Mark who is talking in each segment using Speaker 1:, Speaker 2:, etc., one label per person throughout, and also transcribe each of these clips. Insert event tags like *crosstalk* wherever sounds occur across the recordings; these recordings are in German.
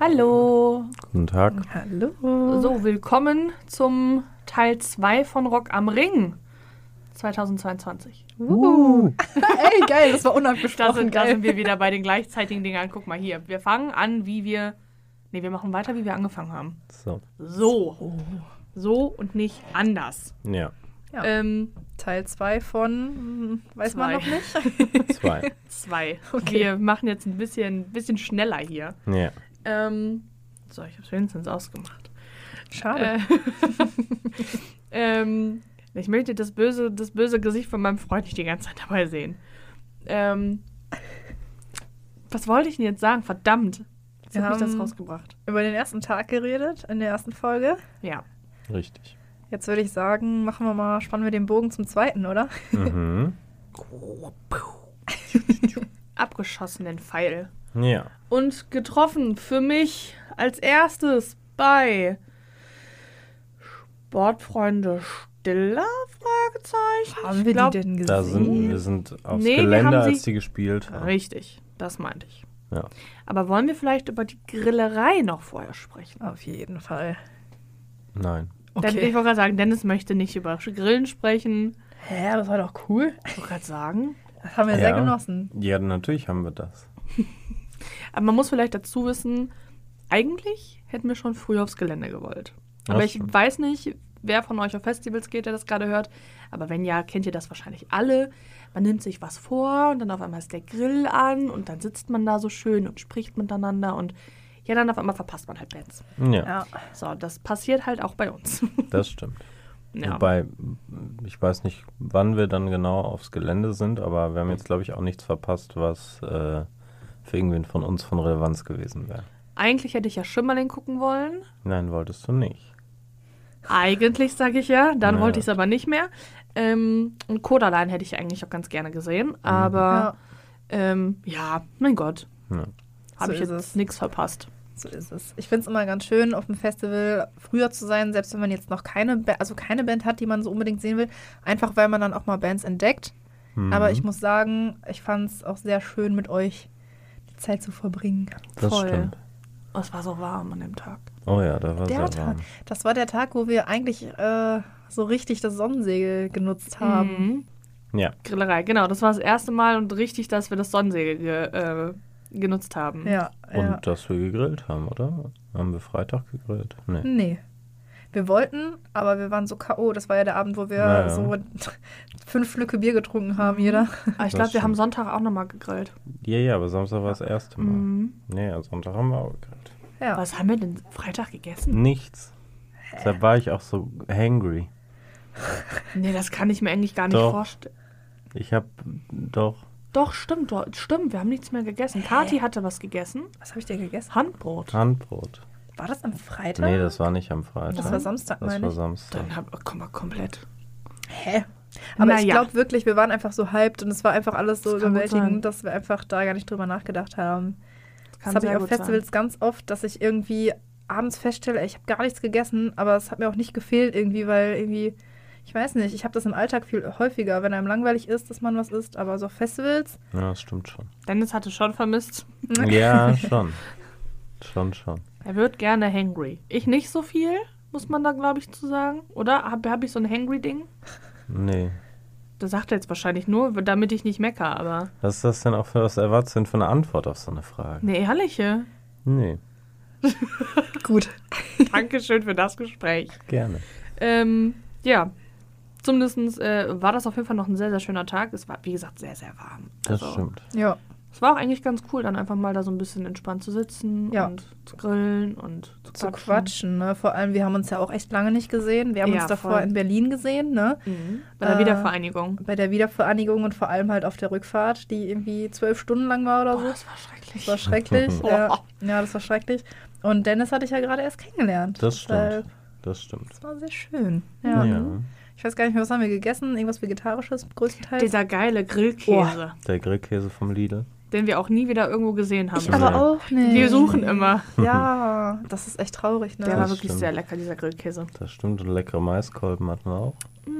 Speaker 1: Hallo.
Speaker 2: Guten Tag.
Speaker 3: Hallo.
Speaker 1: So, willkommen zum Teil 2 von Rock am Ring 2022.
Speaker 3: Uh. *laughs* Ey, geil, das war
Speaker 1: Da
Speaker 3: unabgesprochen
Speaker 1: sind, da sind wir wieder bei den gleichzeitigen Dingern. Guck mal hier. Wir fangen an, wie wir. Ne, wir machen weiter, wie wir angefangen haben.
Speaker 2: So.
Speaker 1: So. So und nicht anders.
Speaker 2: Ja.
Speaker 3: Ja.
Speaker 1: Ähm,
Speaker 3: Teil 2 von, hm, weiß man
Speaker 1: Zwei.
Speaker 3: noch nicht. *laughs* *laughs*
Speaker 2: Zwei.
Speaker 1: zwei.
Speaker 3: Okay.
Speaker 1: Wir machen jetzt ein bisschen, bisschen schneller hier.
Speaker 2: ja.
Speaker 1: Ähm, so, ich habe es wenigstens ausgemacht.
Speaker 3: Schade.
Speaker 1: Äh, *laughs* ähm, ich möchte das böse, das böse Gesicht von meinem Freund nicht die ganze Zeit dabei sehen. Ähm, was wollte ich denn jetzt sagen? Verdammt. Jetzt
Speaker 3: Wir
Speaker 1: hat mich das rausgebracht.
Speaker 3: Über den ersten Tag geredet, in der ersten Folge.
Speaker 1: Ja.
Speaker 2: Richtig.
Speaker 3: Jetzt würde ich sagen, machen wir mal, spannen wir den Bogen zum zweiten, oder?
Speaker 2: Mhm. *laughs*
Speaker 1: Abgeschossenen Pfeil.
Speaker 2: Ja.
Speaker 1: Und getroffen für mich als erstes bei Sportfreunde Stiller? Fragezeichen.
Speaker 3: Haben wir
Speaker 1: glaub-
Speaker 3: die denn gesehen?
Speaker 2: Da sind wir sind aufs
Speaker 1: Nee, wir
Speaker 2: Gelände,
Speaker 1: haben sie-
Speaker 2: als die gespielt haben.
Speaker 1: Richtig, das meinte ich.
Speaker 2: Ja.
Speaker 1: Aber wollen wir vielleicht über die Grillerei noch vorher sprechen?
Speaker 3: Auf jeden Fall.
Speaker 2: Nein.
Speaker 1: Denn ich wollte gerade sagen, Dennis möchte nicht über Grillen sprechen.
Speaker 3: Hä, das war doch cool.
Speaker 1: Ich wollte gerade sagen.
Speaker 3: Das haben wir sehr genossen.
Speaker 2: Ja, natürlich haben wir das. *laughs*
Speaker 1: Aber man muss vielleicht dazu wissen, eigentlich hätten wir schon früher aufs Gelände gewollt. Aber
Speaker 2: Das
Speaker 1: ich
Speaker 2: stimmt.
Speaker 1: weiß nicht, wer von euch auf Festivals geht, der das gerade hört. Aber wenn ja, kennt ihr das wahrscheinlich alle. Man nimmt sich was vor und dann auf einmal ist der Grill an und dann sitzt man da so schön und spricht miteinander und ja, dann auf einmal verpasst man halt Bands.
Speaker 2: Ja,
Speaker 3: Ja.
Speaker 1: So, das passiert halt auch bei uns. *laughs*
Speaker 2: das stimmt.
Speaker 1: ja.
Speaker 2: Wobei, ich weiß nicht, wann wir dann genau aufs Gelände sind, aber wir haben jetzt, glaube ich, auch nichts verpasst, was äh, für irgendwen von uns von Relevanz gewesen wäre.
Speaker 1: Eigentlich hätte ich ja Schimmerling gucken wollen.
Speaker 2: Nein, wolltest du nicht.
Speaker 1: Eigentlich sage ich ja, dann
Speaker 2: Ja.
Speaker 1: wollte ich es aber nicht mehr. Ähm, und Kodaline hätte ich eigentlich auch ganz gerne gesehen,
Speaker 2: Mhm.
Speaker 1: aber
Speaker 3: Ja,
Speaker 1: ähm, ja, mein Gott,
Speaker 2: Ja.
Speaker 1: habe
Speaker 3: So
Speaker 1: ich jetzt nichts verpasst.
Speaker 3: so ist es. Ich finde es immer ganz schön, auf dem Festival früher zu sein, selbst wenn man jetzt noch keine, ba also keine Band hat, die man so unbedingt sehen will. Einfach, weil man dann auch mal Bands entdeckt.
Speaker 2: Mhm.
Speaker 3: Aber ich muss sagen, ich fand es auch sehr schön, mit euch Zeit zu verbringen.
Speaker 2: Das
Speaker 1: voll.
Speaker 2: stimmt.
Speaker 1: Oh, es war so warm an dem Tag.
Speaker 2: Oh ja, da war
Speaker 3: Der
Speaker 2: sehr
Speaker 3: Tag,
Speaker 2: warm.
Speaker 3: das war der Tag, wo wir eigentlich äh, so richtig das Sonnensegel genutzt haben.
Speaker 1: Mhm.
Speaker 2: Ja,
Speaker 1: Grillerei, genau, das war das erste Mal und richtig, dass wir das Sonnensegel ge äh, genutzt haben.
Speaker 3: Ja,
Speaker 2: und
Speaker 3: ja.
Speaker 2: dass wir gegrillt haben, oder? Haben wir Freitag gegrillt? Nee.
Speaker 3: Nee. Wir wollten, aber wir waren so K.O. Das war ja der Abend, wo wir
Speaker 2: Ja, ja.
Speaker 3: so *laughs* fünf Schlücke Bier getrunken haben, jeder.
Speaker 1: Aber ich glaube, wir haben. Sonntag auch nochmal gegrillt.
Speaker 2: Ja, ja, aber Samstag war das erste Mal.
Speaker 1: Mhm.
Speaker 2: Nee, am Sonntag haben wir auch gegrillt.
Speaker 3: Ja.
Speaker 1: Was haben wir denn Freitag gegessen?
Speaker 2: Nichts. Deshalb war ich auch so hangry. *laughs*
Speaker 1: Nee, das kann ich mir eigentlich gar nicht vorstellen.
Speaker 2: Ich hab doch.
Speaker 1: Doch, stimmt, doch, stimmt, wir haben nichts mehr gegessen. Kati hatte was gegessen.
Speaker 3: Was habe ich denn gegessen?
Speaker 1: Handbrot.
Speaker 2: Handbrot.
Speaker 3: War das am Freitag?
Speaker 2: Nee, das war nicht am Freitag.
Speaker 3: Das war Samstag,
Speaker 2: Das
Speaker 3: meine
Speaker 2: war
Speaker 3: ich.
Speaker 2: Samstag.
Speaker 1: Dann hab, oh, komm mal komplett.
Speaker 3: Hä? Aber ich
Speaker 1: Naja.
Speaker 3: glaube wirklich, wir waren einfach so hyped und es war einfach alles so
Speaker 1: Das
Speaker 3: überwältigend, dass wir einfach da gar nicht drüber nachgedacht haben.
Speaker 1: Kann
Speaker 3: das habe ich auf
Speaker 1: gut sein.
Speaker 3: Festivals ganz oft, dass ich irgendwie abends feststelle, ey, ich habe gar nichts gegessen, aber es hat mir auch nicht gefehlt irgendwie, weil irgendwie, ich weiß nicht, ich habe das im Alltag viel häufiger, wenn einem langweilig ist, dass man was isst, aber so auf Festivals,
Speaker 2: Ja, das stimmt schon.
Speaker 1: Dennis hatte schon vermisst.
Speaker 2: Ja, *laughs* schon. Schon, schon.
Speaker 1: Er wird gerne hangry. Ich nicht so viel, muss man da, glaube ich, zu sagen. Oder habe hab ich so ein hangry-Ding?
Speaker 2: Nee.
Speaker 1: Das sagt er jetzt wahrscheinlich nur, damit ich nicht mecker, aber.
Speaker 2: Was ist das denn auch für was erwartest du denn für eine Antwort auf so eine Frage?
Speaker 1: Nee, ehrliche.
Speaker 2: Nee, *laughs*
Speaker 3: gut.
Speaker 1: Dankeschön für das Gespräch.
Speaker 2: gerne.
Speaker 1: Ähm, ja. Zumindest äh, war das auf jeden Fall noch ein sehr, sehr schöner Tag. Es war, wie gesagt, sehr, sehr warm.
Speaker 2: Das
Speaker 1: Also,
Speaker 2: stimmt.
Speaker 3: Ja,
Speaker 1: Es war auch eigentlich ganz cool, dann einfach mal da so ein bisschen entspannt zu sitzen
Speaker 3: Ja.
Speaker 1: und zu grillen und zu
Speaker 3: zu
Speaker 1: quatschen.
Speaker 3: quatschen, ne? Vor allem, wir haben uns ja auch echt lange nicht gesehen. Wir haben
Speaker 1: Ja,
Speaker 3: uns davor
Speaker 1: voll.
Speaker 3: in Berlin gesehen, ne?
Speaker 1: Mhm. Bei der
Speaker 3: Äh,
Speaker 1: Wiedervereinigung.
Speaker 3: Bei der Wiedervereinigung und vor allem halt auf der Rückfahrt, die irgendwie zwölf Stunden lang war oder
Speaker 1: Boah,
Speaker 3: so.
Speaker 1: das war schrecklich.
Speaker 3: Das war schrecklich. *laughs* ja. ja, das war schrecklich. Und Dennis hatte ich ja gerade erst kennengelernt.
Speaker 2: Das stimmt. Das stimmt.
Speaker 3: Das war sehr schön. Ja.
Speaker 2: Ja.
Speaker 3: Ich weiß gar nicht mehr, was haben wir gegessen? Irgendwas Vegetarisches größtenteils.
Speaker 1: Dieser geile Grillkäse,
Speaker 2: Der Grillkäse vom Lidl.
Speaker 1: Den wir auch nie wieder irgendwo gesehen haben.
Speaker 3: ich aber
Speaker 2: Nee.
Speaker 3: auch nicht.
Speaker 1: wir suchen immer. *laughs*
Speaker 3: Ja, das ist echt traurig, ne?
Speaker 1: Der war
Speaker 2: Das
Speaker 1: wirklich
Speaker 2: stimmt.
Speaker 1: sehr lecker, dieser Grillkäse.
Speaker 2: Das stimmt. Und leckere Maiskolben hatten wir auch.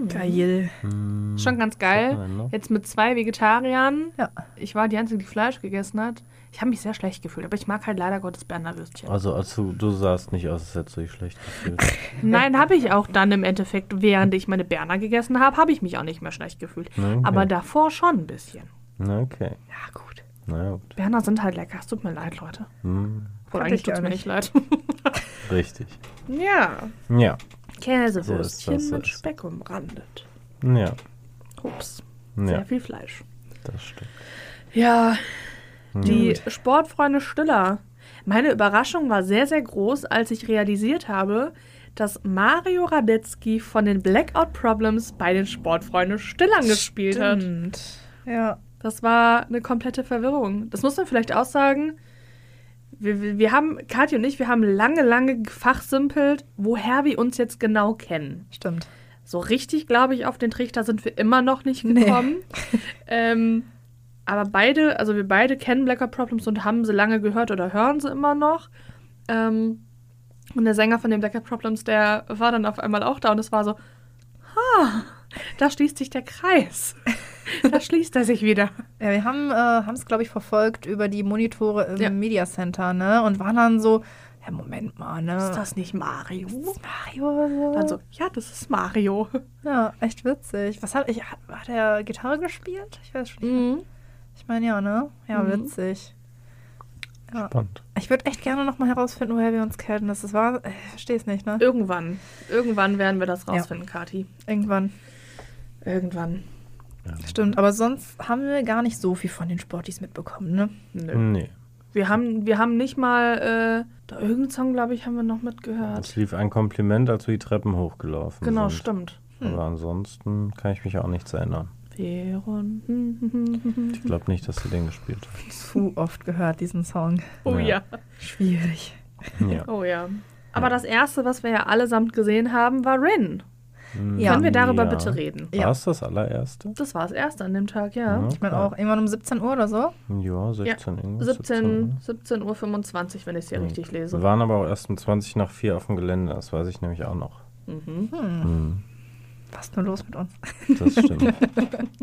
Speaker 3: Geil.
Speaker 2: Hm,
Speaker 1: Schon ganz geil. Jetzt mit zwei Vegetariern.
Speaker 3: Ja.
Speaker 1: Ich war die Einzige, die Fleisch gegessen hat. Ich habe mich sehr schlecht gefühlt, aber ich mag halt leider Gottes Berner Würstchen.
Speaker 2: Also, also du sahst nicht aus, als hättest du dich schlecht gefühlt. *laughs*
Speaker 1: Nein, habe ich auch dann im Endeffekt, während ich meine Berner gegessen habe, habe ich mich auch nicht mehr schlecht gefühlt.
Speaker 2: Okay.
Speaker 1: Aber davor schon ein bisschen.
Speaker 2: Okay.
Speaker 1: Ja, gut.
Speaker 2: Na gut.
Speaker 1: Berner sind halt lecker. Es tut mir leid, Leute.
Speaker 2: Hm,
Speaker 1: Oder eigentlich
Speaker 3: ich
Speaker 1: tut es mir
Speaker 3: nicht.
Speaker 1: leid. *laughs*
Speaker 2: richtig.
Speaker 1: ja.
Speaker 2: Ja.
Speaker 1: Käsewürstchen
Speaker 2: So
Speaker 1: mit. Speck umrandet.
Speaker 2: Ja.
Speaker 1: Ups.
Speaker 2: Ja.
Speaker 1: Sehr viel Fleisch.
Speaker 2: Das stimmt.
Speaker 1: Ja, die
Speaker 3: Gut.
Speaker 1: Sportfreunde Stiller. Meine Überraschung war sehr, sehr groß, als ich realisiert habe, dass Mario Radetzky von den Blackout Problems bei den Sportfreunde Stillern gespielt hat.
Speaker 3: Stimmt. Ja.
Speaker 1: Das war eine komplette Verwirrung. Das muss man vielleicht auch sagen. Wir, wir- haben, Kathi und ich, wir haben lange, lange gefachsimpelt, woher wir uns jetzt genau kennen.
Speaker 3: Stimmt.
Speaker 1: So richtig, glaube ich, auf den Trichter sind wir immer noch nicht
Speaker 3: Nee.
Speaker 1: gekommen. *laughs* ähm, aber beide, also wir beide kennen Blacker Problems und haben sie lange gehört oder hören sie immer noch. Ähm, und der Sänger von den Blacker Problems, der war dann auf einmal auch da und es war so, ha, da schließt sich der Kreis. da schließt er sich wieder.
Speaker 3: Ja, wir haben äh, es, glaube ich, verfolgt über die Monitore im
Speaker 1: Ja.
Speaker 3: Media Center, ne? Und waren dann so, ja, Moment mal, ne?
Speaker 1: Ist das nicht Mario?
Speaker 3: Mario oder so?
Speaker 1: Dann so, ja, das ist Mario.
Speaker 3: Ja, echt witzig. Was hat, ich, hat, hat er Gitarre gespielt? Ich weiß schon.
Speaker 1: Mhm.
Speaker 3: Ich meine, ja, ne? Ja,
Speaker 1: Mhm.
Speaker 3: witzig. Ja.
Speaker 2: Spannend.
Speaker 3: Ich würde echt gerne noch mal herausfinden, woher wir uns kennen. Das ist war, ich verstehe es nicht, ne?
Speaker 1: Irgendwann. Irgendwann werden wir das rausfinden, Kathi.
Speaker 3: Irgendwann.
Speaker 1: Irgendwann.
Speaker 3: Stimmt, aber sonst haben wir gar nicht so viel von den Sportis mitbekommen, ne?
Speaker 1: Nö.
Speaker 2: Nee.
Speaker 1: Wir haben, wir haben nicht mal, äh, da irgendeinen Song, glaube ich, haben wir noch mitgehört.
Speaker 2: Es lief ein Kompliment, als wir die Treppen hochgelaufen
Speaker 1: Genau,
Speaker 2: sind.
Speaker 1: stimmt.
Speaker 2: Aber ansonsten kann ich mich auch nichts erinnern.
Speaker 1: Veron.
Speaker 2: Ich glaube nicht, dass sie den gespielt
Speaker 3: Zu oft gehört, diesen Song.
Speaker 1: Oh ja.
Speaker 2: Ja.
Speaker 3: Schwierig.
Speaker 2: Ja.
Speaker 1: Oh ja. Aber das erste, was wir ja allesamt gesehen haben, war Rin.
Speaker 3: Ja.
Speaker 1: Können wir darüber
Speaker 2: Ja.
Speaker 1: bitte reden?
Speaker 3: Ja.
Speaker 2: War es das allererste?
Speaker 1: Das war das erste an dem Tag, ja.
Speaker 3: Ich meine auch irgendwann um 17 Uhr oder so.
Speaker 2: Ja, 16 irgendwas.
Speaker 1: 17,
Speaker 2: 17,
Speaker 1: 17 Uhr 25, wenn ich es hier richtig
Speaker 2: Wir
Speaker 1: lese.
Speaker 2: waren aber auch erst um 20 nach 4 auf dem Gelände, das weiß ich nämlich auch noch.
Speaker 1: Mhm.
Speaker 2: Hm,
Speaker 3: Was ist nur los mit uns?
Speaker 2: das stimmt. *laughs*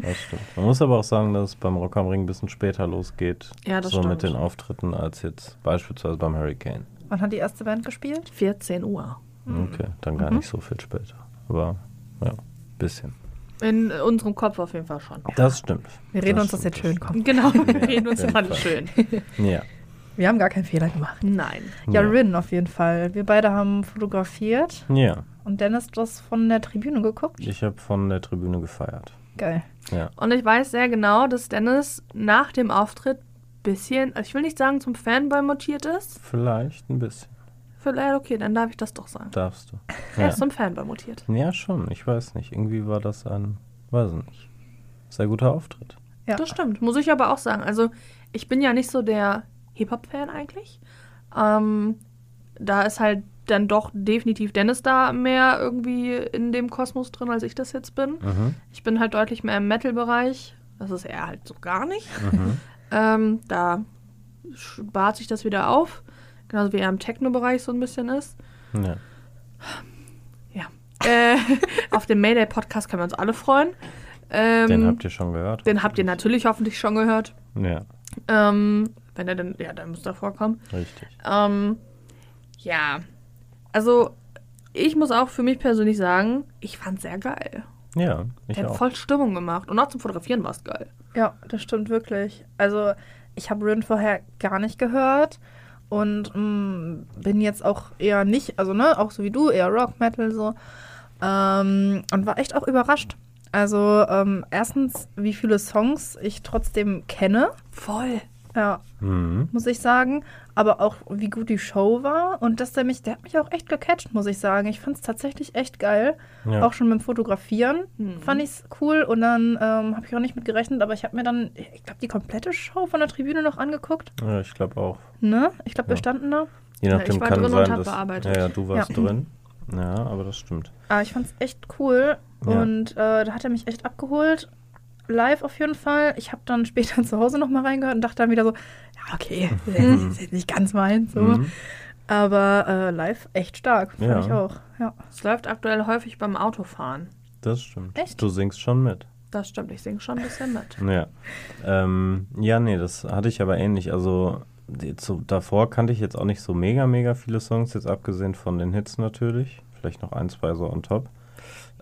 Speaker 2: das stimmt. Man muss aber auch sagen, dass es beim Rock am Ring ein bisschen später losgeht.
Speaker 1: Ja, das
Speaker 2: so mit
Speaker 1: stimmt.
Speaker 2: den Auftritten als jetzt beispielsweise beim Hurricane.
Speaker 3: Wann hat die erste Band gespielt?
Speaker 1: 14 Uhr.
Speaker 2: Okay, dann gar
Speaker 3: Mhm.
Speaker 2: nicht so viel später. Aber ja, bisschen.
Speaker 1: In unserem Kopf auf jeden Fall schon.
Speaker 2: Das stimmt.
Speaker 3: Wir reden uns das jetzt schön, komm.
Speaker 1: Genau, *laughs* wir reden uns immer schön. *laughs*
Speaker 2: Ja.
Speaker 3: Wir haben gar keinen Fehler gemacht.
Speaker 1: Nein.
Speaker 3: Ja,
Speaker 2: Ja.
Speaker 3: Rin auf jeden Fall. Wir beide haben fotografiert
Speaker 2: Ja,
Speaker 3: und Dennis das von der Tribüne geguckt.
Speaker 2: ich habe von der Tribüne gefeiert.
Speaker 3: Geil.
Speaker 2: Ja.
Speaker 1: Und ich weiß sehr genau, dass Dennis nach dem Auftritt bisschen, also ich will nicht sagen zum Fanboy mutiert ist.
Speaker 2: Vielleicht ein bisschen.
Speaker 1: Vielleicht, okay, dann darf ich das doch sagen.
Speaker 2: Darfst du.
Speaker 1: Er
Speaker 2: Ja.
Speaker 1: ist zum Fanboy mutiert.
Speaker 2: ja, schon. Ich weiß nicht. Irgendwie war das ein, weiß ich nicht, sehr guter Auftritt.
Speaker 3: Ja.
Speaker 1: Das stimmt, muss ich aber auch sagen. Also, ich bin ja nicht so der Hip-Hop-Fan eigentlich. Ähm, da ist halt dann doch definitiv Dennis da mehr irgendwie in dem Kosmos drin, als ich das jetzt bin.
Speaker 2: Mhm.
Speaker 1: Ich bin halt deutlich mehr im Metal-Bereich. Das ist er halt so gar nicht.
Speaker 2: Mhm. *laughs*
Speaker 1: Ähm, da spart sich das wieder auf. Genauso wie er im Techno-Bereich so ein bisschen ist.
Speaker 2: Ja.
Speaker 1: Äh, *laughs* auf dem Mayday-Podcast können wir uns alle freuen. Ähm,
Speaker 2: Den habt ihr schon gehört?
Speaker 1: den habt ihr natürlich hoffentlich schon gehört.
Speaker 2: Ja,
Speaker 1: Ähm, wenn er denn, ja, dann müsste er vorkommen.
Speaker 2: richtig.
Speaker 1: Ähm, ja, also ich muss auch für mich persönlich sagen, ich fand's sehr geil.
Speaker 2: Ja, ich
Speaker 1: Der hat
Speaker 2: auch.
Speaker 1: voll Stimmung gemacht. Und auch zum Fotografieren war es geil.
Speaker 3: Ja, das stimmt wirklich. Also, ich habe Rin vorher gar nicht gehört und mm, bin jetzt auch eher nicht, also ne, auch so wie du, eher Rock, Metal so. Ähm, und war echt auch überrascht. Also, ähm, erstens, wie viele Songs ich trotzdem kenne.
Speaker 1: Voll.
Speaker 3: Ja,
Speaker 2: Mhm.
Speaker 3: muss ich sagen. Aber auch, wie gut die Show war. Und dass der mich, der hat mich auch echt gecatcht, muss ich sagen. Ich fand es tatsächlich echt geil.
Speaker 2: Ja.
Speaker 3: Auch schon beim Fotografieren
Speaker 1: Mhm.
Speaker 3: fand ich es cool. Und dann ähm, habe ich auch nicht mit gerechnet, aber ich habe mir dann, ich glaube, die komplette Show von der Tribüne noch angeguckt.
Speaker 2: ja, ich glaube auch.
Speaker 3: Ne? Ich glaube, wir
Speaker 2: Ja.
Speaker 3: standen da.
Speaker 2: Je
Speaker 1: Ja,
Speaker 2: nachdem
Speaker 1: ich war
Speaker 2: kann
Speaker 1: drin und
Speaker 2: sein,
Speaker 1: hab
Speaker 2: dass.
Speaker 1: bearbeitet.
Speaker 2: Ja, ja, du warst
Speaker 3: Ja.
Speaker 2: drin. Ja, aber das stimmt.
Speaker 3: Aber ich fand es echt cool.
Speaker 2: Ja.
Speaker 3: Und äh, da hat er mich echt abgeholt. Live auf jeden Fall. Ich habe dann später *laughs* zu Hause noch mal reingehört und dachte dann wieder so, ja, okay, das *laughs* *laughs* ist jetzt nicht ganz meins. So.
Speaker 2: Mhm.
Speaker 3: Aber äh, live echt stark, fand
Speaker 2: Ja.
Speaker 3: ich auch. Ja.
Speaker 1: Es läuft aktuell häufig beim Autofahren.
Speaker 2: Das stimmt.
Speaker 3: Echt?
Speaker 2: Du singst schon mit.
Speaker 1: Das stimmt, ich singe schon ein bisschen mit.
Speaker 2: Ja. Ähm, ja, nee, das hatte ich aber ähnlich. Also zu, davor kannte ich jetzt auch nicht so mega, mega viele Songs, jetzt abgesehen von den Hits natürlich. Vielleicht noch ein, zwei so on top.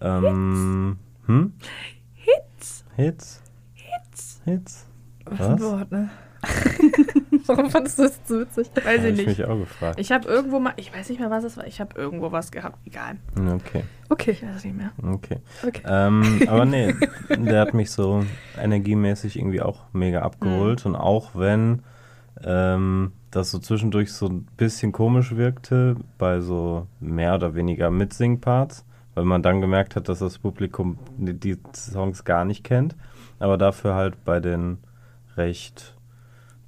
Speaker 2: Ähm, hm?
Speaker 1: Hits.
Speaker 2: Hits?
Speaker 1: Hits.
Speaker 2: Hits?
Speaker 3: Was ein
Speaker 2: Was?
Speaker 3: Wort, ne? *laughs* Warum fandest du das so witzig?
Speaker 1: Weiß
Speaker 2: Habe
Speaker 1: ich
Speaker 2: ich
Speaker 1: nicht.
Speaker 2: mich auch gefragt.
Speaker 1: Ich habe irgendwo mal, ich weiß nicht mehr, was es war. Ich habe irgendwo was gehabt. Egal.
Speaker 2: Okay,
Speaker 3: Okay,
Speaker 1: Ich weiß es nicht mehr.
Speaker 2: okay.
Speaker 3: okay.
Speaker 2: Ähm, aber nee, *laughs* der hat mich so energiemäßig irgendwie auch mega abgeholt. Und auch wenn ähm, das so zwischendurch so ein bisschen komisch wirkte, bei so mehr oder weniger Mitsing-Parts, weil man dann gemerkt hat, dass das Publikum die, Songs gar nicht kennt, aber dafür halt bei den recht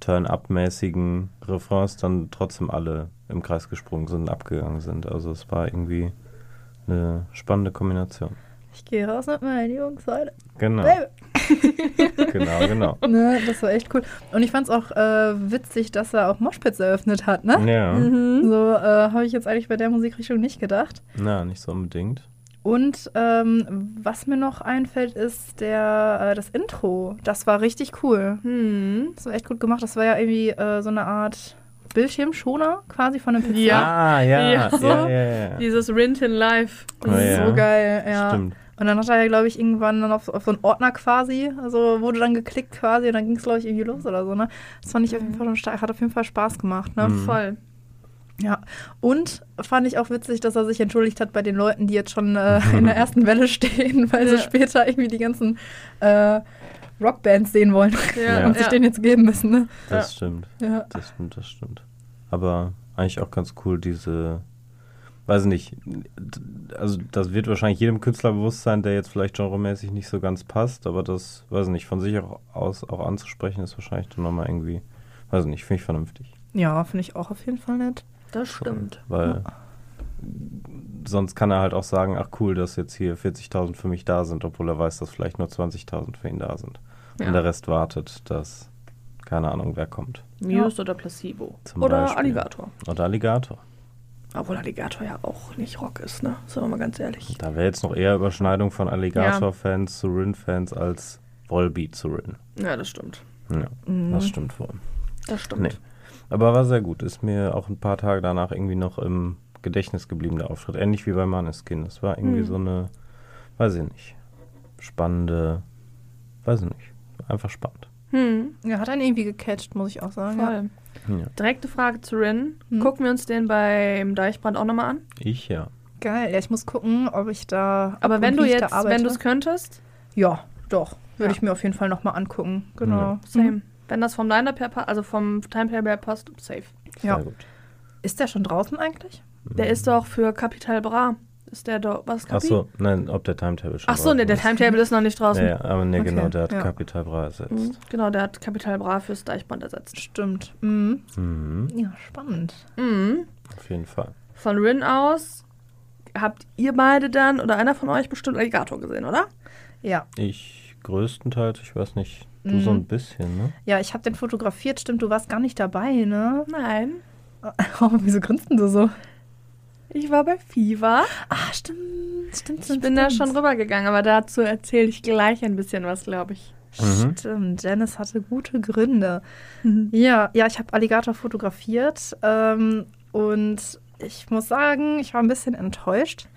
Speaker 2: Turn-up-mäßigen Refrains dann trotzdem alle im Kreis gesprungen sind und abgegangen sind. Also es war irgendwie eine spannende Kombination.
Speaker 3: Ich gehe raus mit meinen Jungs heute.
Speaker 2: Genau,
Speaker 3: Baby. *laughs*
Speaker 2: genau, genau. *laughs*
Speaker 3: Ne, das war echt cool. Und ich fand es auch äh, witzig, dass er auch Moshpits eröffnet hat, ne?
Speaker 2: Ja,
Speaker 3: So äh, habe ich jetzt eigentlich bei der Musikrichtung nicht gedacht.
Speaker 2: na, nicht so unbedingt.
Speaker 3: Und ähm, was mir noch einfällt, ist der, äh, das Intro. Das war richtig cool.
Speaker 1: Hm.
Speaker 3: Das war echt gut gemacht. Das war ja irgendwie äh, so eine Art Bildschirmschoner quasi von einem PC.
Speaker 1: Ja.
Speaker 2: Ah, ja,
Speaker 1: Ja,
Speaker 2: ja,
Speaker 1: so.
Speaker 2: ja, ja, ja.
Speaker 1: Dieses Rintin Live.
Speaker 3: Das
Speaker 2: Oh,
Speaker 3: ist
Speaker 2: ja.
Speaker 3: so geil, ja.
Speaker 2: Stimmt.
Speaker 3: Und dann hat er ja, glaube ich, irgendwann dann auf, auf so einen Ordner quasi, also wurde dann geklickt quasi und dann ging es, glaube ich, irgendwie los oder so, ne? Das fand ich auf jeden Fall schon stark, hat auf jeden Fall Spaß gemacht, ne?
Speaker 2: Mhm.
Speaker 1: Voll.
Speaker 3: Ja. Und fand ich auch witzig, dass er sich entschuldigt hat bei den Leuten, die jetzt schon äh, in der *laughs* ersten Welle stehen, weil sie
Speaker 1: Ja.
Speaker 3: später irgendwie die ganzen äh, Rockbands sehen wollen
Speaker 1: Ja, *laughs*
Speaker 3: und sich
Speaker 1: ja.
Speaker 3: den jetzt geben müssen, ne?
Speaker 2: Das stimmt.
Speaker 3: Ja.
Speaker 2: Das stimmt, das stimmt. Aber eigentlich auch ganz cool, diese, weiß nicht, also das wird wahrscheinlich jedem Künstler bewusst sein, der jetzt vielleicht genremäßig nicht so ganz passt, aber das, weiß nicht, von sich auch aus auch anzusprechen, ist wahrscheinlich dann nochmal irgendwie, weiß nicht, finde ich vernünftig.
Speaker 3: Ja, finde ich auch auf jeden Fall nett.
Speaker 1: Das stimmt.
Speaker 2: Weil sonst kann er halt auch sagen, ach cool, dass jetzt hier 40.000 für mich da sind, obwohl er weiß, dass vielleicht nur 20.000 für ihn da sind.
Speaker 1: Ja.
Speaker 2: Und der Rest wartet, dass keine Ahnung, wer kommt.
Speaker 1: Muse oder Placebo.
Speaker 2: Zum
Speaker 1: oder
Speaker 2: Beispiel.
Speaker 1: Alligator.
Speaker 2: Oder Alligator.
Speaker 1: Obwohl Alligator ja auch nicht Rock ist, ne? Sagen wir mal ganz ehrlich.
Speaker 2: Da wäre jetzt noch eher Überschneidung von Alligator-Fans zu Rin-Fans als Volbeat zu Rin.
Speaker 1: Ja, das stimmt.
Speaker 2: Ja,
Speaker 3: Mhm.
Speaker 2: das stimmt wohl.
Speaker 1: Das stimmt.
Speaker 2: Nee. Aber war sehr gut. Ist mir auch ein paar Tage danach irgendwie noch im Gedächtnis geblieben, der Auftritt. Ähnlich wie bei Maneskin. Das war irgendwie
Speaker 1: Hm.
Speaker 2: so eine, weiß ich nicht, spannende, weiß ich nicht, einfach spannend.
Speaker 1: Hm,
Speaker 3: Ja, hat einen irgendwie gecatcht, muss ich auch sagen. Ja.
Speaker 1: voll.
Speaker 2: Ja.
Speaker 1: Direkte Frage zu Rin.
Speaker 3: Hm.
Speaker 1: Gucken wir uns den beim Deichbrand auch nochmal an.
Speaker 2: Ich ja.
Speaker 3: Geil, ja, ich muss gucken, ob ich da.
Speaker 1: Aber wenn du jetzt, wenn du es könntest,
Speaker 3: Ja, doch. Würde
Speaker 1: Ja.
Speaker 3: ich mir auf jeden Fall nochmal angucken. Genau.
Speaker 1: same.
Speaker 3: Mhm.
Speaker 1: Wenn das vom Line-Up her, pa- also vom Timetable her passt, safe.
Speaker 2: Sehr
Speaker 3: Ja.
Speaker 2: gut.
Speaker 3: Ist der schon draußen eigentlich?
Speaker 1: Der ist doch für Capital Bra. Ist der doch, was ist
Speaker 2: Ach
Speaker 1: Capi?
Speaker 2: so, nein, ob der Timetable schon
Speaker 1: Ach so, ne,
Speaker 2: draußen
Speaker 1: der. Timetable ist noch nicht draußen.
Speaker 2: Ja, ja, aber nee,
Speaker 3: Okay,
Speaker 2: genau, der hat
Speaker 3: ja.
Speaker 2: Capital Bra ersetzt.
Speaker 1: Mhm, Genau, der hat Capital Bra fürs Deichbrand ersetzt.
Speaker 3: Stimmt. Mhm.
Speaker 2: Mhm.
Speaker 3: Ja, spannend.
Speaker 1: Mhm.
Speaker 2: Auf jeden Fall.
Speaker 1: Von Rin aus habt ihr beide dann, oder einer von euch bestimmt Alligator gesehen, oder?
Speaker 3: Ja.
Speaker 2: Ich größtenteils, ich weiß nicht, du
Speaker 3: Mhm.
Speaker 2: so ein bisschen, ne?
Speaker 3: Ja, ich habe den fotografiert. Stimmt, du warst gar nicht dabei, ne?
Speaker 1: Nein. *laughs*
Speaker 3: Oh, wieso grinst denn du so?
Speaker 1: Ich war bei Fever.
Speaker 3: Ah, stimmt. Stimmt,
Speaker 1: Ich
Speaker 3: stimmt.
Speaker 1: bin da
Speaker 3: stimmt.
Speaker 1: schon rübergegangen, aber dazu erzähle ich gleich ein bisschen was, glaube ich.
Speaker 2: Mhm.
Speaker 3: Stimmt, Janice hatte gute Gründe.
Speaker 1: Mhm.
Speaker 3: Ja, ja, ich habe Alligator fotografiert ähm, und ich muss sagen, ich war ein bisschen enttäuscht.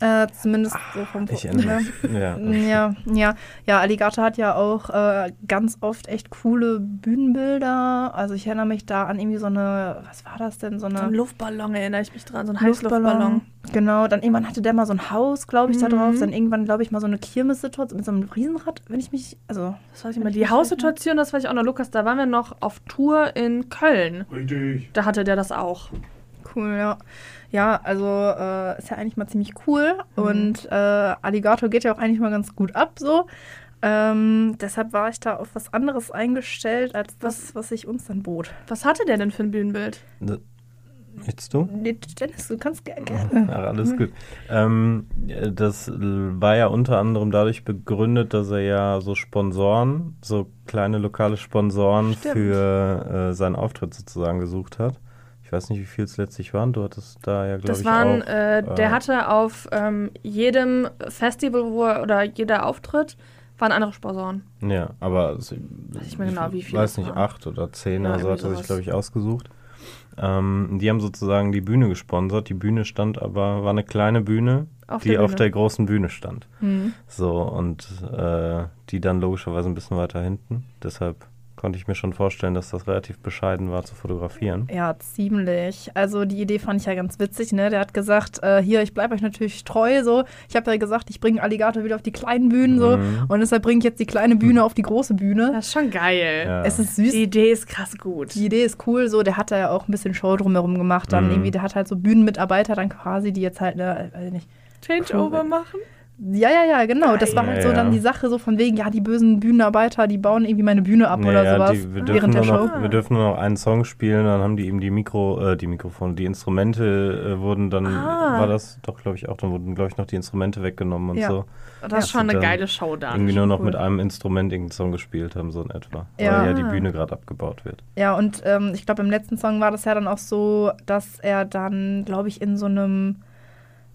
Speaker 3: Äh, zumindest so vom
Speaker 2: Ich
Speaker 3: ja.
Speaker 2: erinnere. *laughs* Ja,
Speaker 3: Ja, ja, ja, Alligator hat ja auch äh, ganz oft echt coole Bühnenbilder. Also ich erinnere mich da an irgendwie so eine, was war das denn, so
Speaker 1: So
Speaker 3: eine
Speaker 1: ein Luftballon erinnere ich mich dran, so ein Heißluftballon.
Speaker 3: Genau, dann irgendwann hatte der mal so ein Haus, glaube ich, da drauf.
Speaker 1: Mhm.
Speaker 3: Dann irgendwann, glaube ich, mal so eine Kirmessituation mit so einem Riesenrad, wenn ich mich, also
Speaker 1: Das weiß ich mal. Die Haussituation, das weiß ich auch noch, Lukas, da waren wir noch auf Tour in Köln.
Speaker 4: Richtig.
Speaker 1: Da hatte der das auch.
Speaker 3: Cool, ja. Ja, also äh, ist ja eigentlich mal ziemlich cool.
Speaker 1: Mhm.
Speaker 3: Und äh, Alligator geht ja auch eigentlich mal ganz gut ab so. Ähm, deshalb war ich da auf was anderes eingestellt, als das, was sich uns dann bot.
Speaker 1: Was hatte der denn für ein Bühnenbild?
Speaker 2: Jetzt du?
Speaker 3: Nee, Dennis, du kannst ge- gerne.
Speaker 2: Ach, alles gut. Ähm, das war ja unter anderem dadurch begründet, dass er ja so Sponsoren, so kleine lokale Sponsoren
Speaker 1: Stimmt.
Speaker 2: für äh, seinen Auftritt sozusagen gesucht hat. Ich weiß nicht, wie viel es letztlich waren. Du hattest da ja, glaube
Speaker 1: Das
Speaker 2: ich,
Speaker 1: waren,
Speaker 2: auch.
Speaker 1: äh, der
Speaker 2: äh,
Speaker 1: hatte auf ähm, jedem Festival, wo er, oder jeder Auftritt, Waren andere Sponsoren.
Speaker 2: Ja, aber so,
Speaker 1: nicht mehr genau, wie viele
Speaker 2: weiß nicht,
Speaker 1: waren.
Speaker 2: acht oder zehn
Speaker 1: Ja,
Speaker 2: oder so hat er sich, glaube ich, ausgesucht. Ähm, die haben sozusagen die Bühne gesponsert. Die Bühne stand aber, war eine kleine Bühne,
Speaker 1: Auf
Speaker 2: die
Speaker 1: der
Speaker 2: auf
Speaker 1: Bühne.
Speaker 2: der großen Bühne stand.
Speaker 1: Hm.
Speaker 2: So, und äh, die dann logischerweise ein bisschen weiter hinten. Deshalb konnte ich mir schon vorstellen, dass das relativ bescheiden war zu fotografieren.
Speaker 3: Ja, ziemlich. Also die Idee fand ich ja ganz witzig, ne? Der hat gesagt, äh, hier, ich bleibe euch natürlich treu, so. Ich habe ja gesagt, ich bringe Alligator wieder auf die kleinen Bühnen, so.
Speaker 2: Mhm.
Speaker 3: Und deshalb bringe ich jetzt die kleine Bühne auf die große Bühne.
Speaker 1: Das ist schon geil.
Speaker 2: Ja.
Speaker 3: Es ist süß.
Speaker 1: Die Idee ist krass gut.
Speaker 3: Die Idee ist cool, so. Der hat da ja auch ein bisschen Show drumherum gemacht. Dann
Speaker 2: Mhm.
Speaker 3: irgendwie, der hat halt so Bühnenmitarbeiter dann quasi, die jetzt halt, ne, weiß ich nicht.
Speaker 1: Changeover machen?
Speaker 3: Ja, ja, ja, genau. Das war halt so
Speaker 2: Ja,
Speaker 3: dann
Speaker 2: ja.
Speaker 3: die Sache so von wegen, ja, die bösen Bühnenarbeiter, die bauen irgendwie meine Bühne ab
Speaker 2: Nee,
Speaker 3: oder
Speaker 2: ja,
Speaker 3: sowas
Speaker 2: die, wir, dürfen
Speaker 3: während der
Speaker 2: nur
Speaker 3: Show.
Speaker 2: noch, wir dürfen nur noch einen Song spielen, dann haben die eben die Mikro, äh, die Mikrofone, die Instrumente äh, wurden dann,
Speaker 1: Ah.
Speaker 2: war das doch, glaube ich, auch, dann wurden, glaube ich, noch die Instrumente weggenommen und
Speaker 3: Ja.
Speaker 2: so.
Speaker 1: Das ist schon eine
Speaker 2: dann
Speaker 1: geile Show da.
Speaker 2: Irgendwie nur noch
Speaker 3: cool.
Speaker 2: mit einem Instrument irgendeinen Song gespielt haben, so in etwa.
Speaker 3: Ja.
Speaker 2: Weil ja die Bühne gerade abgebaut wird.
Speaker 3: Ja, und ähm, ich glaube, im letzten Song war das ja dann auch so, dass er dann, glaube ich, in so einem,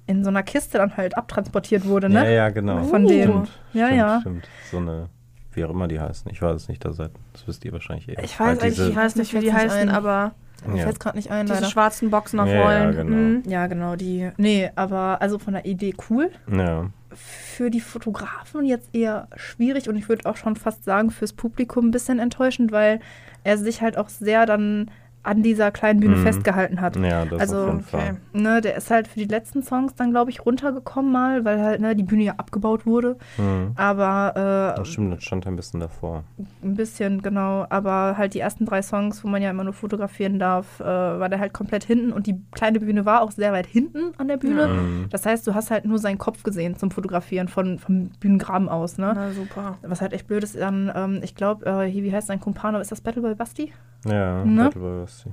Speaker 3: in so einer Kiste dann halt abtransportiert wurde, ne?
Speaker 2: Ja, ja, genau.
Speaker 3: Von
Speaker 1: Uh.
Speaker 3: dem.
Speaker 2: Stimmt,
Speaker 3: Ja,
Speaker 2: stimmt,
Speaker 3: ja.
Speaker 2: Stimmt. So eine, wie auch immer die heißen. Ich weiß es nicht, da seid, das wisst ihr wahrscheinlich eher.
Speaker 3: Ich weiß
Speaker 2: Halt
Speaker 3: eigentlich-
Speaker 1: Ich weiß nicht, wie die heißen,
Speaker 3: ein.
Speaker 1: aber
Speaker 3: Mir
Speaker 2: Ja.
Speaker 3: fällt es gerade nicht ein,
Speaker 1: diese
Speaker 3: leider.
Speaker 1: schwarzen Boxen auf
Speaker 2: Ja, ja,
Speaker 1: Rollen.
Speaker 2: genau.
Speaker 1: Mhm.
Speaker 3: Ja, genau, die. Nee, aber also von der Idee cool.
Speaker 2: Ja.
Speaker 3: Für die Fotografen jetzt eher schwierig und ich würde auch schon fast sagen, fürs Publikum ein bisschen enttäuschend, weil er sich halt auch sehr dann an dieser kleinen Bühne
Speaker 2: Mhm.
Speaker 3: festgehalten hat.
Speaker 2: ja, das
Speaker 3: Also,
Speaker 2: auf jeden
Speaker 1: okay.
Speaker 2: Fall.
Speaker 3: Ne, der ist halt für die letzten Songs dann, glaube ich, runtergekommen mal, weil halt ne, die Bühne ja abgebaut wurde.
Speaker 2: Mhm.
Speaker 3: Aber
Speaker 2: Das
Speaker 3: äh,
Speaker 2: stimmt, das stand ein bisschen davor.
Speaker 3: ein bisschen, genau. Aber halt die ersten drei Songs, wo man ja immer nur fotografieren darf, äh, war der halt komplett hinten und die kleine Bühne war auch sehr weit hinten an der Bühne.
Speaker 2: Mhm.
Speaker 3: Das heißt, du hast halt nur seinen Kopf gesehen zum Fotografieren von, vom Bühnengraben aus, ne?
Speaker 1: Na super.
Speaker 3: Was halt echt blöd ist, dann, ähm, ich glaube, äh, hier, wie heißt sein Kumpano? Ist das Battleboy Basti?
Speaker 2: Ja,
Speaker 3: Ne?
Speaker 2: Battleboy Basti.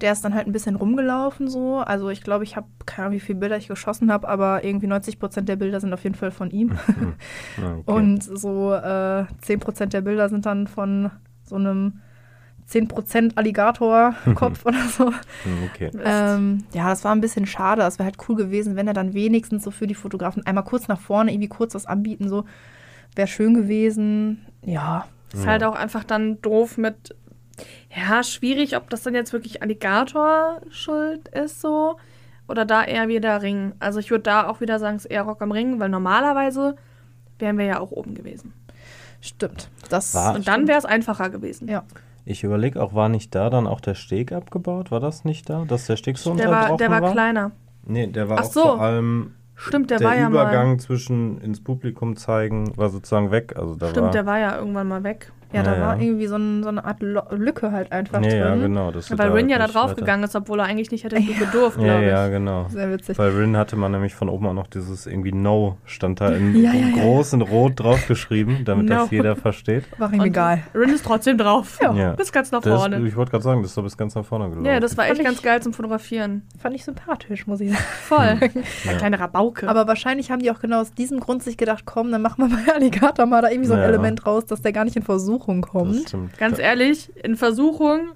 Speaker 3: Der ist dann halt ein bisschen rumgelaufen so. Also ich glaube, ich habe keine Ahnung, wie viele Bilder ich geschossen habe, aber irgendwie 90 Prozent der Bilder sind auf jeden Fall von ihm.
Speaker 2: Mhm. *laughs* Okay.
Speaker 3: Und so äh, 10 Prozent der Bilder sind dann von so einem 10 Prozent Alligator-Kopf *laughs* oder so.
Speaker 2: Mhm, okay.
Speaker 3: Ähm, ja, das war ein bisschen schade. Es wäre halt cool gewesen, wenn er dann wenigstens so für die Fotografen einmal kurz nach vorne irgendwie kurz was anbieten, so. Wäre schön gewesen. Ja.
Speaker 1: Ist
Speaker 2: Ja.
Speaker 1: halt auch einfach dann doof mit. Ja, schwierig, ob das dann jetzt wirklich Alligator schuld ist so. Oder da eher wieder Ring. Also ich würde da auch wieder sagen, es ist eher Rock am Ring, weil normalerweise wären wir ja auch oben gewesen.
Speaker 3: Stimmt. Das
Speaker 2: War-
Speaker 1: Und dann wäre es einfacher gewesen.
Speaker 3: Ja.
Speaker 2: Ich überlege auch, war nicht da dann auch der Steg abgebaut? War das nicht da? Dass der Steg so
Speaker 1: Der war,
Speaker 2: unterbrochen
Speaker 1: der war
Speaker 2: war?
Speaker 1: kleiner.
Speaker 2: Nee, der war
Speaker 1: Ach
Speaker 2: auch
Speaker 1: so.
Speaker 2: vor allem
Speaker 1: Stimmt, der,
Speaker 2: der,
Speaker 1: war ja
Speaker 2: Übergang
Speaker 1: mal.
Speaker 2: zwischen ins Publikum zeigen war sozusagen weg. Also da
Speaker 1: Stimmt,
Speaker 2: war,
Speaker 1: der war ja irgendwann mal weg.
Speaker 3: Ja, da
Speaker 2: Ja,
Speaker 3: war
Speaker 2: ja.
Speaker 3: irgendwie so, ein, so eine Art Lo Lücke halt einfach
Speaker 2: ja,
Speaker 3: drin.
Speaker 2: genau. Das
Speaker 1: Weil Rin ja da
Speaker 2: nicht
Speaker 1: drauf
Speaker 2: weiter-
Speaker 1: gegangen ist, obwohl er eigentlich nicht hätte gedurft,
Speaker 2: Ja,
Speaker 1: glaube ich.
Speaker 2: ja, genau.
Speaker 3: Sehr witzig.
Speaker 2: Bei Rin hatte man nämlich von oben auch noch dieses irgendwie No stand da in *laughs*
Speaker 3: Ja, ja, ja.
Speaker 2: groß in Rot draufgeschrieben, damit
Speaker 1: No.
Speaker 2: das jeder versteht. *laughs*
Speaker 3: War ihm egal.
Speaker 1: Rin ist trotzdem drauf.
Speaker 2: Ja.
Speaker 1: Bis ganz nach
Speaker 2: Das,
Speaker 1: vorne.
Speaker 2: ich wollte gerade sagen, das ist doch bis ganz nach vorne gelaufen.
Speaker 1: Ja, das war
Speaker 3: Fand
Speaker 1: echt
Speaker 3: ich-
Speaker 1: ganz geil zum Fotografieren.
Speaker 3: Fand ich sympathisch, muss ich sagen.
Speaker 1: Voll. *laughs*
Speaker 2: Ja.
Speaker 1: Ein kleiner Rabauke.
Speaker 3: Aber wahrscheinlich haben die auch genau aus diesem Grund sich gedacht, komm, dann machen wir bei Alligator mal da irgendwie so ein
Speaker 2: Ja.
Speaker 3: Element raus, dass der gar nicht in Versuchung
Speaker 2: das
Speaker 3: kommt.
Speaker 2: stimmt.
Speaker 1: Ganz ehrlich, in Versuchung,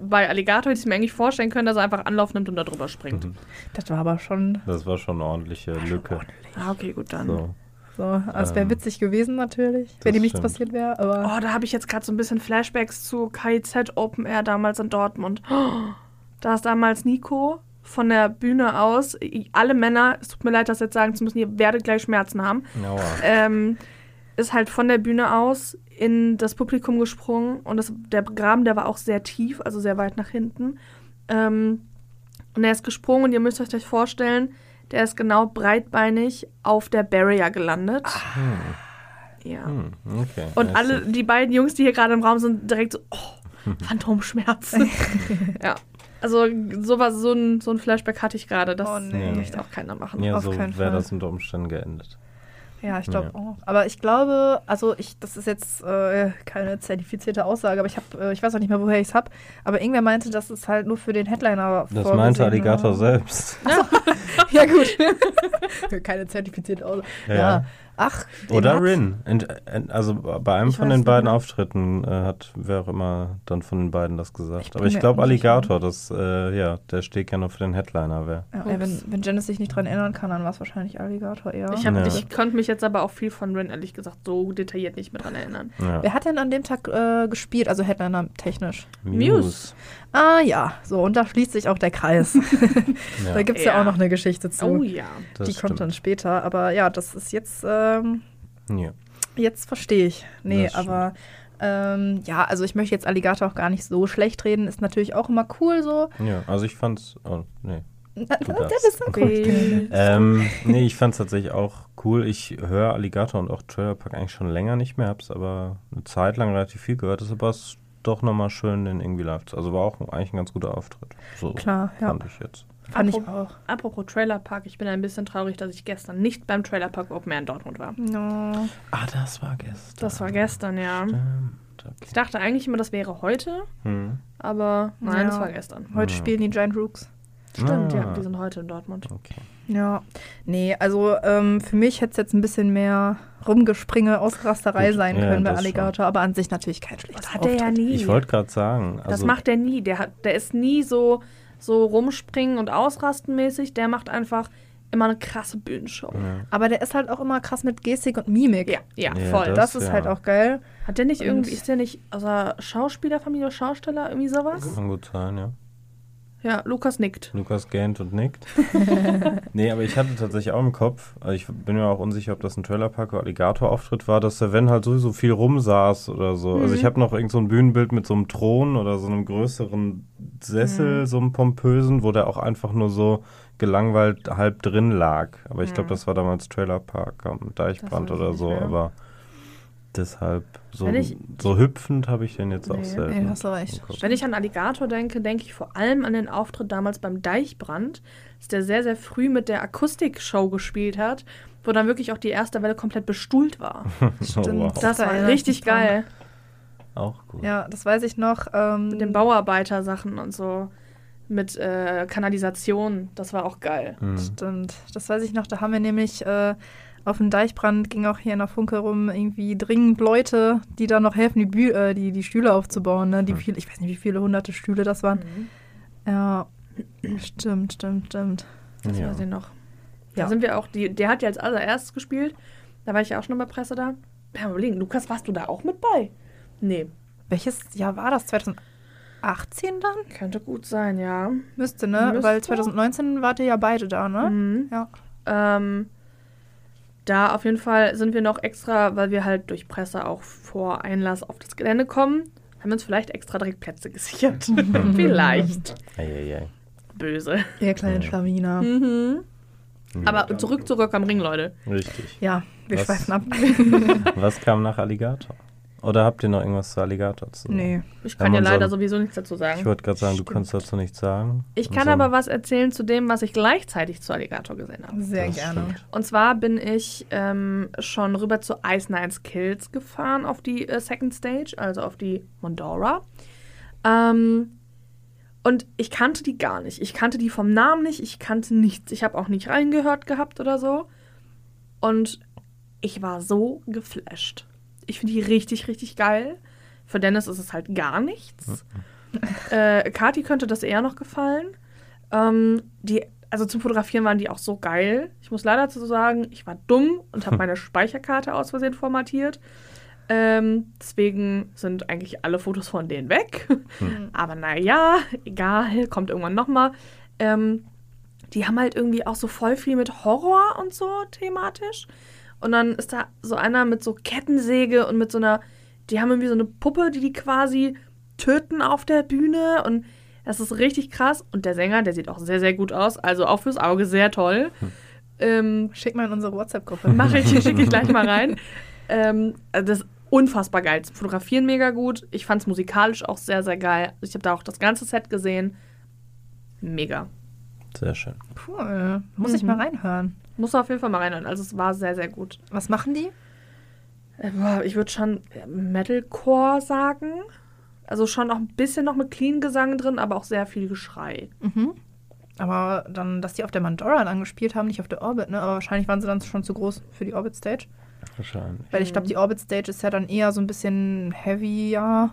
Speaker 1: bei Alligator hätte ich mir eigentlich vorstellen können, dass er einfach Anlauf nimmt und da drüber springt.
Speaker 2: Mhm.
Speaker 3: Das war aber schon
Speaker 2: Das war schon eine ordentliche Lücke.
Speaker 1: Ah, okay, gut dann.
Speaker 2: So.
Speaker 3: so. Es wäre
Speaker 2: Ähm,
Speaker 3: witzig gewesen natürlich,
Speaker 2: das
Speaker 3: wenn ihm nichts
Speaker 2: stimmt.
Speaker 3: passiert wäre. Aber
Speaker 1: Oh, da habe ich jetzt gerade so ein bisschen Flashbacks zu KIZ Open Air damals in Dortmund. Oh, *gasps* da ist damals Nico von der Bühne aus, alle Männer, es tut mir leid, das jetzt sagen zu müssen, ihr werdet gleich Schmerzen haben, ähm, ist halt von der Bühne aus in das Publikum gesprungen und das, der Graben, der war auch sehr tief, also sehr weit nach hinten. Ähm, und er ist gesprungen und ihr müsst euch gleich vorstellen, der ist genau breitbeinig auf der Barrier gelandet. Ja.
Speaker 2: Hm, okay.
Speaker 1: Und alle, die beiden Jungs, die hier gerade im Raum sind, direkt so, oh, Phantomschmerzen. *laughs* ja. Also sowas, so ein, so ein Flashback hatte ich gerade. Das
Speaker 3: Oh, nee.
Speaker 1: möchte auch keiner machen.
Speaker 2: Ja,
Speaker 3: auf
Speaker 2: so wäre das unter Umständen geendet.
Speaker 3: Ja, ich glaube
Speaker 2: Ja.
Speaker 3: auch. Aber ich glaube, also ich, das ist jetzt äh, keine zertifizierte Aussage, aber ich habe, äh, ich weiß auch nicht mehr, woher ich es habe, aber irgendwer meinte, dass es halt nur für den Headliner
Speaker 2: Das meinte Alligator
Speaker 3: war.
Speaker 2: selbst. *laughs*
Speaker 3: ja, gut. *laughs* Keine zertifizierte Aussage.
Speaker 2: Ja.
Speaker 3: Ja. Ach,
Speaker 2: Oder Rin. Also bei einem
Speaker 1: Ich
Speaker 2: von den
Speaker 1: nicht
Speaker 2: beiden
Speaker 1: mehr.
Speaker 2: Auftritten äh, hat wer auch immer dann von den beiden das gesagt.
Speaker 3: Ich
Speaker 2: Aber ich glaube. Alligator, das äh, ja, der steht ja nur für den Headliner. Wer.
Speaker 3: Ja, ey, wenn, wenn Janice sich nicht dran erinnern kann, dann war es wahrscheinlich Alligator eher.
Speaker 1: Ich, hab,
Speaker 2: Ja.
Speaker 1: ich konnte mich jetzt aber auch viel von Rin, ehrlich gesagt, so detailliert nicht mehr dran erinnern.
Speaker 2: Ja.
Speaker 3: Wer hat denn an dem Tag äh, gespielt, also Headliner technisch?
Speaker 1: Muse.
Speaker 3: Ah ja, so, und da schließt sich auch der Kreis. *laughs* *laughs*
Speaker 2: Ja,
Speaker 3: da gibt es ja.
Speaker 1: Ja.
Speaker 3: auch noch eine Geschichte zu.
Speaker 1: Oh ja.
Speaker 2: das
Speaker 3: Die kommt
Speaker 2: stimmt.
Speaker 3: dann später. Aber ja, das ist jetzt, ähm,
Speaker 2: Ja.
Speaker 3: jetzt verstehe ich. Nee,
Speaker 2: Das
Speaker 3: aber ähm, ja, also ich möchte jetzt Alligator auch gar nicht so schlecht reden. Ist natürlich auch immer cool so.
Speaker 2: ja, also ich fand's. Oh, nee.
Speaker 3: Das ist so cool.
Speaker 2: Ähm, nee, ich fand's tatsächlich auch cool. Ich höre Alligator und auch Trailer Park eigentlich schon länger nicht mehr, hab's aber eine Zeit lang relativ viel gehört. Ist aber es doch nochmal schön, den irgendwie live zu. Also war auch eigentlich ein ganz guter Auftritt. So
Speaker 3: Klar, ja.
Speaker 2: fand ich jetzt.
Speaker 3: Fand ich
Speaker 1: Apropos-
Speaker 3: auch.
Speaker 1: Apropos Trailerpark, ich bin ein bisschen traurig, dass ich gestern nicht beim Trailerpark Open Air in Dortmund war.
Speaker 3: No.
Speaker 2: Ah, das war gestern.
Speaker 1: Das war gestern, ja.
Speaker 2: Stimmt. Okay.
Speaker 1: Ich dachte eigentlich immer, das wäre heute,
Speaker 2: Hm.
Speaker 1: aber nein, es
Speaker 3: Ja.
Speaker 1: war gestern.
Speaker 3: Heute
Speaker 2: Ja.
Speaker 3: spielen die Giant Rooks.
Speaker 1: Stimmt,
Speaker 2: Ah.
Speaker 1: ja, die sind heute in Dortmund.
Speaker 2: Okay.
Speaker 3: Ja, nee, also ähm, für mich hätte es jetzt ein bisschen mehr Rumgespringe, Ausrasterei
Speaker 2: Gut,
Speaker 3: sein
Speaker 2: ja,
Speaker 3: können bei
Speaker 2: das schon.
Speaker 3: Alligator, aber an sich natürlich kein schlechtes
Speaker 1: Das hat er ja
Speaker 3: Auftritt.
Speaker 1: nie.
Speaker 2: Ich wollte gerade sagen. Also,
Speaker 1: das macht der nie. Der, hat, der ist nie so, so rumspringen und ausrasten mäßig. Der macht einfach immer eine krasse Bühnenshow.
Speaker 2: Ja.
Speaker 3: Aber der ist halt auch immer krass mit Gestik und Mimik.
Speaker 1: Ja, ja,
Speaker 2: Ja,
Speaker 1: voll.
Speaker 3: Das,
Speaker 2: Das
Speaker 3: ist
Speaker 2: ja.
Speaker 3: halt auch geil.
Speaker 1: Hat der nicht
Speaker 3: Und-
Speaker 1: irgendwie, ist der nicht aus der Schauspielerfamilie, Schausteller, irgendwie sowas?
Speaker 2: Kann gut sein, ja.
Speaker 1: Ja, Lukas nickt.
Speaker 2: Lukas gähnt und nickt. *laughs* nee, aber ich hatte tatsächlich auch im Kopf, also ich bin mir auch unsicher, ob das ein Trailerpark oder Alligator-Auftritt war, dass der Wenn halt sowieso viel rumsaß oder so. Also
Speaker 1: Mhm.
Speaker 2: ich habe noch irgend so ein Bühnenbild mit so einem Thron oder so einem größeren Sessel,
Speaker 1: Mhm.
Speaker 2: so einem pompösen, wo der auch einfach nur so gelangweilt halb drin lag. Aber ich glaube,
Speaker 1: Mhm.
Speaker 2: das war damals Trailerpark am Deichbrand oder so, aber deshalb so,
Speaker 1: ich-
Speaker 2: so hüpfend habe ich den jetzt auch
Speaker 1: Nee,
Speaker 2: selten.
Speaker 3: nee, hast du recht.
Speaker 1: Wenn ich an Alligator denke, denke ich vor allem an den Auftritt damals beim Deichbrand, dass der sehr, sehr früh mit der Akustikshow gespielt hat, wo dann wirklich auch die erste Welle komplett bestuhlt war.
Speaker 3: Stimmt. *laughs*
Speaker 2: Oh, wow.
Speaker 1: Das
Speaker 3: Da
Speaker 1: war
Speaker 3: ich
Speaker 1: richtig
Speaker 3: dran.
Speaker 1: geil.
Speaker 2: Auch gut.
Speaker 3: Ja, das weiß ich noch. Ähm,
Speaker 1: Mit den Bauarbeitersachen und so. Mit äh, Kanalisation. Das war auch geil.
Speaker 2: Hm.
Speaker 3: Stimmt. Das weiß ich noch. Da haben wir nämlich äh, auf dem Deichbrand ging auch hier in der Funke rum irgendwie dringend Leute, die da noch helfen, die, Bü äh, die, die Stühle aufzubauen. Ne? Die viel, ich weiß nicht, wie viele hunderte Stühle das waren. Ja, stimmt, stimmt, stimmt.
Speaker 1: Das
Speaker 2: Ja.
Speaker 1: weiß ich noch.
Speaker 3: Ja.
Speaker 1: Da sind wir auch, die, der hat ja als allererstes gespielt. Da war ich ja auch schon bei Presse da. Ja, überlegen, Lukas, warst du da auch mit bei? Nee,
Speaker 3: Welches Jahr war das? 2018 dann?
Speaker 1: könnte gut sein, ja.
Speaker 3: Müsste, ne?
Speaker 1: Müsste.
Speaker 3: Weil 2019 wart ihr ja beide da, ne?
Speaker 1: Mhm.
Speaker 3: Ja.
Speaker 1: Ähm, da auf jeden Fall sind wir noch extra, weil wir halt durch Presse auch vor Einlass auf das Gelände kommen, haben wir uns vielleicht extra direkt Plätze gesichert. *laughs* vielleicht.
Speaker 2: Eieiei.
Speaker 1: Böse.
Speaker 3: Ihr kleinen
Speaker 2: Ja.
Speaker 3: Schlawiner.
Speaker 1: Mhm. Aber zurück zu Rock am Ring, Leute.
Speaker 2: Richtig.
Speaker 3: Ja, wir
Speaker 2: Was-
Speaker 3: schweifen ab. *laughs*
Speaker 2: Was kam nach Alligator? Oder habt ihr noch irgendwas zu Alligator zu sagen?
Speaker 3: nee.
Speaker 1: Ich kann
Speaker 2: Ja,
Speaker 1: leider
Speaker 2: soll-
Speaker 1: sowieso nichts dazu
Speaker 2: Ich
Speaker 1: sagen.
Speaker 2: wollte gerade sagen, du
Speaker 3: Stimmt.
Speaker 2: kannst dazu nichts sagen.
Speaker 1: Ich kann
Speaker 2: so-
Speaker 1: aber was erzählen zu dem, was ich gleichzeitig zu Alligator gesehen habe.
Speaker 3: Sehr
Speaker 2: Das
Speaker 3: gerne.
Speaker 2: stimmt.
Speaker 1: Und zwar bin ich ähm, schon rüber zu Ice Nines Kills gefahren auf die äh, Second Stage, also auf die Mondora. Ähm, und ich kannte die gar nicht. Ich kannte die vom Namen nicht, ich kannte nichts. Ich habe auch nicht reingehört gehabt oder so. Und ich war so geflasht. Ich finde die richtig, richtig geil. Für Dennis ist es halt gar nichts. äh, Kati könnte das eher noch gefallen. Ähm, die, also zum Fotografieren waren die auch so geil. Ich muss leider dazu sagen, ich war dumm und habe *laughs* meine Speicherkarte aus Versehen formatiert. Ähm, deswegen sind eigentlich alle Fotos von denen weg. *laughs* Aber naja, egal, kommt irgendwann nochmal. Ähm, die haben halt irgendwie auch so voll viel mit Horror und so thematisch. Und dann ist da so einer mit so Kettensäge und mit so einer, die haben irgendwie so eine Puppe, die die quasi töten auf der Bühne und das ist richtig krass. Und der Sänger, der sieht auch sehr, sehr gut aus, also auch fürs Auge sehr toll. Ähm,
Speaker 3: Schick mal in unsere WhatsApp-Gruppe.
Speaker 1: Mache ich, schicke ich gleich mal rein. *laughs* Ähm, also das ist unfassbar geil. Zum Fotografieren mega gut. Ich fand es musikalisch auch sehr, sehr geil. Also ich habe da auch das ganze Set gesehen. Mega.
Speaker 2: Sehr schön.
Speaker 3: Cool. Muss ich
Speaker 1: Mhm.
Speaker 3: mal reinhören.
Speaker 1: Muss auf jeden Fall mal reinhören. Also es war sehr, sehr gut.
Speaker 3: Was machen die?
Speaker 1: Äh, Ich würde schon äh, Metalcore sagen. Also schon auch ein bisschen noch mit Clean-Gesang drin, aber auch sehr viel Geschrei.
Speaker 3: Mhm. Aber dann, dass die auf der Mandora dann gespielt haben, nicht auf der Orbit, ne? Aber wahrscheinlich waren sie dann schon zu groß für die Orbit Stage.
Speaker 2: Wahrscheinlich.
Speaker 3: Weil ich glaube, die Orbit Stage ist ja dann eher so ein bisschen heavier.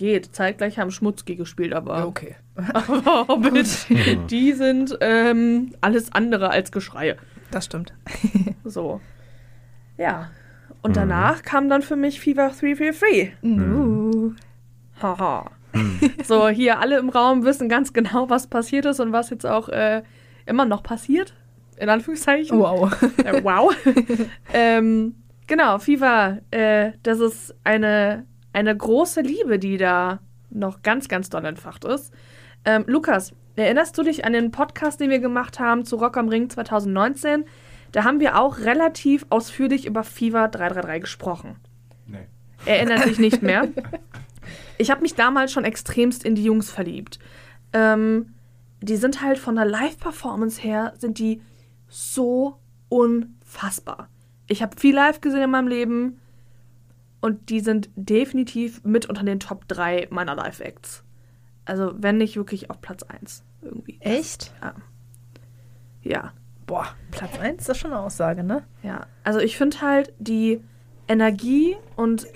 Speaker 1: Geht. Zeitgleich haben Schmutzki gespielt, aber,
Speaker 3: okay. *laughs*
Speaker 1: aber *laughs* Orbit, *laughs* die sind ähm, alles andere als Geschreie.
Speaker 3: Das stimmt.
Speaker 1: So. Ja. Und
Speaker 2: Mhm.
Speaker 1: danach kam dann für mich Fever 343.
Speaker 3: Uh.
Speaker 1: Haha. So, hier alle im Raum wissen ganz genau, was passiert ist und was jetzt auch äh, immer noch passiert. In Anführungszeichen.
Speaker 3: Wow.
Speaker 1: Äh, wow. ähm, genau, Fever, äh, das ist eine, eine große Liebe, die da noch ganz, ganz doll entfacht ist. Ähm, Lukas, erinnerst du dich an den Podcast, den wir gemacht haben zu Rock am Ring 2019? Da haben wir auch relativ ausführlich über Fever 333 gesprochen.
Speaker 4: Nee.
Speaker 1: Erinnert sich nicht mehr. *laughs* Ich habe mich damals schon extremst in die Jungs verliebt. Ähm, die sind halt von der Live-Performance her, sind die so unfassbar. Ich habe viel live gesehen in meinem Leben und die sind definitiv mit unter den Top 3 meiner Live-Acts. Also, wenn nicht wirklich auf Platz 1 irgendwie.
Speaker 3: Echt?
Speaker 1: Ja.
Speaker 3: Boah, Platz 1 ist schon eine Aussage, ne?
Speaker 1: Ja, also ich finde halt die Energie und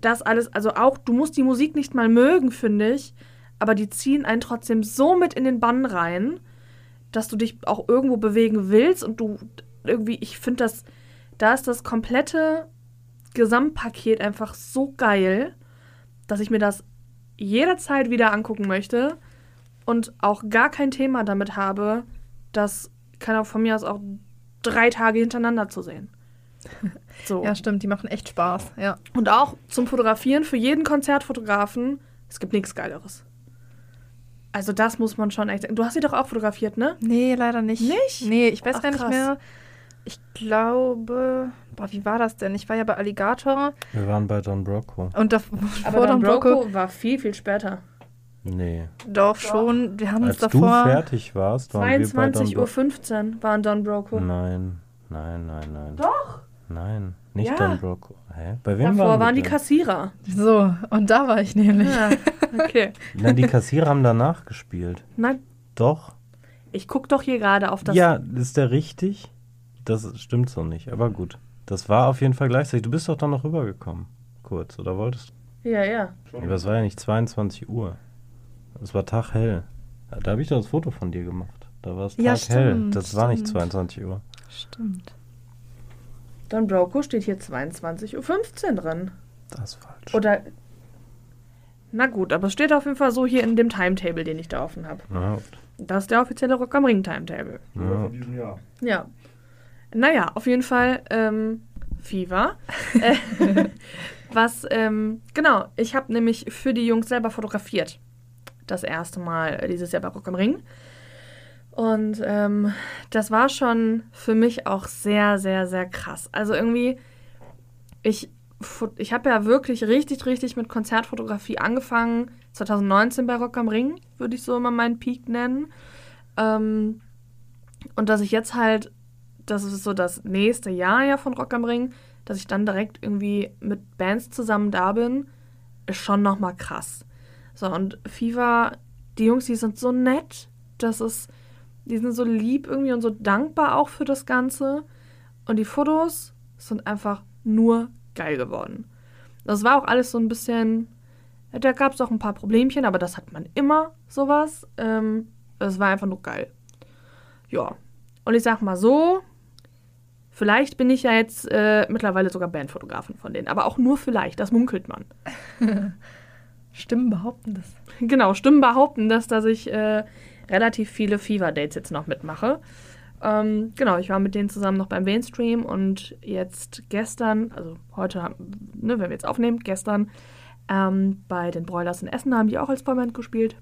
Speaker 1: das alles, also auch, du musst die Musik nicht mal mögen, finde ich, aber die ziehen einen trotzdem so mit in den Bann rein, dass du dich auch irgendwo bewegen willst und du irgendwie, ich finde das, da ist das komplette Gesamtpaket einfach so geil, dass ich mir das jederzeit wieder angucken möchte und auch gar kein Thema damit habe, das kann auch von mir aus auch drei Tage hintereinander zu sehen. *laughs* So.
Speaker 3: Ja, stimmt, die machen echt Spaß, ja.
Speaker 1: Und auch zum Fotografieren für jeden Konzertfotografen, es gibt nichts Geileres. Also das muss man schon echt. Du hast sie doch auch fotografiert, ne?
Speaker 3: Nee, leider nicht.
Speaker 1: Nicht?
Speaker 3: Nee, ich weiß
Speaker 1: Ach,
Speaker 3: gar nicht
Speaker 1: krass.
Speaker 3: mehr. Ich glaube, boah, wie war das denn? Ich war ja bei Alligator
Speaker 2: Wir waren bei Don Brocco.
Speaker 3: und da
Speaker 1: Aber
Speaker 3: vor
Speaker 1: Don
Speaker 3: Don Broco
Speaker 1: Broco war viel, viel später.
Speaker 2: Nee.
Speaker 3: doch schon. Wir haben uns
Speaker 2: Als du
Speaker 3: davor.
Speaker 2: fertig warst, waren wir bei Don
Speaker 1: 22.15 Uhr war in Don Broco.
Speaker 2: Brocco. Nein, nein, nein, nein.
Speaker 1: Doch.
Speaker 2: Nein, nicht
Speaker 1: Ja.
Speaker 2: Don Broco. Hä? Bei wem
Speaker 1: Davor
Speaker 2: waren,
Speaker 1: waren die
Speaker 2: denn?
Speaker 1: Kassierer.
Speaker 3: So, und da war ich nämlich.
Speaker 1: Ja, okay. *laughs*
Speaker 2: Nein, die Kassierer haben danach gespielt.
Speaker 1: Nein,
Speaker 2: Doch.
Speaker 1: ich guck doch hier gerade auf das.
Speaker 2: ja, ist der richtig? Das stimmt so nicht, aber gut. Das war auf jeden Fall gleichzeitig. Du bist doch dann noch rübergekommen. Kurz, oder wolltest du?
Speaker 1: Ja, ja.
Speaker 2: Aber es war ja nicht 22 Uhr. Es war taghell. Ja, Da habe ich doch das Foto von dir gemacht. Da war es
Speaker 3: Ja,
Speaker 2: taghell.
Speaker 3: stimmt,
Speaker 2: Das war nicht
Speaker 3: stimmt.
Speaker 2: 22 Uhr.
Speaker 3: Stimmt.
Speaker 1: Don Broco steht hier 22.15 Uhr drin.
Speaker 2: Das ist falsch.
Speaker 1: Oder. Na gut, aber es steht auf jeden Fall so hier in dem Timetable, den ich da offen habe.
Speaker 2: Ja,
Speaker 1: Das ist der offizielle Rock am Ring Timetable.
Speaker 2: Ja.
Speaker 4: von diesem Jahr.
Speaker 1: Ja. Naja, auf jeden Fall ähm, Fever. *laughs* *laughs* Was, ähm, genau, ich habe nämlich für die Jungs selber fotografiert. Das erste Mal äh, dieses Jahr bei Rock am Ring. Und ähm, das war schon für mich auch sehr, sehr, sehr krass. Also irgendwie, ich, ich habe ja wirklich richtig, richtig mit Konzertfotografie angefangen. 2019 bei Rock am Ring, würde ich so immer meinen Peak nennen. Ähm, und dass ich jetzt halt, das ist so das nächste Jahr ja von Rock am Ring, dass ich dann direkt irgendwie mit Bands zusammen da bin, ist schon nochmal krass. So, und Fever, die Jungs, die sind so nett, das ist, die sind so lieb irgendwie und so dankbar auch für das Ganze. Und die Fotos sind einfach nur geil geworden. Das war auch alles so ein bisschen, da gab es auch ein paar Problemchen, aber das hat man immer, sowas. Ähm, es war einfach nur geil. Ja. Und ich sag mal so, vielleicht bin ich ja jetzt äh, mittlerweile sogar Bandfotografin von denen, aber auch nur vielleicht, das munkelt man. *laughs*
Speaker 3: Stimmen behaupten das.
Speaker 1: Genau, Stimmen behaupten das, dass ich äh, relativ viele Fever-Dates jetzt noch mitmache. Ähm, genau, ich war mit denen zusammen noch beim Mainstream und jetzt gestern, also heute, ne, wenn wir jetzt aufnehmen, gestern ähm, bei den Broilers in Essen haben die auch als Vollband gespielt.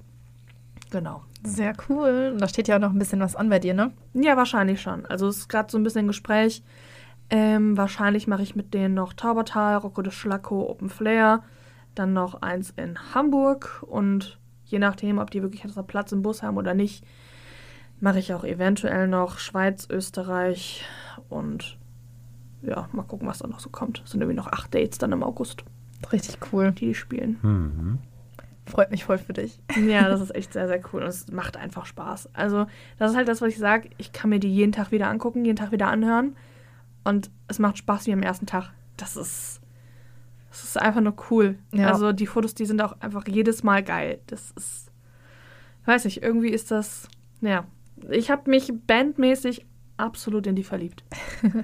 Speaker 1: Genau.
Speaker 3: Sehr cool. Und da steht ja auch noch ein bisschen was an bei dir, ne?
Speaker 1: Ja, wahrscheinlich schon. Also es ist gerade so ein bisschen Gespräch. Ähm, wahrscheinlich mache ich mit denen noch Taubertal, Rocco de Schlacko, Open Flair, dann noch eins in Hamburg und je nachdem, ob die wirklich extra Platz im Bus haben oder nicht, mache ich auch eventuell noch Schweiz, Österreich und ja, mal gucken, was da noch so kommt. Es sind irgendwie noch acht Dates dann im August,
Speaker 3: Richtig cool.
Speaker 1: die die spielen.
Speaker 2: Mhm.
Speaker 3: Freut mich voll für dich.
Speaker 1: Ja, das ist echt sehr, sehr cool und es macht einfach Spaß. Also, das ist halt das, was ich sage. Ich kann mir die jeden Tag wieder angucken, jeden Tag wieder anhören und es macht Spaß wie am ersten Tag. Das ist, das ist einfach nur cool.
Speaker 3: Ja.
Speaker 1: Also, die Fotos, die sind auch einfach jedes Mal geil. Das ist, weiß nicht, irgendwie ist das, ja. Ich habe mich bandmäßig absolut in die verliebt. *laughs*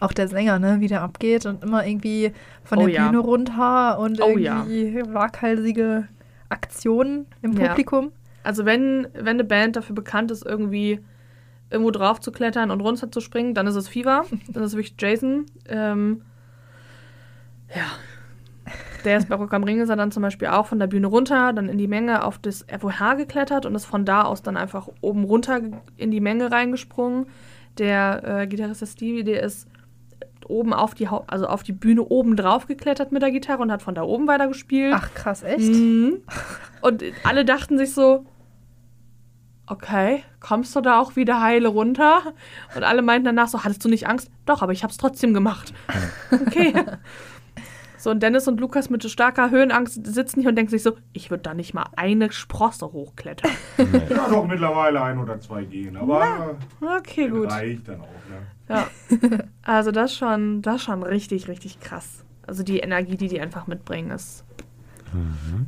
Speaker 3: Auch der Sänger, ne, wie der abgeht und immer irgendwie von
Speaker 1: Oh
Speaker 3: der
Speaker 1: ja.
Speaker 3: Bühne runter und
Speaker 1: Oh ja.
Speaker 3: irgendwie waghalsige Aktionen im
Speaker 1: Ja.
Speaker 3: Publikum.
Speaker 1: Also wenn, wenn eine Band dafür bekannt ist, irgendwie irgendwo drauf zu klettern und runter zu springen, dann ist es Fever. *laughs* Dann ist es wirklich Jason. Ähm, ja. Der ist bei Rock am Ring, ist er dann zum Beispiel auch von der Bühne runter, dann in die Menge auf das FOH geklettert und ist von da aus dann einfach oben runter in die Menge reingesprungen. Der äh, Gitarrist Stevie, der ist oben auf die Hau also auf die Bühne oben drauf geklettert mit der Gitarre und hat von da oben weiter gespielt.
Speaker 3: Ach, krass, echt?
Speaker 1: Mhm. Und alle dachten sich so, okay, kommst du da auch wieder heile runter? Und alle meinten danach so, hattest du nicht Angst? Doch, aber ich habe es trotzdem gemacht. Okay. So, und Dennis und Lukas mit starker Höhenangst sitzen hier und denken sich so, ich würde da nicht mal eine Sprosse hochklettern.
Speaker 4: Ja, doch mittlerweile ein oder zwei gehen, aber
Speaker 1: Okay,
Speaker 4: äh,
Speaker 1: gut.
Speaker 4: reicht dann auch. Ne?
Speaker 1: Ja. *laughs* Also das schon, das schon richtig, richtig krass. Also die Energie, die die einfach mitbringen, ist,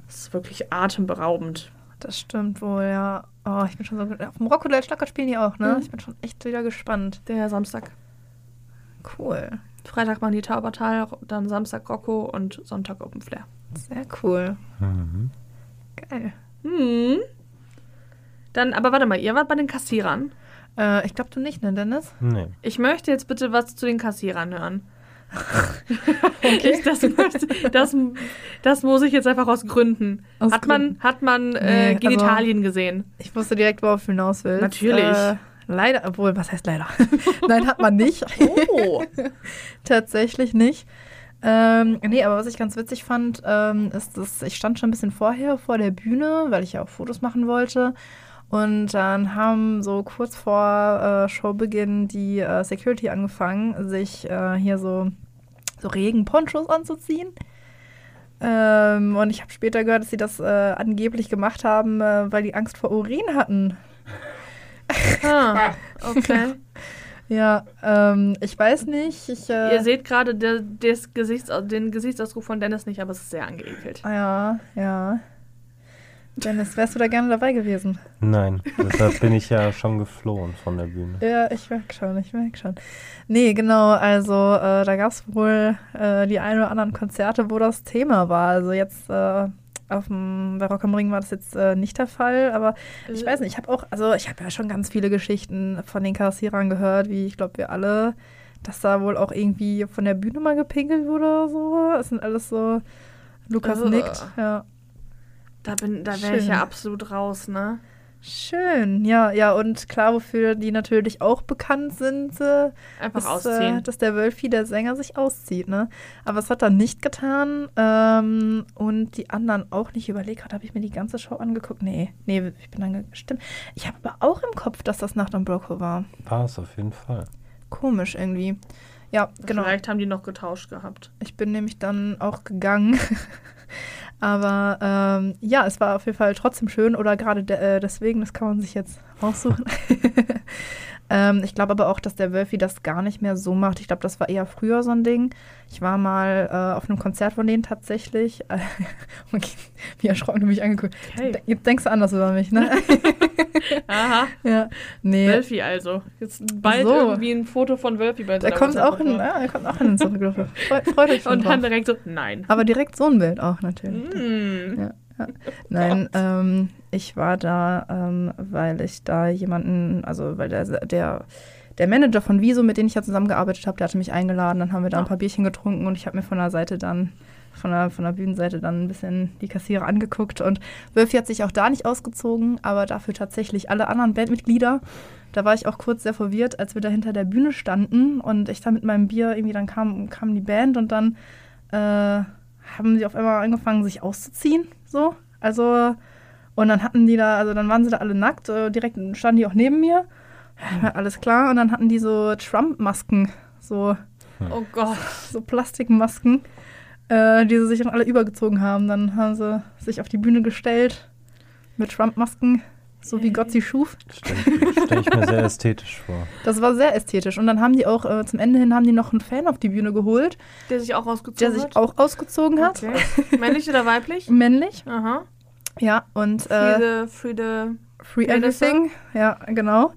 Speaker 1: ist wirklich atemberaubend.
Speaker 3: Das stimmt wohl, ja. Oh, ich bin schon so. Auf dem Rockodile Schlackert spielen die auch, ne?
Speaker 1: Mhm.
Speaker 3: Ich bin schon echt wieder gespannt.
Speaker 1: Der Samstag.
Speaker 3: Cool.
Speaker 1: Freitag machen die Taubertal, dann Samstag Rocco und Sonntag Open Flair.
Speaker 3: Sehr cool.
Speaker 2: Mhm.
Speaker 3: Geil.
Speaker 1: Hm. Dann, aber warte mal, ihr wart bei den Kassierern.
Speaker 3: Äh, ich glaube, du nicht, ne, Dennis?
Speaker 2: Nee.
Speaker 1: Ich möchte jetzt bitte was zu den Kassierern hören. *laughs* ich, das, das, das muss ich jetzt einfach aus Gründen.
Speaker 3: Aus
Speaker 1: hat man,
Speaker 3: Gründen.
Speaker 1: hat man
Speaker 3: Nee,
Speaker 1: äh,
Speaker 3: also-
Speaker 1: Genitalien gesehen?
Speaker 3: Ich wusste direkt, worauf du hinaus willst.
Speaker 1: Natürlich.
Speaker 3: Äh, leider, obwohl, was heißt leider? *laughs* Nein, hat man nicht. *laughs*
Speaker 1: Oh.
Speaker 3: Tatsächlich nicht. Ähm, nee, aber was ich ganz witzig fand, ähm, ist, dass ich stand schon ein bisschen vorher vor der Bühne, weil ich ja auch Fotos machen wollte. Und dann haben so kurz vor äh, Showbeginn die äh, Security angefangen, sich äh, hier so, so Regenponchos anzuziehen. Ähm, und ich habe später gehört, dass sie das äh, angeblich gemacht haben, äh, weil die Angst vor Urin hatten.
Speaker 1: Ah, *laughs* okay.
Speaker 3: Ja, ähm, ich weiß nicht. Ich, äh,
Speaker 1: Ihr seht gerade des Gesichts, den Gesichtsausdruck von Dennis nicht, aber es ist sehr angeekelt.
Speaker 3: Ah, Ja, ja. Dennis, wärst du da gerne dabei gewesen?
Speaker 2: Nein, deshalb bin ich ja schon geflohen von der Bühne. *laughs*
Speaker 3: Ja, ich merke schon, ich merke schon. Nee, genau, also äh, da gab es wohl äh, die ein oder anderen Konzerte, wo das Thema war. Also jetzt äh, auf dem, bei Rock am Ring war das jetzt äh, nicht der Fall, aber ich weiß nicht, ich habe auch, also ich habe ja schon ganz viele Geschichten von den Kassierern gehört, wie ich glaube wir alle, dass da wohl auch irgendwie von der Bühne mal gepinkelt wurde oder so. Es sind alles so, Lukas
Speaker 1: Ugh.
Speaker 3: nickt, ja.
Speaker 1: Da, bin- da wäre ich ja absolut raus, ne?
Speaker 3: Schön, ja, ja, und klar, wofür die natürlich auch bekannt sind, äh,
Speaker 1: Einfach
Speaker 3: ist,
Speaker 1: ausziehen.
Speaker 3: Äh, dass der Wölfi, der Sänger, sich auszieht, ne? Aber es hat er nicht getan ähm, und die anderen auch nicht. Überlegt gerade, habe ich mir die ganze Show angeguckt? Nee, nee, ich bin dann ge- stimmt. Ich habe aber auch im Kopf, dass das Nacht am Broco war.
Speaker 2: War es auf jeden Fall.
Speaker 3: Komisch irgendwie. Ja, genau.
Speaker 1: Vielleicht haben die noch getauscht gehabt.
Speaker 3: Ich bin nämlich dann auch gegangen. *laughs* Aber ähm, ja, es war auf jeden Fall trotzdem schön oder gerade de äh, deswegen, das kann man sich jetzt aussuchen. *laughs* ähm, ich glaube aber auch, dass der Wölfi das gar nicht mehr so macht. Ich glaube, das war eher früher so ein Ding. Ich war mal äh, auf einem Konzert von denen tatsächlich. *laughs* okay, wie erschrocken du mich angeguckt.
Speaker 1: Okay.
Speaker 3: De jetzt denkst du anders über mich, ne? *laughs*
Speaker 1: Aha.
Speaker 3: ja, nee.
Speaker 1: Wölfi also. Jetzt bald
Speaker 3: So.
Speaker 1: irgendwie ein Foto von Wölfi bei
Speaker 3: Der
Speaker 1: seiner
Speaker 3: kommt auch in, ja, der kommt auch in den Zurückgriff. Freut, freut euch *laughs* schon
Speaker 1: Und dann direkt so, nein.
Speaker 3: Aber direkt so ein Bild auch natürlich.
Speaker 1: Mm.
Speaker 3: Ja, ja. *laughs* Nein, ähm, ich war da, ähm, weil ich da jemanden, also weil der, der, der Manager von Wieso, mit dem ich ja zusammengearbeitet habe, der hatte mich eingeladen, dann haben wir da ein
Speaker 1: Ah.
Speaker 3: paar Bierchen getrunken und ich habe mir von der Seite dann, von der, von der Bühnenseite dann ein bisschen die Kassierer angeguckt und Wölfi hat sich auch da nicht ausgezogen, aber dafür tatsächlich alle anderen Bandmitglieder. Da war ich auch kurz sehr verwirrt, als wir da hinter der Bühne standen und ich da mit meinem Bier irgendwie, dann kam, kam die Band und dann äh, haben sie auf einmal angefangen, sich auszuziehen. So. Also, und dann hatten die da, also dann waren sie da alle nackt, äh, direkt standen die auch neben mir. Ja, alles klar. Und dann hatten die so Trump-Masken, so,
Speaker 1: Oh Gott.
Speaker 3: so Plastikmasken, äh, die sie sich dann alle übergezogen haben. Dann haben sie sich auf die Bühne gestellt mit Trump-Masken, so wie Gott sie schuf.
Speaker 2: Stelle ich, stell ich mir sehr *laughs* ästhetisch vor.
Speaker 3: Das war sehr ästhetisch. Und dann haben die auch äh, zum Ende hin haben die noch einen Fan auf die Bühne geholt,
Speaker 1: Der sich auch ausgezogen
Speaker 3: der sich
Speaker 1: hat?
Speaker 3: auch ausgezogen hat.
Speaker 1: Okay. Männlich oder weiblich? *laughs*
Speaker 3: Männlich.
Speaker 1: Aha.
Speaker 3: Ja, und
Speaker 1: Free
Speaker 3: äh,
Speaker 1: the, free the
Speaker 3: Free Everything. Ja, genau.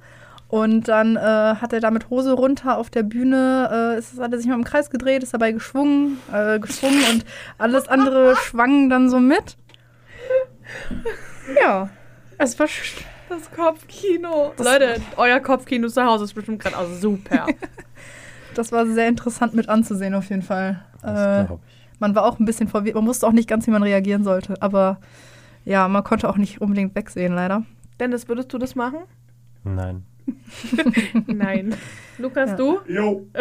Speaker 3: Und dann äh, hat er da mit Hose runter auf der Bühne, äh, ist, hat er sich mal im Kreis gedreht, ist dabei geschwungen, äh, geschwungen und alles andere schwang dann so mit. Ja, es war
Speaker 1: Das Kopfkino. Leute, euer Kopfkino zu Hause ist bestimmt gerade auch super. *laughs*
Speaker 3: das war sehr interessant mit anzusehen auf jeden Fall.
Speaker 2: Das
Speaker 3: Äh,
Speaker 2: glaube ich.
Speaker 3: man war auch ein bisschen verwirrt, man wusste auch nicht ganz, wie man reagieren sollte, aber ja, man konnte auch nicht unbedingt wegsehen, leider.
Speaker 1: Dennis, würdest du das machen?
Speaker 2: Nein. *laughs*
Speaker 1: Nein. Lukas,
Speaker 3: Ja.
Speaker 1: du?
Speaker 4: Jo. *laughs*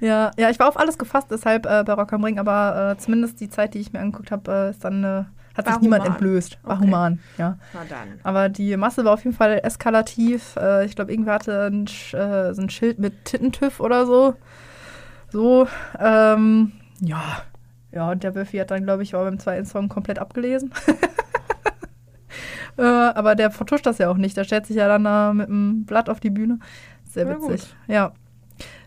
Speaker 3: Ja, ja, ich war auf alles gefasst, deshalb äh, bei Rock am Ring, aber äh, zumindest die Zeit, die ich mir angeguckt habe, äh, ist dann äh, hat
Speaker 1: War
Speaker 3: sich niemand
Speaker 1: human.
Speaker 3: entblößt. War
Speaker 1: Okay.
Speaker 3: human, ja. Aber die Masse war auf jeden Fall eskalativ. Äh, ich glaube, irgendwer hatte ein, äh, so ein Schild mit Tittentüff oder so. So, ähm, ja. Ja, und der Wölfi hat dann, glaube ich, war beim zweiten Song komplett abgelesen. *laughs* äh, aber der vertuscht das ja auch nicht. Der stellt sich ja dann da mit dem Blatt auf die Bühne. Sehr witzig. Ja.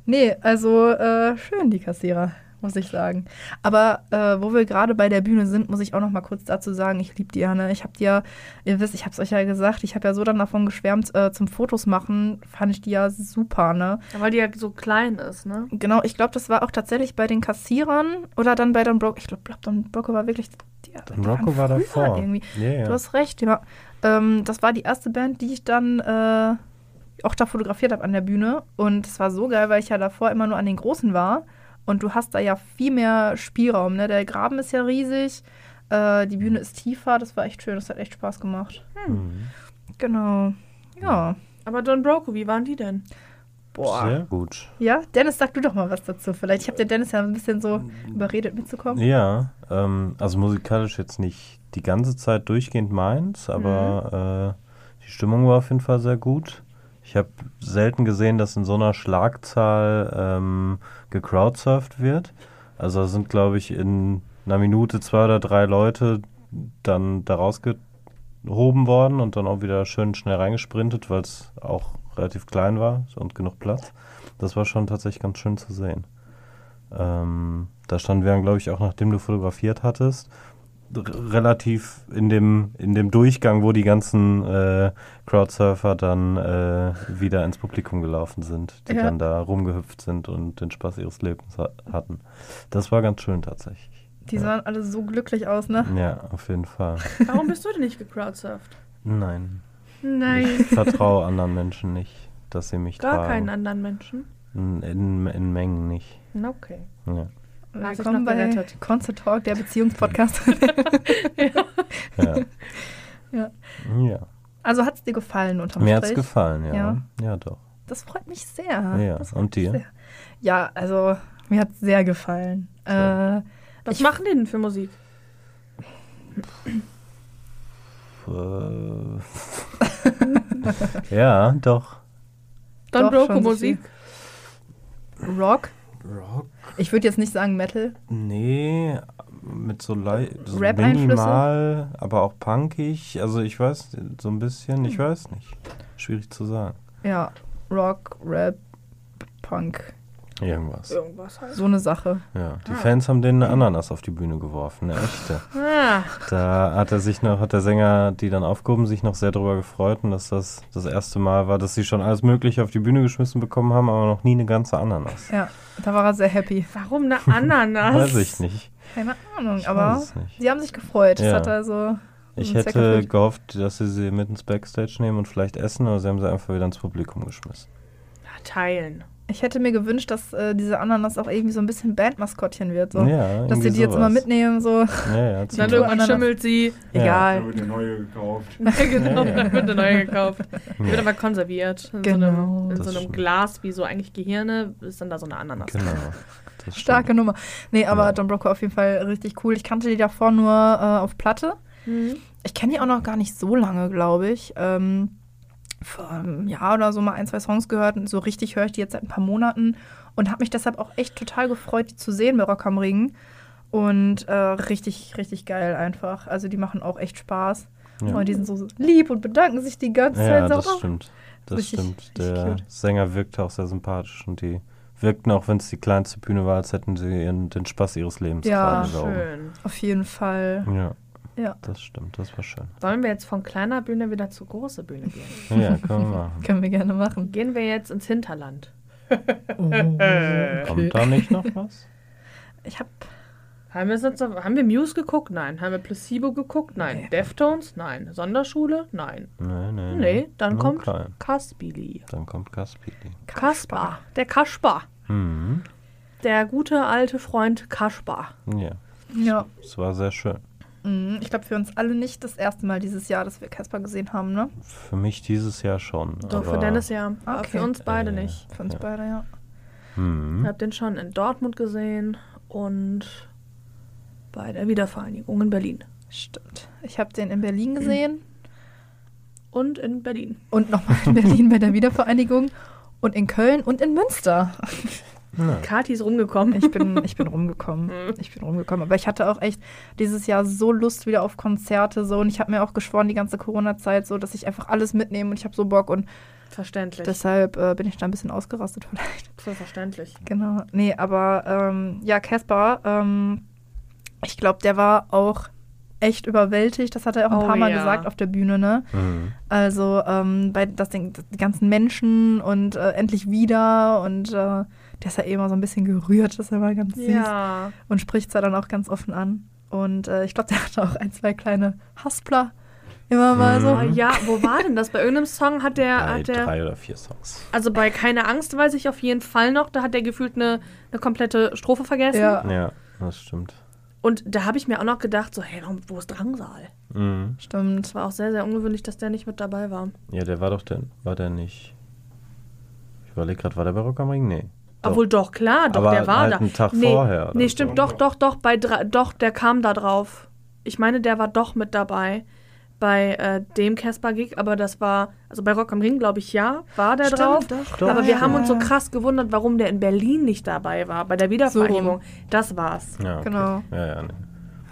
Speaker 3: Nee, also äh, schön, die Kassierer, muss ich sagen. Aber äh, wo wir gerade bei der Bühne sind, muss ich auch noch mal kurz dazu sagen, ich liebe die ja, ne? Ich habe die ja, ihr wisst, ich habe es euch ja gesagt, ich habe ja so dann davon geschwärmt, äh, zum Fotos machen, fand ich die ja super, ne?
Speaker 1: Ja, weil die ja so klein ist, ne?
Speaker 3: Genau, ich glaube, das war auch tatsächlich bei den Kassierern oder dann bei Don Broco. Ich glaube, Don Broco war wirklich. Die,
Speaker 2: Don
Speaker 3: waren
Speaker 2: war davor.
Speaker 3: Irgendwie.
Speaker 2: Ja, ja.
Speaker 3: Du hast recht, ja. Ähm, das war die erste Band, die ich dann äh, auch da fotografiert habe an der Bühne. Und es war so geil, weil ich ja davor immer nur an den Großen war. Und du hast da ja viel mehr Spielraum. Ne? Der Graben ist ja riesig, äh, die Bühne ist tiefer. Das war echt schön, das hat echt Spaß gemacht.
Speaker 2: Mhm.
Speaker 3: Genau. Ja.
Speaker 1: Aber Don Broco, wie waren die denn?
Speaker 3: Boah.
Speaker 2: Sehr gut.
Speaker 3: Ja, Dennis, sag du doch mal was dazu. Vielleicht. Ich habe den Dennis ja ein bisschen so überredet mitzukommen.
Speaker 2: Ja, ähm, also musikalisch jetzt nicht die ganze Zeit durchgehend meins, aber äh, die Stimmung war auf jeden Fall sehr gut. Ich habe selten gesehen, dass in so einer Schlagzahl ähm, gecrowdsurft wird. Also sind, glaube ich, in einer Minute zwei oder drei Leute dann da rausgehoben worden und dann auch wieder schön schnell reingesprintet, weil es auch relativ klein war und genug Platz. Das war schon tatsächlich ganz schön zu sehen. Ähm, da standen wir dann, glaube ich, auch nachdem du fotografiert hattest, relativ in dem, in dem Durchgang, wo die ganzen äh, Crowdsurfer dann äh, wieder ins Publikum gelaufen sind, die
Speaker 3: Ja.
Speaker 2: dann da rumgehüpft sind und den Spaß ihres Lebens ha hatten. Das war ganz schön tatsächlich.
Speaker 3: Die sahen alle so glücklich aus, ne?
Speaker 2: Ja, auf jeden Fall.
Speaker 1: Warum bist du denn nicht gecrowdsurft?
Speaker 2: Nein.
Speaker 1: Nein.
Speaker 2: Ich vertraue anderen Menschen nicht, dass sie mich
Speaker 1: Gar
Speaker 2: tragen.
Speaker 1: keinen anderen Menschen.
Speaker 2: In, in, in Mengen nicht.
Speaker 1: Okay.
Speaker 2: Ja.
Speaker 3: Willkommen bei
Speaker 1: gerettet.
Speaker 3: Concert Talk, der Beziehungspodcast. *laughs*
Speaker 2: Ja.
Speaker 3: Ja.
Speaker 2: ja.
Speaker 3: also hat es dir gefallen unterm
Speaker 2: Mir hat's
Speaker 3: Strich?
Speaker 2: gefallen, ja.
Speaker 3: Ja.
Speaker 2: Ja, doch.
Speaker 3: Das freut mich sehr.
Speaker 2: Ja, und dir?
Speaker 3: Sehr. Ja, also mir hat es sehr gefallen. Äh,
Speaker 1: Was
Speaker 3: Ich-
Speaker 1: machen die denn für Musik?
Speaker 2: Äh, *laughs* ja, doch.
Speaker 1: Don
Speaker 3: Doch,
Speaker 1: Broco
Speaker 3: so
Speaker 1: Musik?
Speaker 3: Rock.
Speaker 2: Rock?
Speaker 3: Ich würde jetzt nicht sagen Metal.
Speaker 2: Nee, mit so, lei- so minimal, aber auch punkig. Also ich weiß, so ein bisschen, ich weiß nicht. Schwierig zu sagen.
Speaker 3: Ja, Rock, Rap, Punk.
Speaker 2: Irgendwas.
Speaker 1: Irgendwas halt.
Speaker 3: So eine Sache.
Speaker 2: Ja, die
Speaker 1: Ah.
Speaker 2: Fans haben den eine Ananas auf die Bühne geworfen, eine echte.
Speaker 1: Ah,
Speaker 2: Da hat er sich noch, hat der Sänger, die dann aufgehoben, sich noch sehr darüber gefreut und dass das das erste Mal war, dass sie schon alles Mögliche auf die Bühne geschmissen bekommen haben, aber noch nie eine ganze Ananas.
Speaker 3: Ja, da war er sehr happy.
Speaker 1: warum eine Ananas?
Speaker 2: Weiß ich nicht.
Speaker 3: Keine Ahnung,
Speaker 2: Ich
Speaker 3: aber sie haben sich gefreut. Das
Speaker 2: Ja.
Speaker 3: hat also.
Speaker 2: Ich hätte gehofft, dass sie sie mit ins Backstage nehmen und vielleicht essen, aber sie haben sie einfach wieder ins Publikum geschmissen.
Speaker 1: Teilen.
Speaker 3: Ich hätte mir gewünscht, dass äh, diese Ananas auch irgendwie so ein bisschen Bandmaskottchen wird. So.
Speaker 2: Ja,
Speaker 3: dass sie die jetzt immer mitnehmen. So.
Speaker 2: Ja, ja, *laughs*
Speaker 1: Dann irgendwann
Speaker 3: Ananas.
Speaker 1: schimmelt sie.
Speaker 2: Ja.
Speaker 4: Da
Speaker 1: Egal.
Speaker 4: wird eine neue gekauft. *laughs*
Speaker 1: genau,
Speaker 2: Ja, ja.
Speaker 1: dann wird eine neue gekauft. *laughs* Die wird aber konserviert. In
Speaker 3: Genau.
Speaker 1: so einem, in so einem. Glas, wie so eigentlich Gehirne, ist dann da so eine Ananas.
Speaker 2: genau. Das
Speaker 3: Starke
Speaker 2: stimmt.
Speaker 3: Nummer. Nee, aber
Speaker 2: Ja.
Speaker 3: Don Brocco auf jeden Fall richtig cool. Ich kannte die davor nur äh, auf Platte.
Speaker 1: Mhm.
Speaker 3: Ich kenne die auch noch gar nicht so lange, glaube ich. Ähm, vor einem Jahr oder so mal ein, zwei Songs gehört und so richtig höre ich die jetzt seit ein paar Monaten und habe mich deshalb auch echt total gefreut, die zu sehen bei Rock am Ring. Und äh, richtig, richtig geil einfach. Also die machen auch echt Spaß.
Speaker 2: Ja.
Speaker 3: Und die sind so lieb und bedanken sich die ganze
Speaker 2: Ja,
Speaker 3: Zeit. So,
Speaker 2: das
Speaker 3: oh,
Speaker 2: stimmt. Das
Speaker 3: Richtig-
Speaker 2: stimmt.
Speaker 3: richtig
Speaker 2: Der
Speaker 3: cute.
Speaker 2: Sänger wirkte auch sehr sympathisch und die wirkten auch, wenn es die kleinste Bühne war, als hätten sie ihren, den Spaß ihres Lebens
Speaker 3: Ja.
Speaker 1: Schön.
Speaker 3: Auf jeden Fall.
Speaker 2: Ja,
Speaker 3: Ja.
Speaker 2: das stimmt. Das war schön.
Speaker 1: Sollen wir jetzt von kleiner Bühne wieder zur großen Bühne gehen?
Speaker 2: Ja, können wir *laughs* machen.
Speaker 3: Können wir gerne machen.
Speaker 1: Gehen wir jetzt ins Hinterland.
Speaker 2: Kommt da nicht noch was?
Speaker 3: Ich habe
Speaker 1: Haben wir, sonst haben wir Muse geguckt? Nein. Haben wir Placebo geguckt? Nein.
Speaker 3: Nee.
Speaker 1: Deftones? Nein. Sonderschule? Nein.
Speaker 2: Nee, nee.
Speaker 1: Nee, dann
Speaker 2: Nur
Speaker 1: kommt
Speaker 2: klein.
Speaker 1: Kaspili.
Speaker 2: Dann kommt Kaspili.
Speaker 1: Kaspar. Der Kaspar.
Speaker 2: Mhm.
Speaker 1: Der gute alte Freund Kaspar.
Speaker 2: Ja,
Speaker 3: Ja.
Speaker 2: es war sehr schön.
Speaker 3: Mhm. Ich glaube, für uns alle nicht das erste Mal dieses Jahr, dass wir Casper gesehen haben, ne?
Speaker 2: Für mich dieses Jahr schon.
Speaker 1: Doch, für
Speaker 2: aber-
Speaker 1: Dennis ja. Aber
Speaker 3: Okay.
Speaker 1: für uns beide
Speaker 2: Äh,
Speaker 1: nicht.
Speaker 3: Für uns
Speaker 2: Ja.
Speaker 3: beide, ja.
Speaker 2: Mhm.
Speaker 1: Ich habe den schon in Dortmund gesehen und bei der Wiedervereinigung in Berlin.
Speaker 3: Stimmt. Ich habe den in Berlin gesehen *clears throat*
Speaker 1: Und in Berlin.
Speaker 3: und nochmal in Berlin bei der Wiedervereinigung und in Köln und in Münster. *laughs*
Speaker 2: Ja.
Speaker 1: Kati ist rumgekommen.
Speaker 3: Ich bin, ich bin *laughs* rumgekommen. Ich bin rumgekommen. Aber ich hatte auch echt dieses Jahr so Lust wieder auf Konzerte so und ich habe mir auch geschworen die ganze Corona-Zeit so, dass ich einfach alles mitnehme und ich habe so Bock und
Speaker 1: Verständlich.
Speaker 3: deshalb äh, bin ich da ein bisschen ausgerastet vielleicht.
Speaker 1: so verständlich.
Speaker 3: Genau. Nee, aber ähm, ja, Caspar, ähm, ich glaube, der war auch echt überwältigt. Das hat er auch ein
Speaker 1: Oh
Speaker 3: paar Mal
Speaker 1: ja.
Speaker 3: gesagt auf der Bühne, ne?
Speaker 2: Mhm.
Speaker 3: Also ähm, bei das Ding, die ganzen Menschen und äh, endlich wieder und äh, der ist ja eh immer so ein bisschen gerührt, das ist immer ganz süß
Speaker 1: Ja.
Speaker 3: und spricht zwar dann auch ganz offen an. Und äh, ich glaube, der *laughs* hatte auch ein, zwei kleine Haspler immer mal so.
Speaker 1: Oh, ja, wo war denn das? Bei irgendeinem Song hat der,
Speaker 2: Bei
Speaker 1: hat der
Speaker 2: drei oder vier Songs.
Speaker 1: also bei Keine Angst weiß ich auf jeden Fall noch, da hat der gefühlt eine, eine komplette Strophe vergessen.
Speaker 3: Ja,
Speaker 2: Ja, das stimmt.
Speaker 1: Und da habe ich mir auch noch gedacht, so, hey, warum- wo ist Drangsal?
Speaker 2: Mhm.
Speaker 3: stimmt.
Speaker 1: Es war auch sehr, sehr ungewöhnlich, dass der nicht mit dabei war.
Speaker 2: Ja, der war doch der, war der nicht. Ich überlege gerade, war der bei Rock am Ring? Nee. Doch.
Speaker 1: Obwohl doch, klar, doch,
Speaker 2: Aber
Speaker 1: der war
Speaker 2: halt
Speaker 1: da.
Speaker 2: einen Tag
Speaker 1: nee,
Speaker 2: vorher
Speaker 1: Nee,
Speaker 2: so.
Speaker 1: stimmt, doch, doch, doch, bei drei, doch, der kam da drauf. Ich meine, der war doch mit dabei bei äh, dem Casper-Gig, aber das war, also bei Rock am Ring, glaube ich, ja, war der
Speaker 3: Stimmt,
Speaker 1: drauf.
Speaker 3: doch,
Speaker 2: Doch.
Speaker 1: aber wir
Speaker 3: ja.
Speaker 1: haben uns so krass gewundert, warum der in Berlin nicht dabei war, bei der Wiedervereinigung.
Speaker 3: rum.
Speaker 1: das war's.
Speaker 2: Ja, okay.
Speaker 3: Genau.
Speaker 2: Ja, ja, nee.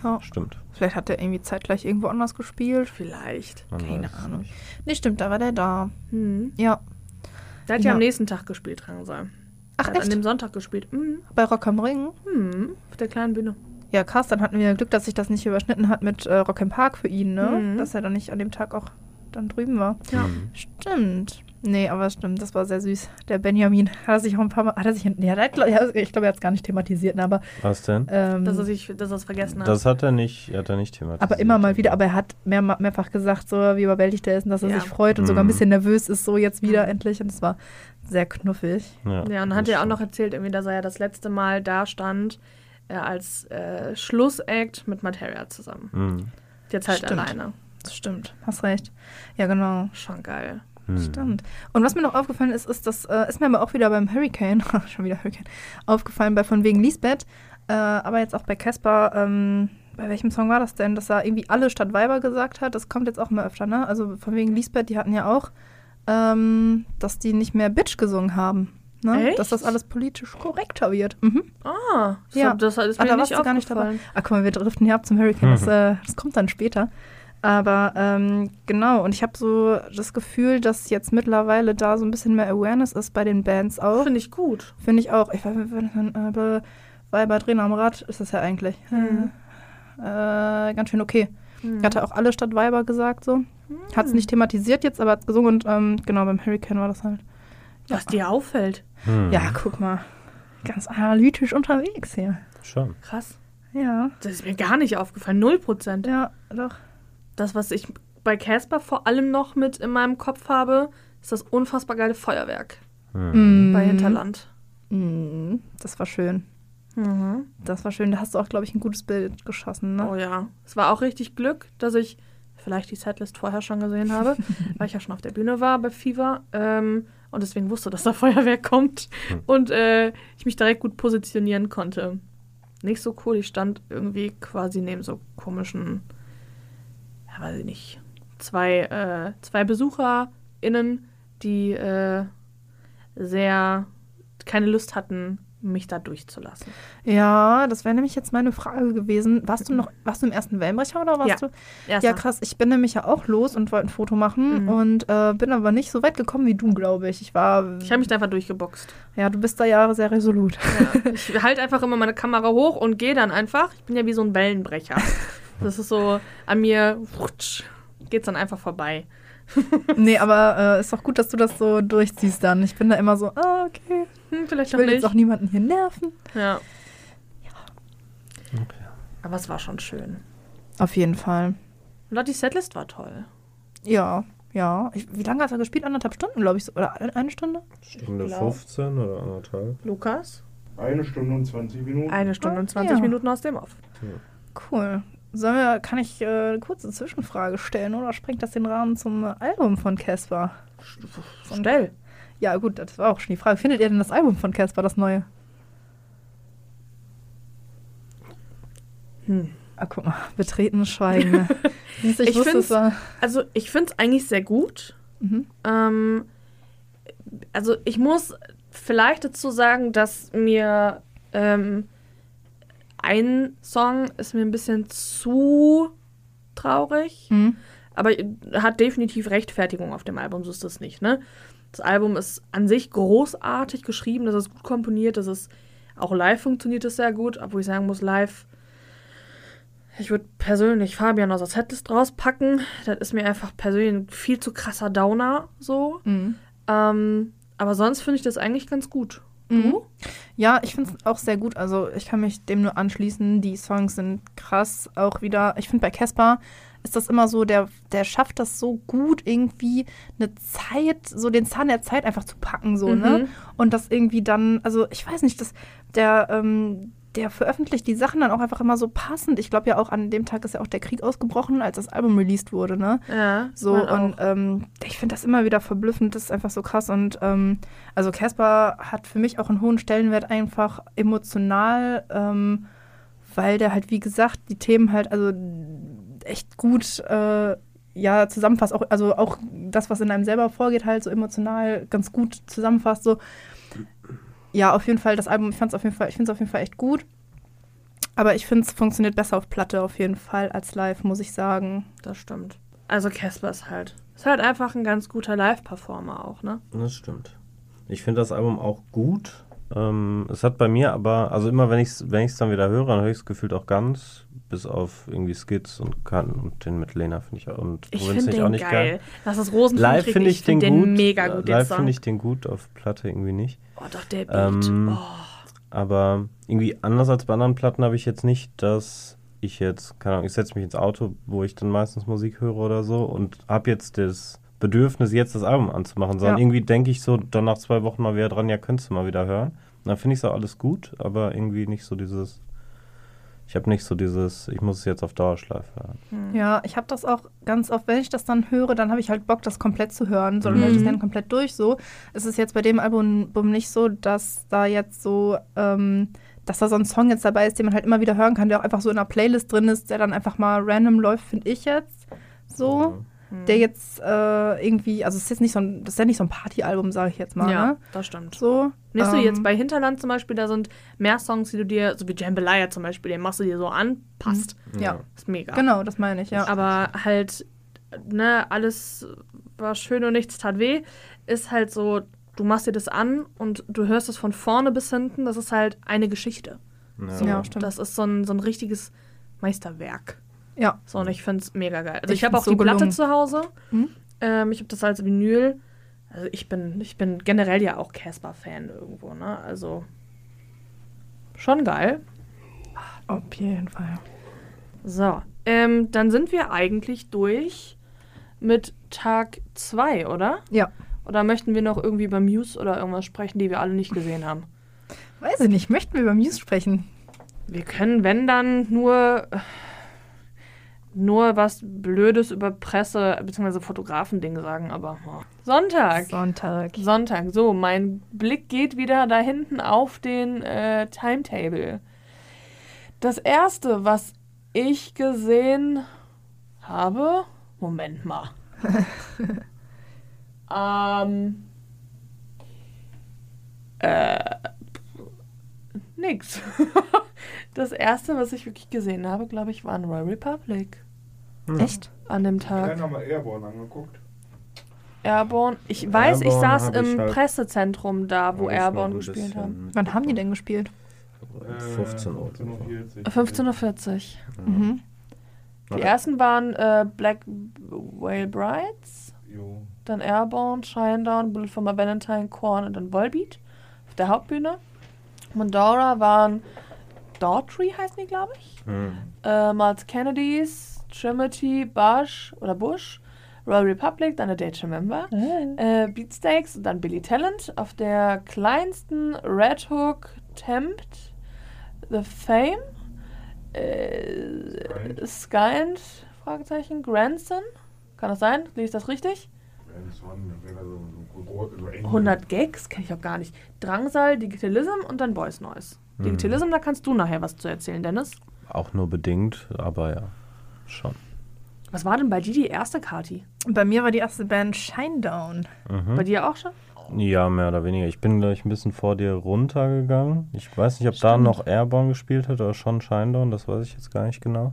Speaker 3: Ja.
Speaker 2: Stimmt.
Speaker 3: Vielleicht hat er irgendwie zeitgleich irgendwo anders gespielt.
Speaker 1: Vielleicht.
Speaker 2: Man
Speaker 3: Keine Ahnung.
Speaker 2: nicht.
Speaker 3: Nee, stimmt, da war der da.
Speaker 1: Hm.
Speaker 3: Ja.
Speaker 1: Der hat ja.
Speaker 3: Ja.
Speaker 1: am nächsten Tag gespielt, Drangsal.
Speaker 3: Ach,
Speaker 1: Der hat an
Speaker 3: echt?
Speaker 1: dem Sonntag gespielt. Mhm.
Speaker 3: Bei Rock am Ring?
Speaker 1: Hm. Auf der kleinen Bühne.
Speaker 3: Ja, krass, dann hatten wir Glück, dass sich das nicht überschnitten hat mit äh, Rock im Park für ihn, ne?
Speaker 1: Mhm.
Speaker 3: Dass er dann nicht an dem Tag auch dann drüben war.
Speaker 1: Ja.
Speaker 2: Mhm.
Speaker 3: Stimmt. Nee, aber stimmt, das war sehr süß. Der Benjamin hat er sich auch ein paar Mal, hat er sich, nee, hat er, ich glaube, er hat es gar nicht thematisiert, ne, aber,
Speaker 2: Was denn?
Speaker 3: ähm,
Speaker 1: Dass er sich, dass er es vergessen hat.
Speaker 2: Das hat er nicht, hat er nicht thematisiert.
Speaker 3: aber immer mal wieder, aber er hat mehr, mehrfach gesagt, so wie überwältigt er ist und dass er
Speaker 1: Ja.
Speaker 3: sich freut und sogar ein
Speaker 2: Mhm.
Speaker 3: bisschen nervös ist, so jetzt wieder
Speaker 1: Mhm.
Speaker 3: endlich. Und es war sehr knuffig.
Speaker 2: Ja,
Speaker 1: Ja, und dann hat er auch noch erzählt, irgendwie, dass er ja das letzte Mal da stand äh, als äh, Schlussact mit Materia zusammen.
Speaker 2: Mhm.
Speaker 1: Jetzt halt
Speaker 3: Stimmt.
Speaker 1: alleine.
Speaker 3: Das stimmt, hast recht. Ja, genau.
Speaker 1: Schon geil.
Speaker 2: Mhm.
Speaker 3: Stimmt. Und was mir noch aufgefallen ist, ist, das äh, ist mir aber auch wieder beim Hurricane, *laughs* schon wieder Hurricane, aufgefallen bei von wegen Lisbeth, äh, aber jetzt auch bei Casper, ähm, bei welchem Song war das denn, dass er irgendwie alle statt Weiber gesagt hat? Das kommt jetzt auch immer öfter, ne? Also von wegen Lisbeth, die hatten ja auch, ähm, dass die nicht mehr Bitch gesungen haben. Ne?
Speaker 1: Echt?
Speaker 3: Dass das alles politisch korrekter wird. Mhm.
Speaker 1: Ah, das,
Speaker 3: Ja.
Speaker 1: hab- das ist
Speaker 3: Ah,
Speaker 1: mir
Speaker 3: da
Speaker 1: nicht
Speaker 3: gar nicht dabei.
Speaker 1: aufgefallen.
Speaker 3: Ah, guck mal, wir driften hier ab zum Hurricane. Das, äh, das kommt dann später. Aber ähm, genau, und ich habe so das Gefühl, dass jetzt mittlerweile da so ein bisschen mehr Awareness ist bei den Bands auch.
Speaker 1: Finde ich gut.
Speaker 3: Finde ich auch. Ich weiß nicht, äh, bei Drehen am Rad ist das ja eigentlich.
Speaker 1: Mhm.
Speaker 3: Äh, ganz schön okay.
Speaker 1: Mhm.
Speaker 3: Hat er auch alle statt Weiber gesagt so. Hat es nicht thematisiert jetzt, aber hat es gesungen und ähm, genau, beim Hurricane war das halt.
Speaker 1: Was dir auffällt.
Speaker 2: Mhm.
Speaker 3: Ja, guck mal. Ganz analytisch unterwegs hier.
Speaker 2: Schon.
Speaker 1: Krass.
Speaker 3: Ja.
Speaker 1: Das ist mir gar nicht aufgefallen. Null Prozent.
Speaker 3: Ja, doch.
Speaker 1: Das, was ich bei Casper vor allem noch mit in meinem Kopf habe, ist das unfassbar geile Feuerwerk
Speaker 2: Mhm.
Speaker 1: bei Hinterland.
Speaker 3: Mhm. Das war schön.
Speaker 1: Mhm.
Speaker 3: Das war schön. Da hast du auch, glaube ich, ein gutes Bild geschossen, ne?
Speaker 1: Oh ja. Es war auch richtig Glück, dass ich vielleicht die Setlist vorher schon gesehen habe, *laughs* weil ich ja schon auf der Bühne war bei Fever ähm, und deswegen wusste, dass da *laughs* Feuerwerk kommt
Speaker 2: Hm.
Speaker 1: und äh, ich mich direkt gut positionieren konnte. Nicht so cool, ich stand irgendwie quasi neben so komischen, ja, weiß ich nicht, zwei, äh, zwei BesucherInnen, die äh, sehr keine Lust hatten, mich da durchzulassen.
Speaker 3: Ja, das wäre nämlich jetzt meine Frage gewesen. Warst du noch, warst du im ersten Wellenbrecher oder warst
Speaker 1: Ja.
Speaker 3: du?
Speaker 1: Erster.
Speaker 3: Ja, krass. Ich bin nämlich ja auch los und wollte ein Foto machen
Speaker 1: Mhm.
Speaker 3: und äh, bin aber nicht so weit gekommen wie du, glaube ich. Ich war.
Speaker 1: Ich habe mich da einfach durchgeboxt.
Speaker 3: ja, du bist da ja sehr resolut.
Speaker 1: Ja. Ich halte einfach immer meine Kamera hoch und gehe dann einfach. Ich bin ja wie so ein Wellenbrecher. *laughs* Das ist so an mir, geht's dann einfach vorbei. *laughs*
Speaker 3: nee, aber äh, ist doch gut, dass du das so durchziehst dann. Ich bin da immer so, ah, okay.
Speaker 1: Hm, vielleicht
Speaker 3: Ich will jetzt auch niemanden hier nerven.
Speaker 1: Ja.
Speaker 2: Okay.
Speaker 1: Aber es war schon schön.
Speaker 3: Auf jeden Fall.
Speaker 1: Und auch die Setlist war toll.
Speaker 3: Ja, ja. Ich, wie lange hat er gespielt? Anderthalb Stunden, glaube ich. So, oder ein- eine Stunde?
Speaker 2: Stunde
Speaker 1: glaub-
Speaker 2: 15 oder anderthalb?
Speaker 1: Lukas?
Speaker 4: Eine Stunde und 20 Minuten.
Speaker 1: Eine Stunde und
Speaker 3: Ah,
Speaker 1: 20
Speaker 3: ja.
Speaker 1: Minuten aus dem Off.
Speaker 3: Cool. Sollen wir, kann ich äh, eine kurze Zwischenfrage stellen oder sprengt das den Rahmen zum äh, Album von Casper?
Speaker 1: Schnell.
Speaker 3: Ja, gut, das war auch schon die Frage. Findet ihr denn das Album von Casper, das neue?
Speaker 1: Hm.
Speaker 3: Ah, guck mal, betretenes Schweigen. ne? *laughs* Ich,
Speaker 1: Ich
Speaker 3: wusste,
Speaker 1: find's-. Also, ich finde es eigentlich sehr gut.
Speaker 3: Mhm.
Speaker 1: Ähm, also, ich muss vielleicht dazu sagen, dass mir ähm, ein Song ist mir ein bisschen zu traurig.
Speaker 3: Mhm.
Speaker 1: Aber hat definitiv Rechtfertigung auf dem Album, so ist das nicht, ne? Das Album ist an sich großartig geschrieben, das ist gut komponiert, das ist auch live funktioniert es sehr gut, obwohl ich sagen muss, live, ich würde persönlich Fabian aus der Setlist rauspacken. Das ist mir einfach persönlich ein viel zu krasser Downer, so.
Speaker 3: Mhm.
Speaker 1: Ähm, aber sonst finde ich das eigentlich ganz gut.
Speaker 3: Mhm.
Speaker 1: Du?
Speaker 3: Ja, ich finde es auch sehr gut. Also ich kann mich dem nur anschließen. Die Songs sind krass. Auch wieder, ich finde bei Casper ist das immer so, der, der schafft das so gut, irgendwie eine Zeit, so den Zahn der Zeit einfach zu packen, so, ne?
Speaker 1: Mhm.
Speaker 3: Und das irgendwie dann, also ich weiß nicht, das, der, ähm, der veröffentlicht die Sachen dann auch einfach immer so passend. Ich glaube ja auch an dem Tag ist ja auch der Krieg ausgebrochen, als das Album released wurde, ne?
Speaker 1: Ja,
Speaker 3: So, und ähm, ich finde das immer wieder verblüffend, das ist einfach so krass. Und ähm, also Casper hat für mich auch einen hohen Stellenwert einfach emotional, ähm, weil der halt, wie gesagt, die Themen halt also echt gut äh, ja, zusammenfasst. Auch, also auch das, was in einem selber vorgeht, halt so emotional ganz gut zusammenfasst. So. Ja, auf jeden Fall, das Album, ich fand's auf jeden Fall, ich finde es auf jeden Fall echt gut. Aber ich finde es funktioniert besser auf Platte auf jeden Fall als live, muss ich sagen.
Speaker 1: das stimmt. Also Casper ist halt, ist halt einfach ein ganz guter Live-Performer auch, ne?
Speaker 2: Das stimmt. Ich finde das Album auch gut. Ähm, es hat bei mir aber, also immer wenn ich es wenn ich's dann wieder höre, dann höre ich es gefühlt auch ganz, bis auf irgendwie Skits und Kann und den mit Lena finde ich auch, und
Speaker 1: Ich finde
Speaker 2: auch
Speaker 1: den
Speaker 2: nicht
Speaker 1: geil.
Speaker 2: geil.
Speaker 1: Das ist Rosen
Speaker 2: Live finde ich, den,
Speaker 1: find
Speaker 2: gut.
Speaker 1: mega gut, den
Speaker 2: Live finde ich den gut, auf Platte irgendwie nicht.
Speaker 1: oh, doch, der Beat.
Speaker 2: Ähm,
Speaker 1: oh.
Speaker 2: Aber irgendwie anders als bei anderen Platten habe ich jetzt nicht, dass ich jetzt, keine Ahnung, ich setze mich ins Auto, wo ich dann meistens Musik höre oder so und habe jetzt das Bedürfnis, jetzt das Album anzumachen, sondern
Speaker 3: Ja.
Speaker 2: irgendwie denke ich so dann nach zwei Wochen mal wieder dran, ja, könntest du mal wieder hören. Dann finde ich es auch alles gut, aber irgendwie nicht so dieses, ich habe nicht so dieses, ich muss es jetzt auf Dauerschleife hören.
Speaker 1: Hm.
Speaker 3: Ja, ich habe das auch ganz oft, wenn ich das dann höre, dann habe ich halt Bock, das komplett zu hören, sondern höre ich das
Speaker 1: Mhm.
Speaker 3: dann komplett durch. So, es ist jetzt bei dem Album nicht so, dass da jetzt so, ähm, dass da so ein Song jetzt dabei ist, den man halt immer wieder hören kann, der auch einfach so in einer Playlist drin ist, der dann einfach mal random läuft, finde ich jetzt. So,
Speaker 1: Hm.
Speaker 3: der jetzt äh, irgendwie, also es ist jetzt nicht so ein, das ist ja nicht so ein Partyalbum, sage ich jetzt mal.
Speaker 1: ja,
Speaker 3: Ne?
Speaker 1: das stimmt.
Speaker 3: So.
Speaker 1: Nicht so
Speaker 3: ähm,
Speaker 1: jetzt bei Hinterland zum Beispiel, da sind mehr Songs, die du dir, so wie Jambalaya zum Beispiel, den machst du dir so an, passt.
Speaker 3: Ja,
Speaker 1: Ist mega.
Speaker 3: genau, das meine ich, ja.
Speaker 1: Aber halt, ne, alles war schön und nichts tat weh, ist halt so, du machst dir das an und du hörst es von vorne bis hinten, das ist halt eine Geschichte.
Speaker 2: Ja.
Speaker 3: Ja, stimmt.
Speaker 1: Das ist so ein, so ein richtiges Meisterwerk.
Speaker 3: Ja.
Speaker 1: So, und ich finde es mega geil. Also ich,
Speaker 3: Ich
Speaker 1: habe auch
Speaker 3: so
Speaker 1: die Platte
Speaker 3: gelungen.
Speaker 1: zu Hause.
Speaker 3: Mhm.
Speaker 1: Ähm, ich habe das als Vinyl. Also ich bin, ich bin generell ja auch Casper-Fan irgendwo, ne? Also schon geil.
Speaker 3: Auf jeden Fall.
Speaker 1: So, ähm, dann sind wir eigentlich durch mit Tag 2, oder?
Speaker 3: Ja.
Speaker 1: Oder möchten wir noch irgendwie über Muse oder irgendwas sprechen, die wir alle nicht gesehen haben?
Speaker 3: Weiß ich nicht, möchten wir über Muse sprechen?
Speaker 1: Wir können, wenn dann, nur, nur was Blödes über Presse- bzw. Fotografen-Ding sagen, aber oh. Sonntag.
Speaker 3: Sonntag.
Speaker 1: Sonntag. So, mein Blick geht wieder da hinten auf den äh, Timetable. Das erste, was ich gesehen habe. Moment mal. *laughs* ähm. Äh. nix. *laughs* das erste, was ich wirklich gesehen habe, glaube ich, war ein Royal Republic
Speaker 3: Echt?
Speaker 1: an dem Tag.
Speaker 4: haben wir Airborne angeguckt.
Speaker 1: Airborne. Ich weiß, ich
Speaker 2: Airborne
Speaker 1: saß
Speaker 2: hab ich
Speaker 1: im
Speaker 2: halt-
Speaker 1: Pressezentrum da, wo
Speaker 2: ich
Speaker 1: Airborne gespielt haben.
Speaker 3: Wann haben die denn gespielt?
Speaker 4: Äh,
Speaker 2: 15 Uhr.
Speaker 4: 15.40
Speaker 1: 15.40 Uhr.
Speaker 3: Mhm.
Speaker 1: Die ersten waren äh, Black Whale Brides,
Speaker 4: Jo.
Speaker 1: dann Airborne, Shinedown, Bullet for My Valentine, Korn und dann Volbeat auf der Hauptbühne. Mandora waren Daughtry heißen die, glaube ich.
Speaker 2: Mhm.
Speaker 1: Äh, Miles Kennedys, Trinity, Bush oder Bush, Royal Republic, dann A Day to Remember, äh, Beatsteaks und dann Billy Talent. Auf der kleinsten Red Hook, Tempt, The Fame, äh, Skyend, Fragezeichen, Grandson. Kann das sein? Lies ich das richtig?
Speaker 4: Wenn es waren, dann wäre so, so, groß- so eng.
Speaker 1: 100 Gags kenne ich auch gar nicht. Drangsal, Digitalism und dann Boys Noise.
Speaker 2: Mhm.
Speaker 1: Digitalism, da kannst du nachher was zu erzählen, Dennis.
Speaker 2: Auch nur bedingt, aber ja, schon.
Speaker 1: Was war denn bei dir die erste Kati?
Speaker 3: Bei mir war die erste Band Shinedown.
Speaker 2: Mhm.
Speaker 1: Bei dir auch schon?
Speaker 2: Ja, mehr oder weniger. Ich bin, glaube ich, ein bisschen vor dir runtergegangen. Ich weiß nicht, ob da
Speaker 1: Stimmt.
Speaker 2: noch Airborne gespielt hat oder schon Shinedown, das weiß ich jetzt gar nicht genau.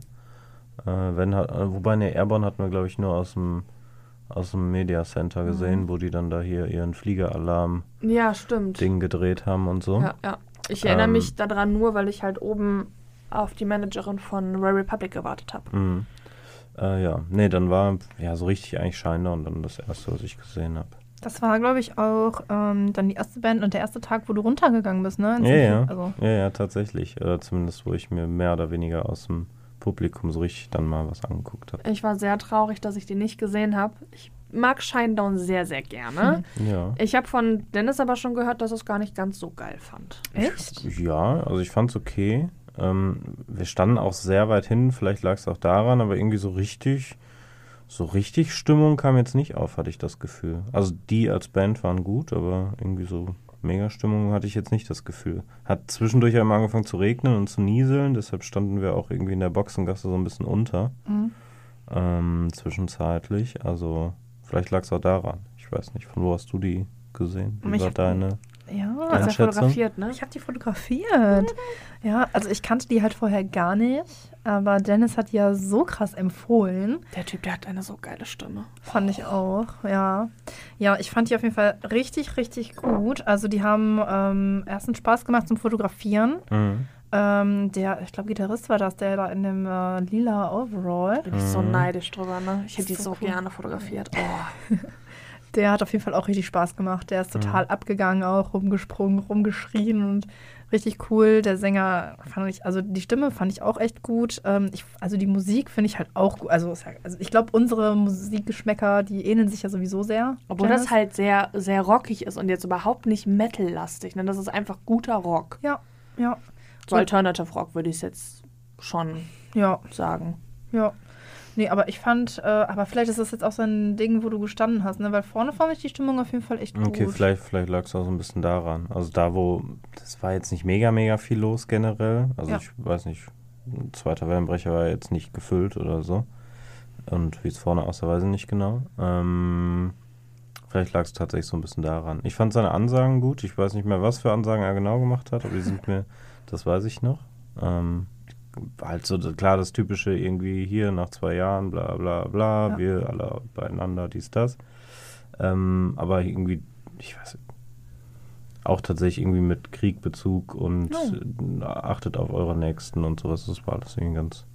Speaker 2: Äh, wenn hat, äh, wobei, ne, Airborne hatten wir, glaube ich, nur aus dem, aus dem Media Center gesehen, wo die dann da hier ihren Fliegeralarm-Ding
Speaker 1: Ja, stimmt.
Speaker 2: gedreht haben und so.
Speaker 1: Ja, ja. Ich erinnere
Speaker 2: Ähm.
Speaker 1: mich daran nur, weil ich halt oben auf die Managerin von Rare Republic gewartet habe.
Speaker 2: Mhm. Äh, ja, nee, dann war ja so richtig eigentlich Shinedown dann das erste, was ich gesehen habe.
Speaker 3: Das war, glaube ich, auch ähm, dann die erste Band und der erste Tag, wo du runtergegangen bist, ne?
Speaker 2: Ja, ja.
Speaker 3: Also,
Speaker 2: Ja, ja, tatsächlich. Oder zumindest, wo ich mir mehr oder weniger aus dem Publikum so richtig dann mal was angeguckt habe.
Speaker 1: Ich war sehr traurig, dass ich die nicht gesehen habe. Ich mag Shinedown sehr, sehr gerne.
Speaker 2: Ja.
Speaker 1: Ich habe von Dennis aber schon gehört, dass er es gar nicht ganz so geil fand.
Speaker 3: echt?
Speaker 2: Ja, also ich fand's okay. Ähm, wir standen auch sehr weit hin, vielleicht lag es auch daran, aber irgendwie so richtig, so richtig Stimmung kam jetzt nicht auf, hatte ich das Gefühl. Also die als Band waren gut, aber irgendwie so mega Stimmung hatte ich jetzt nicht das Gefühl. Hat zwischendurch immer angefangen zu regnen und zu nieseln, deshalb standen wir auch irgendwie in der Boxengasse so ein bisschen unter.
Speaker 3: Mhm.
Speaker 2: Ähm, zwischenzeitlich. Also vielleicht lag es auch daran. Ich weiß nicht, von wo hast du die gesehen? Wie
Speaker 3: Ich
Speaker 2: war deine?
Speaker 3: Ja,
Speaker 1: Hast du ja fotografiert, ne?
Speaker 3: ich habe die fotografiert. Ja, also ich kannte die halt vorher gar nicht, aber Dennis hat die ja so krass empfohlen.
Speaker 1: Der Typ, der hat eine so geile Stimme.
Speaker 3: Fand ich auch, ja. Ja, ich fand die auf jeden Fall richtig, richtig gut. Also die haben ähm, erstens Spaß gemacht zum Fotografieren.
Speaker 2: Mhm.
Speaker 3: Ähm, der, ich glaube, Gitarrist war das, der da in dem äh, lila Overall.
Speaker 1: Bin ich so
Speaker 2: Mhm.
Speaker 1: neidisch drüber, ne? Ich hätte die
Speaker 3: So
Speaker 1: so
Speaker 3: cool.
Speaker 1: gerne fotografiert. Oh. *laughs*
Speaker 3: Der hat auf jeden Fall auch richtig Spaß gemacht. Der ist total abgegangen, auch rumgesprungen, rumgeschrien und richtig cool. Der Sänger fand ich, also die Stimme fand ich auch echt gut. Ähm, ich, also die Musik finde ich halt auch gut. Also, also ich glaube, unsere Musikgeschmäcker, die ähneln sich ja sowieso sehr.
Speaker 1: Obwohl
Speaker 3: Dennis.
Speaker 1: das halt sehr, sehr rockig ist und jetzt überhaupt nicht Metal-lastig. Ne? Das ist einfach guter Rock.
Speaker 3: Ja, ja,
Speaker 1: So Alternative Rock würde ich es jetzt schon
Speaker 3: ja,
Speaker 1: sagen.
Speaker 3: ja. Nee, aber ich fand, äh, aber vielleicht ist das jetzt auch so ein Ding, wo du gestanden hast, ne? Weil vorne fand ich die Stimmung auf jeden Fall echt gut.
Speaker 2: Okay, vielleicht, vielleicht lag es auch so ein bisschen daran. Also da, wo, das war jetzt nicht mega, mega viel los generell. Also
Speaker 3: Ja.
Speaker 2: ich weiß nicht, ein zweiter Wellenbrecher war jetzt nicht gefüllt oder so. Und wie es vorne aussah, weiß ich nicht genau. Ähm, vielleicht lag es tatsächlich so ein bisschen daran. Ich fand seine Ansagen gut. Ich weiß nicht mehr, was für Ansagen er genau gemacht hat, aber die sind *laughs* mir, das weiß ich noch. Ähm, halt so, klar, das typische irgendwie hier nach zwei Jahren, bla bla bla,
Speaker 3: Ja.
Speaker 2: wir alle beieinander, dies, das. Ähm, aber irgendwie, ich weiß auch tatsächlich irgendwie mit Kriegbezug und äh, achtet auf eure Nächsten und sowas. Das war alles irgendwie ganz,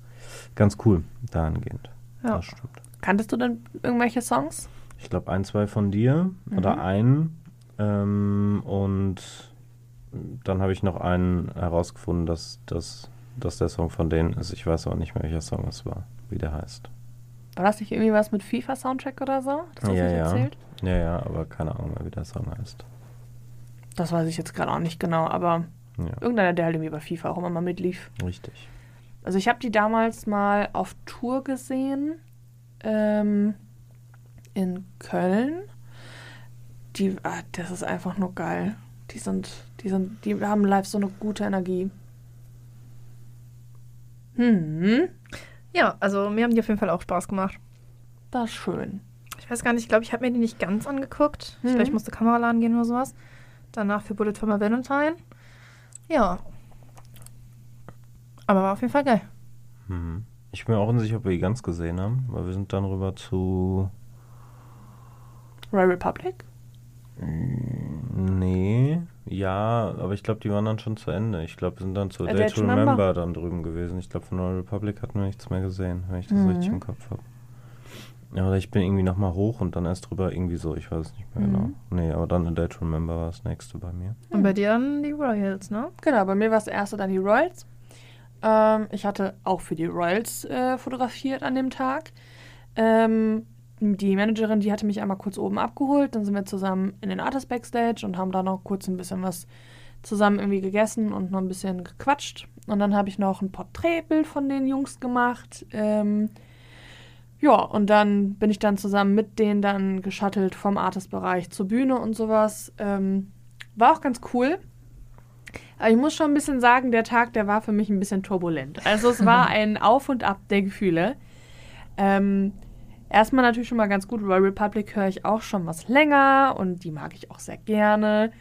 Speaker 2: ganz cool dahingehend.
Speaker 3: Ja.
Speaker 2: Das stimmt.
Speaker 1: Kanntest du denn irgendwelche Songs?
Speaker 2: Ich glaube, ein, zwei von dir oder einen. Ähm, und dann habe ich noch einen herausgefunden, dass, dass, der Song von denen ist. Ich weiß aber nicht mehr, welcher Song es war, wie der heißt.
Speaker 1: War das nicht irgendwie was mit FIFA-Soundtrack oder so? Das hast du
Speaker 2: Ja, ja.
Speaker 1: erzählt?
Speaker 2: Ja, ja, aber keine Ahnung mehr, wie der Song heißt.
Speaker 1: Das weiß ich jetzt gerade auch nicht genau, aber
Speaker 2: Ja,
Speaker 1: irgendeiner, der halt irgendwie bei FIFA auch immer mal mitlief.
Speaker 2: richtig.
Speaker 1: Also ich habe die damals mal auf Tour gesehen ähm, in Köln. Die, ah, das ist einfach nur geil. Die sind, die sind, die haben live so eine gute Energie. Hm,
Speaker 3: Ja, also mir haben die auf jeden Fall auch Spaß gemacht.
Speaker 1: das ist schön.
Speaker 3: Ich weiß gar nicht, ich glaube, ich habe mir die nicht ganz angeguckt. Glaube, ich musste Kamera laden gehen oder sowas. Danach für Bullet for My Valentine. Ja, Aber war auf jeden Fall geil.
Speaker 2: Mhm. Ich bin mir auch unsicher, ob wir die ganz gesehen haben, weil wir sind dann rüber zu.
Speaker 1: Royal Republic?
Speaker 2: Nee, ja, aber ich glaube, die waren dann schon zu Ende. Ich glaube, wir sind dann zu
Speaker 1: A
Speaker 2: A
Speaker 1: Day
Speaker 2: Day
Speaker 1: to
Speaker 2: to Remember
Speaker 1: Remember.
Speaker 2: dann drüben gewesen. Ich glaube, von Royal Republic hatten wir nichts mehr gesehen, wenn ich das
Speaker 1: Mhm.
Speaker 2: richtig im Kopf habe. Ja, oder ich bin irgendwie nochmal hoch und dann erst drüber irgendwie so, ich weiß es nicht mehr
Speaker 1: Mhm.
Speaker 2: genau. Nee, aber dann A Day to Remember war das nächste bei mir.
Speaker 3: Und bei dir dann die Royals, ne?
Speaker 1: Genau, bei mir war es der erste dann die Royals. Ähm, ich hatte auch für die Royals äh, fotografiert an dem Tag. Ähm, die Managerin, die hatte mich einmal kurz oben abgeholt. Dann sind wir zusammen in den Artist Backstage und haben da noch kurz ein bisschen was zusammen irgendwie gegessen und noch ein bisschen gequatscht. Und dann habe ich noch ein Porträtbild von den Jungs gemacht. Ähm, ja, und dann bin ich dann zusammen mit denen dann geschattelt vom Artist-Bereich zur Bühne und sowas. Ähm, war auch ganz cool. Aber ich muss schon ein bisschen sagen, der Tag, der war für mich ein bisschen turbulent. Also es war *laughs* ein Auf und Ab der Gefühle. Ähm, erstmal natürlich schon mal ganz gut. Royal Republic höre ich auch schon was länger und die mag ich auch sehr gerne.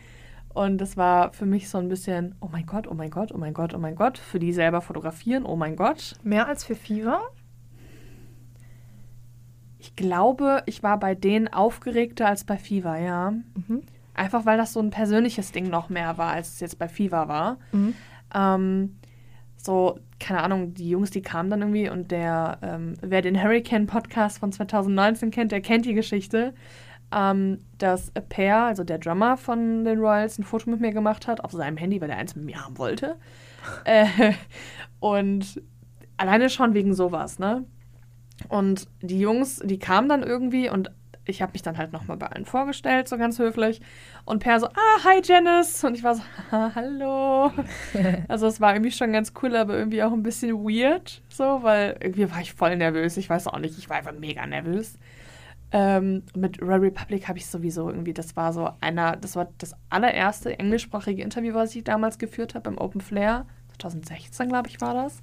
Speaker 1: Und das war für mich so ein bisschen, oh mein Gott, oh mein Gott, oh mein Gott, oh mein Gott, für die selber fotografieren, oh mein Gott.
Speaker 3: Mehr als für Fever?
Speaker 1: Ich glaube, ich war bei denen aufgeregter als bei Fever, ja.
Speaker 3: Mhm.
Speaker 1: Einfach weil das so ein persönliches Ding noch mehr war, als es jetzt bei Fever war.
Speaker 3: Mhm.
Speaker 1: Ähm, so, keine Ahnung, die Jungs, die kamen dann irgendwie und der, ähm, wer den Hurricane-Podcast von 2019 kennt, der kennt die Geschichte, ähm, dass Per, also der Drummer von den Royals, ein Foto mit mir gemacht hat auf seinem Handy, weil er eins mit mir haben wollte. *laughs* äh, und alleine schon wegen sowas, ne? Und die Jungs, die kamen dann irgendwie und ich habe mich dann halt nochmal bei allen vorgestellt, so ganz höflich. Und Per so, ah, hi Janice. Und ich war so, *laughs* ah, hallo. *laughs* also es war irgendwie schon ganz cool, aber irgendwie auch ein bisschen weird, so, weil irgendwie war ich voll nervös. Ich weiß auch nicht, ich war einfach mega nervös. Ähm, mit Royal Republic habe ich sowieso irgendwie, das war so einer, das war das allererste englischsprachige Interview, was ich damals geführt habe beim Open Flair. 2016, glaube ich, war das.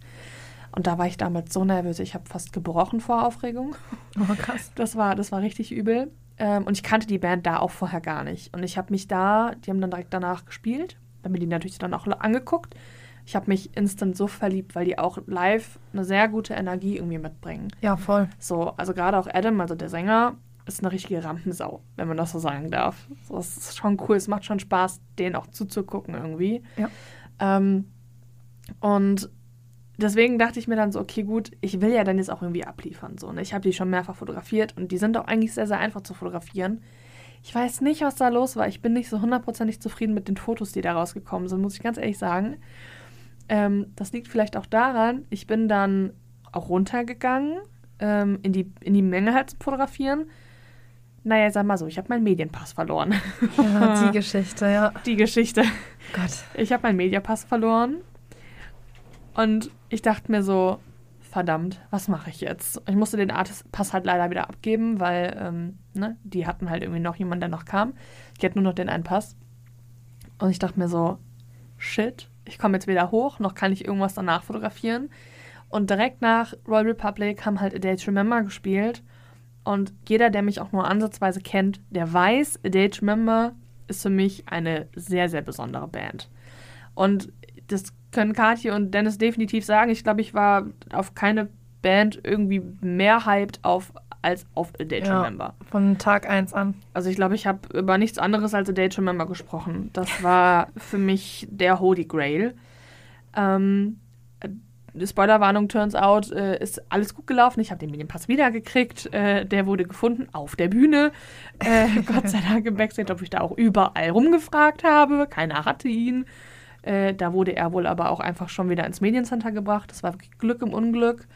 Speaker 1: Und da war ich damals so nervös, ich habe fast gebrochen vor Aufregung.
Speaker 3: Oh, krass.
Speaker 1: Das war, das war richtig übel. Ähm, und ich kannte die Band da auch vorher gar nicht. Und ich habe mich da, die haben dann direkt danach gespielt, dann bin die natürlich dann auch angeguckt. Ich habe mich instant so verliebt, weil die auch live eine sehr gute Energie irgendwie mitbringen.
Speaker 3: Ja, voll.
Speaker 1: So, also gerade auch Adam, also der Sänger, ist eine richtige Rampensau, wenn man das so sagen darf. So, das ist schon cool, es macht schon Spaß, denen auch zuzugucken irgendwie.
Speaker 3: Ja.
Speaker 1: Ähm, und deswegen dachte ich mir dann so, okay, gut, ich will ja dann jetzt auch irgendwie abliefern. So, ne? Ich habe die schon mehrfach fotografiert und die sind auch eigentlich sehr, sehr einfach zu fotografieren. Ich weiß nicht, was da los war. Ich bin nicht so hundertprozentig zufrieden mit den Fotos, die da rausgekommen sind, muss ich ganz ehrlich sagen. Ähm, das liegt vielleicht auch daran, ich bin dann auch runtergegangen ähm, in, die, in die Menge halt zu fotografieren. Naja, sag mal so, ich habe meinen Medienpass verloren.
Speaker 3: Ja, *laughs* die Geschichte, ja.
Speaker 1: Die Geschichte.
Speaker 3: Gott.
Speaker 1: Ich habe meinen Mediapass verloren. Und ich dachte mir so, verdammt, was mache ich jetzt? Ich musste den Artist-Pass halt leider wieder abgeben, weil ähm, ne, die hatten halt irgendwie noch jemanden, der noch kam. Die hatten nur noch den einen Pass. Und ich dachte mir so, shit, ich komme jetzt wieder hoch, noch kann ich irgendwas danach fotografieren. Und direkt nach Royal Republic haben halt A Day to Remember gespielt. Und jeder, der mich auch nur ansatzweise kennt, der weiß, A Day to Remember ist für mich eine sehr, sehr besondere Band. Und das können Kathi und Dennis definitiv sagen. Ich glaube, ich war auf keine Band irgendwie mehr hyped auf als auf A Day to
Speaker 3: Ja.
Speaker 1: Remember.
Speaker 3: Von Tag 1 an.
Speaker 1: Also ich glaube, ich habe über nichts anderes als A Day to Remember gesprochen. Das war für mich der Holy Grail. Ähm, äh, Spoilerwarnung, turns out, äh, ist alles gut gelaufen. Ich habe den Medienpass wiedergekriegt. Äh, der wurde gefunden auf der Bühne. Äh, *laughs* Gott sei Dank im Backstage, ob ich da auch überall rumgefragt habe. Keiner hatte ihn. Äh, da wurde er wohl aber auch einfach schon wieder ins Mediencenter gebracht. Das war Glück im Unglück.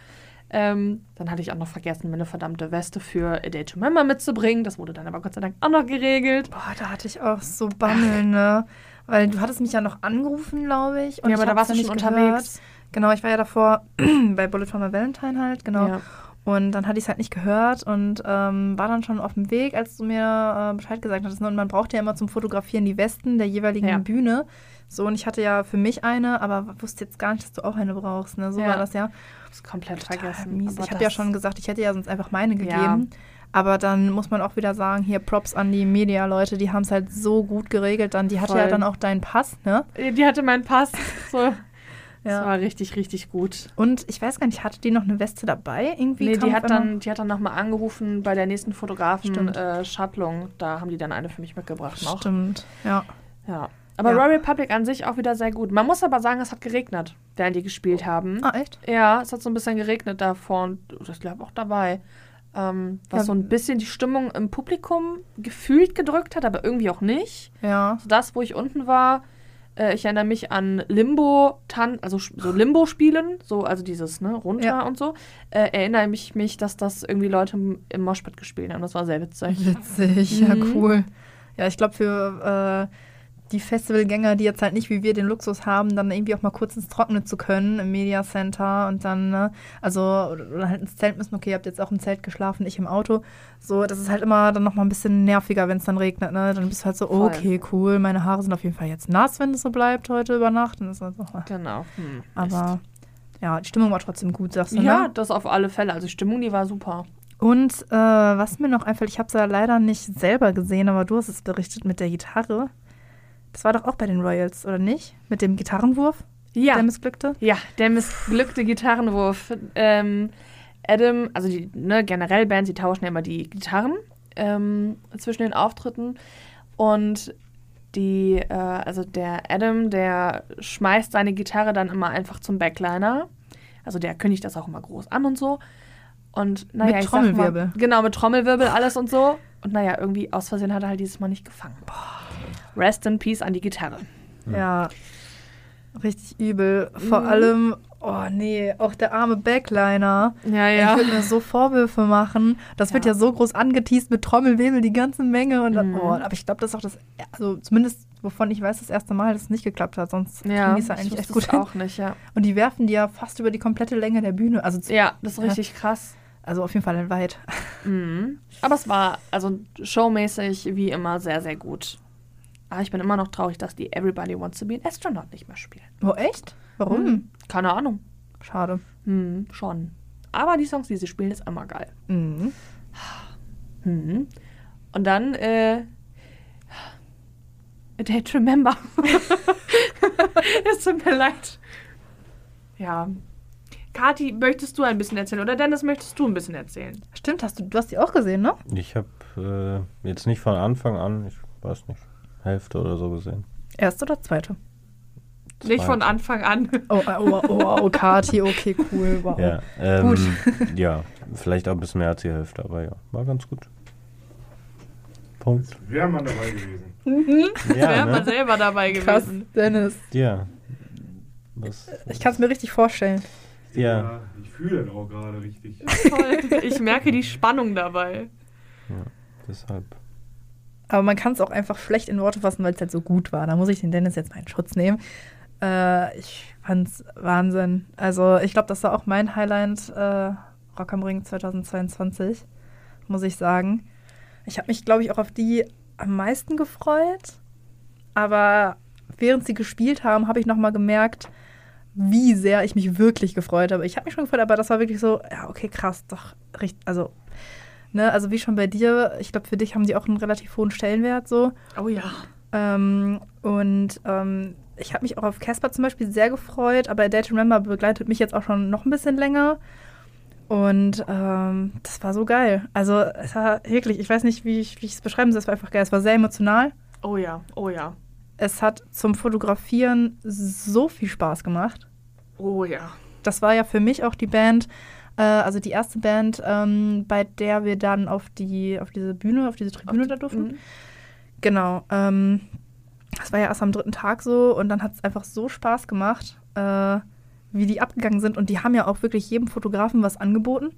Speaker 1: Ähm, dann hatte ich auch noch vergessen, meine verdammte Weste für A Day to Remember mitzubringen. Das wurde dann aber Gott sei Dank auch noch geregelt.
Speaker 3: Boah, da hatte ich auch so Bammel, ne? Weil du hattest mich ja noch angerufen, glaube ich. und
Speaker 1: Ja, aber
Speaker 3: ich
Speaker 1: da warst du
Speaker 3: nicht
Speaker 1: unterwegs.
Speaker 3: Gehört. Genau, ich war ja davor *clears throat* bei Bullet for my Valentine halt, genau.
Speaker 1: Ja.
Speaker 3: Und dann hatte ich es halt nicht gehört und ähm, war dann schon auf dem Weg, als du mir äh, Bescheid gesagt hattest. ne? Und man braucht ja immer zum Fotografieren die Westen der jeweiligen
Speaker 1: Ja.
Speaker 3: Bühne. So, und ich hatte ja für mich eine, aber wusste jetzt gar nicht, dass du auch eine brauchst. Ne? So
Speaker 1: Ja.
Speaker 3: war das ja.
Speaker 1: Das komplett
Speaker 3: Total
Speaker 1: vergessen.
Speaker 3: Mies. Ich habe ja
Speaker 1: das-
Speaker 3: schon gesagt, ich hätte ja sonst einfach meine
Speaker 1: Ja.
Speaker 3: gegeben. Aber dann muss man auch wieder sagen, hier Props an die Media-Leute, die haben es halt so gut geregelt. Dann, die hatte
Speaker 1: Voll.
Speaker 3: ja dann auch deinen Pass, ne?
Speaker 1: Die hatte meinen Pass. So. *laughs* Das
Speaker 3: Ja.
Speaker 1: war richtig, richtig gut.
Speaker 3: Und ich weiß gar nicht, hatte die noch eine Weste dabei? Irgendwie
Speaker 1: Nee, die hat, dann, die hat dann nochmal angerufen bei der nächsten Fotografen, äh, Schattlung. Da haben die dann eine für mich mitgebracht noch.
Speaker 3: Stimmt, ja.
Speaker 1: Ja. Aber
Speaker 3: Ja.
Speaker 1: Royal Republic an sich auch wieder sehr gut. Man muss aber sagen, es hat geregnet, während die gespielt haben.
Speaker 3: Ah, echt?
Speaker 1: Ja, es hat so ein bisschen geregnet davor und ich glaube auch dabei. Ähm, was
Speaker 3: Ja.
Speaker 1: so ein bisschen die Stimmung im Publikum gefühlt gedrückt hat, aber irgendwie auch nicht.
Speaker 3: Ja.
Speaker 1: Also das, wo ich unten war, äh, ich erinnere mich an Limbo, tan also so Limbo-Spielen, so, also dieses, ne, runter
Speaker 3: Ja.
Speaker 1: und so. Äh, erinnere mich, mich, dass das irgendwie Leute im, im Moshpit gespielt haben. Das war sehr witzig.
Speaker 3: Witzig, ja,
Speaker 1: Mhm.
Speaker 3: cool. Ja, ich glaube, für äh, die Festivalgänger, die jetzt halt nicht wie wir den Luxus haben, dann irgendwie auch mal kurz ins Trockene zu können im Media Center und dann, ne, also, oder, halt ins Zelt müssen, okay, ihr habt jetzt auch im Zelt geschlafen, ich im Auto. So, das ist halt immer dann nochmal ein bisschen nerviger, wenn es dann regnet, ne? Dann bist du halt so,
Speaker 1: Voll.
Speaker 3: okay, cool, meine Haare sind auf jeden Fall jetzt nass, wenn es so bleibt heute über Nacht. Und das ist halt so,
Speaker 1: Genau. Hm,
Speaker 3: aber ja, die Stimmung war trotzdem gut, sagst du,
Speaker 1: Mist. Ja,
Speaker 3: ne?
Speaker 1: das auf alle Fälle. Also die Stimmung, die war super.
Speaker 3: Und äh, was mir noch einfällt, ich habe es ja leider nicht selber gesehen, aber du hast es berichtet mit der Gitarre. Das war doch auch bei den Royals, oder nicht? Mit dem Gitarrenwurf,
Speaker 1: Ja.
Speaker 3: der missglückte?
Speaker 1: Ja, der missglückte Gitarrenwurf. Ähm, Adam, also die, ne, generell Bands, die tauschen ja immer die Gitarren ähm, zwischen den Auftritten. Und die, äh, also der Adam, der schmeißt seine Gitarre dann immer einfach zum Backliner. Also der kündigt das auch immer groß an und so. Und naja,
Speaker 3: Mit
Speaker 1: ich sag mal-
Speaker 3: Trommelwirbel.
Speaker 1: genau, mit Trommelwirbel, alles und so. Und naja, irgendwie aus Versehen hat er halt dieses Mal nicht gefangen. Rest in Peace an die Gitarre.
Speaker 3: Ja. Richtig übel. Vor
Speaker 1: Mhm.
Speaker 3: allem, oh nee, auch der arme Backliner.
Speaker 1: Ja,
Speaker 3: Ich würde mir so Vorwürfe machen. Das wird
Speaker 1: Ja.
Speaker 3: ja so groß angeteased mit Trommelwirbel, die ganze Menge. Und dann,
Speaker 1: Mhm.
Speaker 3: oh, aber ich glaube, das ist auch das, also zumindest wovon ich weiß, das erste Mal, dass es nicht geklappt hat. Sonst
Speaker 1: Ja,
Speaker 3: die es ja
Speaker 1: ich
Speaker 3: eigentlich echt gut hin.
Speaker 1: auch nicht, ja.
Speaker 3: Und die werfen die ja fast über die komplette Länge der Bühne. Also, zu-
Speaker 1: Ja, das ist
Speaker 3: Ja.
Speaker 1: richtig krass.
Speaker 3: also auf jeden Fall weit.
Speaker 1: Mhm. Aber es war also showmäßig wie immer sehr, sehr gut. Aber ich bin immer noch traurig, dass die Everybody Wants to be an Astronaut nicht mehr spielen.
Speaker 3: Oh, echt? Warum?
Speaker 1: Mhm. Keine Ahnung.
Speaker 3: Schade.
Speaker 1: Mhm, schon. Aber die Songs, die sie spielen, ist immer geil.
Speaker 3: Mhm.
Speaker 1: Mhm. Und dann, äh. A Day to Remember. *laughs* es tut mir leid. Ja. Kathi, möchtest du ein bisschen erzählen? Oder Dennis, möchtest du ein bisschen erzählen?
Speaker 3: Stimmt, hast du, du hast die auch gesehen, ne?
Speaker 2: Ich habe äh, jetzt nicht von Anfang an, ich weiß nicht, Hälfte oder so gesehen.
Speaker 3: Erste oder zweite?
Speaker 1: Nicht von
Speaker 2: Zweite.
Speaker 1: Anfang an.
Speaker 3: Oh, äh, oh, oh, oh, Kati, okay, cool, wow.
Speaker 2: Ja, ähm,
Speaker 3: Gut. *laughs*
Speaker 2: ja, vielleicht auch ein bisschen mehr als die Hälfte, aber ja, war ganz gut. Punkt.
Speaker 4: Wäre man dabei gewesen.
Speaker 1: Wäre
Speaker 2: Ja,
Speaker 1: man
Speaker 2: ne?
Speaker 1: selber dabei
Speaker 3: Krass,
Speaker 1: gewesen.
Speaker 3: Dennis.
Speaker 2: Ja. Was,
Speaker 3: Ich kann es mir richtig vorstellen.
Speaker 2: ja,
Speaker 4: Ich fühle das auch gerade richtig.
Speaker 1: Voll. Ich merke die Spannung dabei.
Speaker 2: deshalb.
Speaker 3: Aber man kann es auch einfach schlecht in Worte fassen, weil es halt so gut war. Da muss ich den Dennis jetzt mal in Schutz nehmen. Äh, ich fand's Wahnsinn. Also ich glaube, das war auch mein Highlight äh, Rock am Ring 2022, muss ich sagen. Ich habe mich, glaube ich, auch auf die am meisten gefreut. Aber während sie gespielt haben, habe ich noch mal gemerkt, wie sehr ich mich wirklich gefreut habe. Ich habe mich schon gefreut, aber das war wirklich so, ja, okay, krass, doch, richtig, also, ne, also wie schon bei dir, ich glaube, für dich haben die auch einen relativ hohen Stellenwert so.
Speaker 1: Oh ja.
Speaker 3: Ähm, und ähm, ich habe mich auch auf Casper zum Beispiel sehr gefreut, aber Day to Remember begleitet mich jetzt auch schon noch ein bisschen länger. Und ähm, das war so geil. Also es war wirklich, ich weiß nicht, wie ich es beschreiben soll, es war einfach geil. Es war sehr emotional.
Speaker 1: Oh ja. Oh ja.
Speaker 3: Es hat zum Fotografieren so viel Spaß gemacht.
Speaker 1: Oh ja.
Speaker 3: Das war ja für mich auch die Band, äh, also die erste Band, ähm, bei der wir dann auf die, auf diese Bühne, auf diese Tribüne da durften.
Speaker 1: Mhm.
Speaker 3: Genau. Ähm, das war ja erst am dritten Tag so und dann hat es einfach so Spaß gemacht, äh, wie die abgegangen sind. Und die haben ja auch wirklich jedem Fotografen was angeboten.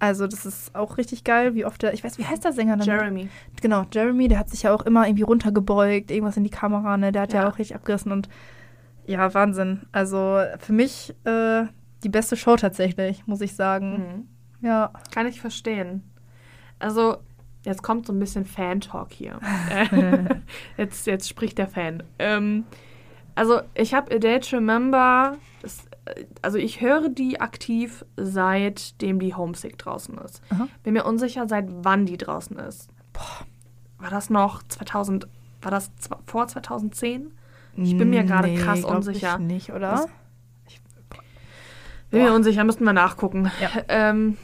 Speaker 3: Also, das ist auch richtig geil, wie oft der, ich weiß, wie heißt der Sänger dann?
Speaker 1: Jeremy.
Speaker 3: Genau, Jeremy, der hat sich ja auch immer irgendwie runtergebeugt, irgendwas in die Kamera, ne? Der hat ja,
Speaker 1: Ja.
Speaker 3: auch richtig abgerissen und ja, Wahnsinn. Also für mich äh, die beste Show tatsächlich, muss ich sagen.
Speaker 1: Mhm.
Speaker 3: Ja.
Speaker 1: Kann ich verstehen. Also, jetzt kommt so ein bisschen Fan-Talk hier. *laughs* *laughs* Jetzt, jetzt spricht der Fan. Ähm, also, ich habe A Day to Remember, das, also ich höre die aktiv, seitdem die Homesick draußen ist.
Speaker 3: Aha.
Speaker 1: Bin mir unsicher, seit wann die draußen ist. Boah, war das noch 2000, war das vor 2010? Ich bin mir gerade krass
Speaker 3: glaub
Speaker 1: unsicher.
Speaker 3: Ich nicht, oder?
Speaker 1: Das- Bin mir unsicher, müssten wir nachgucken.
Speaker 3: Ja. *laughs*
Speaker 1: Ähm,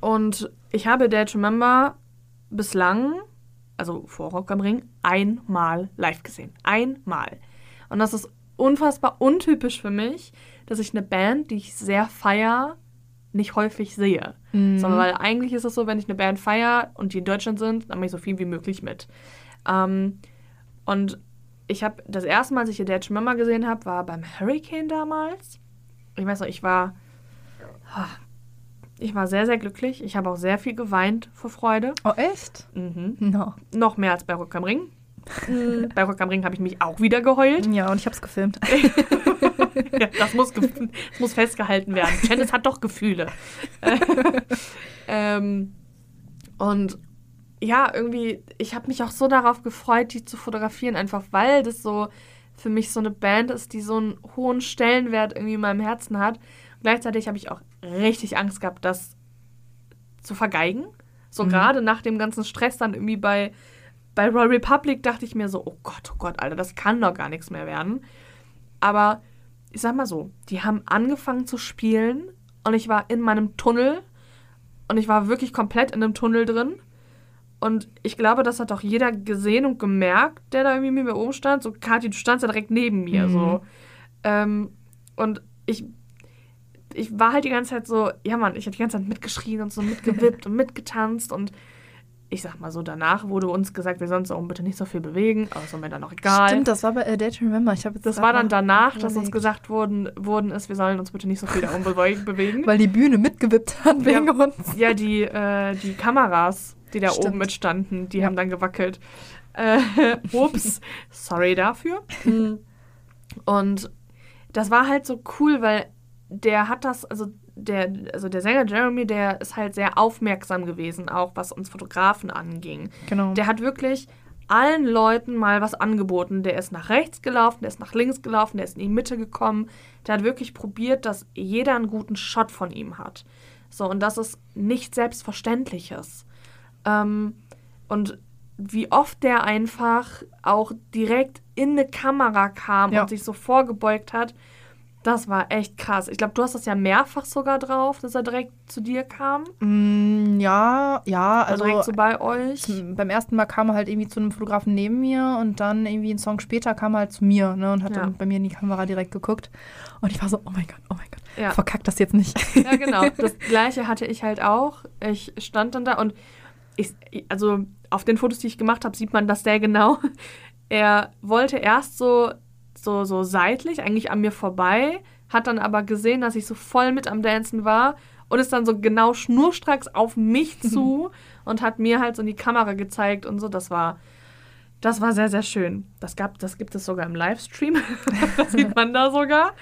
Speaker 1: und ich habe to Remember bislang, also vor Rock am Ring, einmal live gesehen. Einmal. Und das ist unfassbar untypisch für mich, dass ich eine Band, die ich sehr feier, nicht häufig sehe.
Speaker 3: Mhm.
Speaker 1: Sondern weil eigentlich ist es so, wenn ich eine Band feier und die in Deutschland sind, dann mache ich so viel wie möglich mit. Ähm, und ich habe das erste Mal, als ich to Remember gesehen habe, war beim Hurricane damals. Ich weiß noch, ich war ah, ich war sehr, sehr glücklich. Ich habe auch sehr viel geweint vor Freude.
Speaker 3: Oh, echt?
Speaker 1: Mhm.
Speaker 3: No.
Speaker 1: Noch mehr als bei Rock am Ring. *laughs* Bei Rock am Ring habe ich mich auch wieder geheult.
Speaker 3: Ja, und ich hab's gefilmt. *laughs*
Speaker 1: ja, das, muss ge- das muss festgehalten werden. Janice hat doch Gefühle. *laughs* ähm, und ja, irgendwie, ich habe mich auch so darauf gefreut, die zu fotografieren, einfach weil das so für mich so eine Band ist, die so einen hohen Stellenwert irgendwie in meinem Herzen hat. gleichzeitig habe ich auch richtig Angst gehabt, das zu vergeigen. So
Speaker 3: Mhm.
Speaker 1: gerade nach dem ganzen Stress dann irgendwie bei, bei Royal Republic dachte ich mir so, oh Gott, oh Gott, Alter, das kann doch gar nichts mehr werden. Aber ich sag mal so, die haben angefangen zu spielen und ich war in meinem Tunnel und ich war wirklich komplett in einem Tunnel drin. Und ich glaube, das hat auch jeder gesehen und gemerkt, der da irgendwie mit mir oben stand. So, Kathi, du standst ja direkt neben mir.
Speaker 3: Mhm.
Speaker 1: So. Ähm, und ich, ich war halt die ganze Zeit so, ja Mann, ich habe die ganze Zeit mitgeschrien und so mitgewippt und *laughs* mitgetanzt. Und ich sag mal so, danach wurde uns gesagt, wir sollen uns auch bitte nicht so viel bewegen. Aber ist mir dann auch egal.
Speaker 3: Stimmt, das war bei äh, Dare to Remember. Ich jetzt
Speaker 1: Das war dann danach, dass uns gesagt worden, worden ist, wir sollen uns bitte nicht so viel darum *laughs* bewe- bewegen.
Speaker 3: Weil die Bühne mitgewippt hat wegen
Speaker 1: Ja.
Speaker 3: uns.
Speaker 1: Ja, die, äh, die Kameras, die da
Speaker 3: Stimmt.
Speaker 1: oben mitstanden, die
Speaker 3: Ja.
Speaker 1: haben dann gewackelt. Äh, *laughs* ups, sorry dafür. Und das war halt so cool, weil der hat das, also der, also der Sänger Jeremy, der ist halt sehr aufmerksam gewesen, auch was uns Fotografen anging.
Speaker 3: Genau.
Speaker 1: Der hat wirklich allen Leuten mal was angeboten. Der ist nach rechts gelaufen, der ist nach links gelaufen, der ist in die Mitte gekommen. Der hat wirklich probiert, dass jeder einen guten Shot von ihm hat. So, und das ist nicht Selbstverständliches. Ähm, und wie oft der einfach auch direkt in eine Kamera kam
Speaker 3: Ja.
Speaker 1: und sich so vorgebeugt hat, das war echt krass. Ich glaube, du hast das ja mehrfach sogar drauf, dass er direkt zu dir kam.
Speaker 3: Mm, ja, ja,
Speaker 1: Also direkt so bei euch.
Speaker 3: beim ersten Mal kam er halt irgendwie zu einem Fotografen neben mir und dann irgendwie einen Song später kam er halt zu mir ne, und hat
Speaker 1: Ja.
Speaker 3: dann bei mir in die Kamera direkt geguckt. Und ich war so, oh mein Gott, oh mein Gott,
Speaker 1: Ja.
Speaker 3: verkack das jetzt nicht.
Speaker 1: Ja, genau. Das gleiche hatte ich halt auch. Ich stand dann da und ich, also auf den Fotos, die ich gemacht habe, sieht man das sehr genau. *laughs* Er wollte erst so, so, so seitlich, eigentlich an mir vorbei, hat dann aber gesehen, dass ich so voll mit am Dancen war und ist dann so genau schnurstracks auf mich *laughs* zu und hat mir halt so in die Kamera gezeigt und so. Das war, das war sehr, sehr schön. Das, gab, das gibt es sogar im Livestream. *laughs* das sieht man da sogar.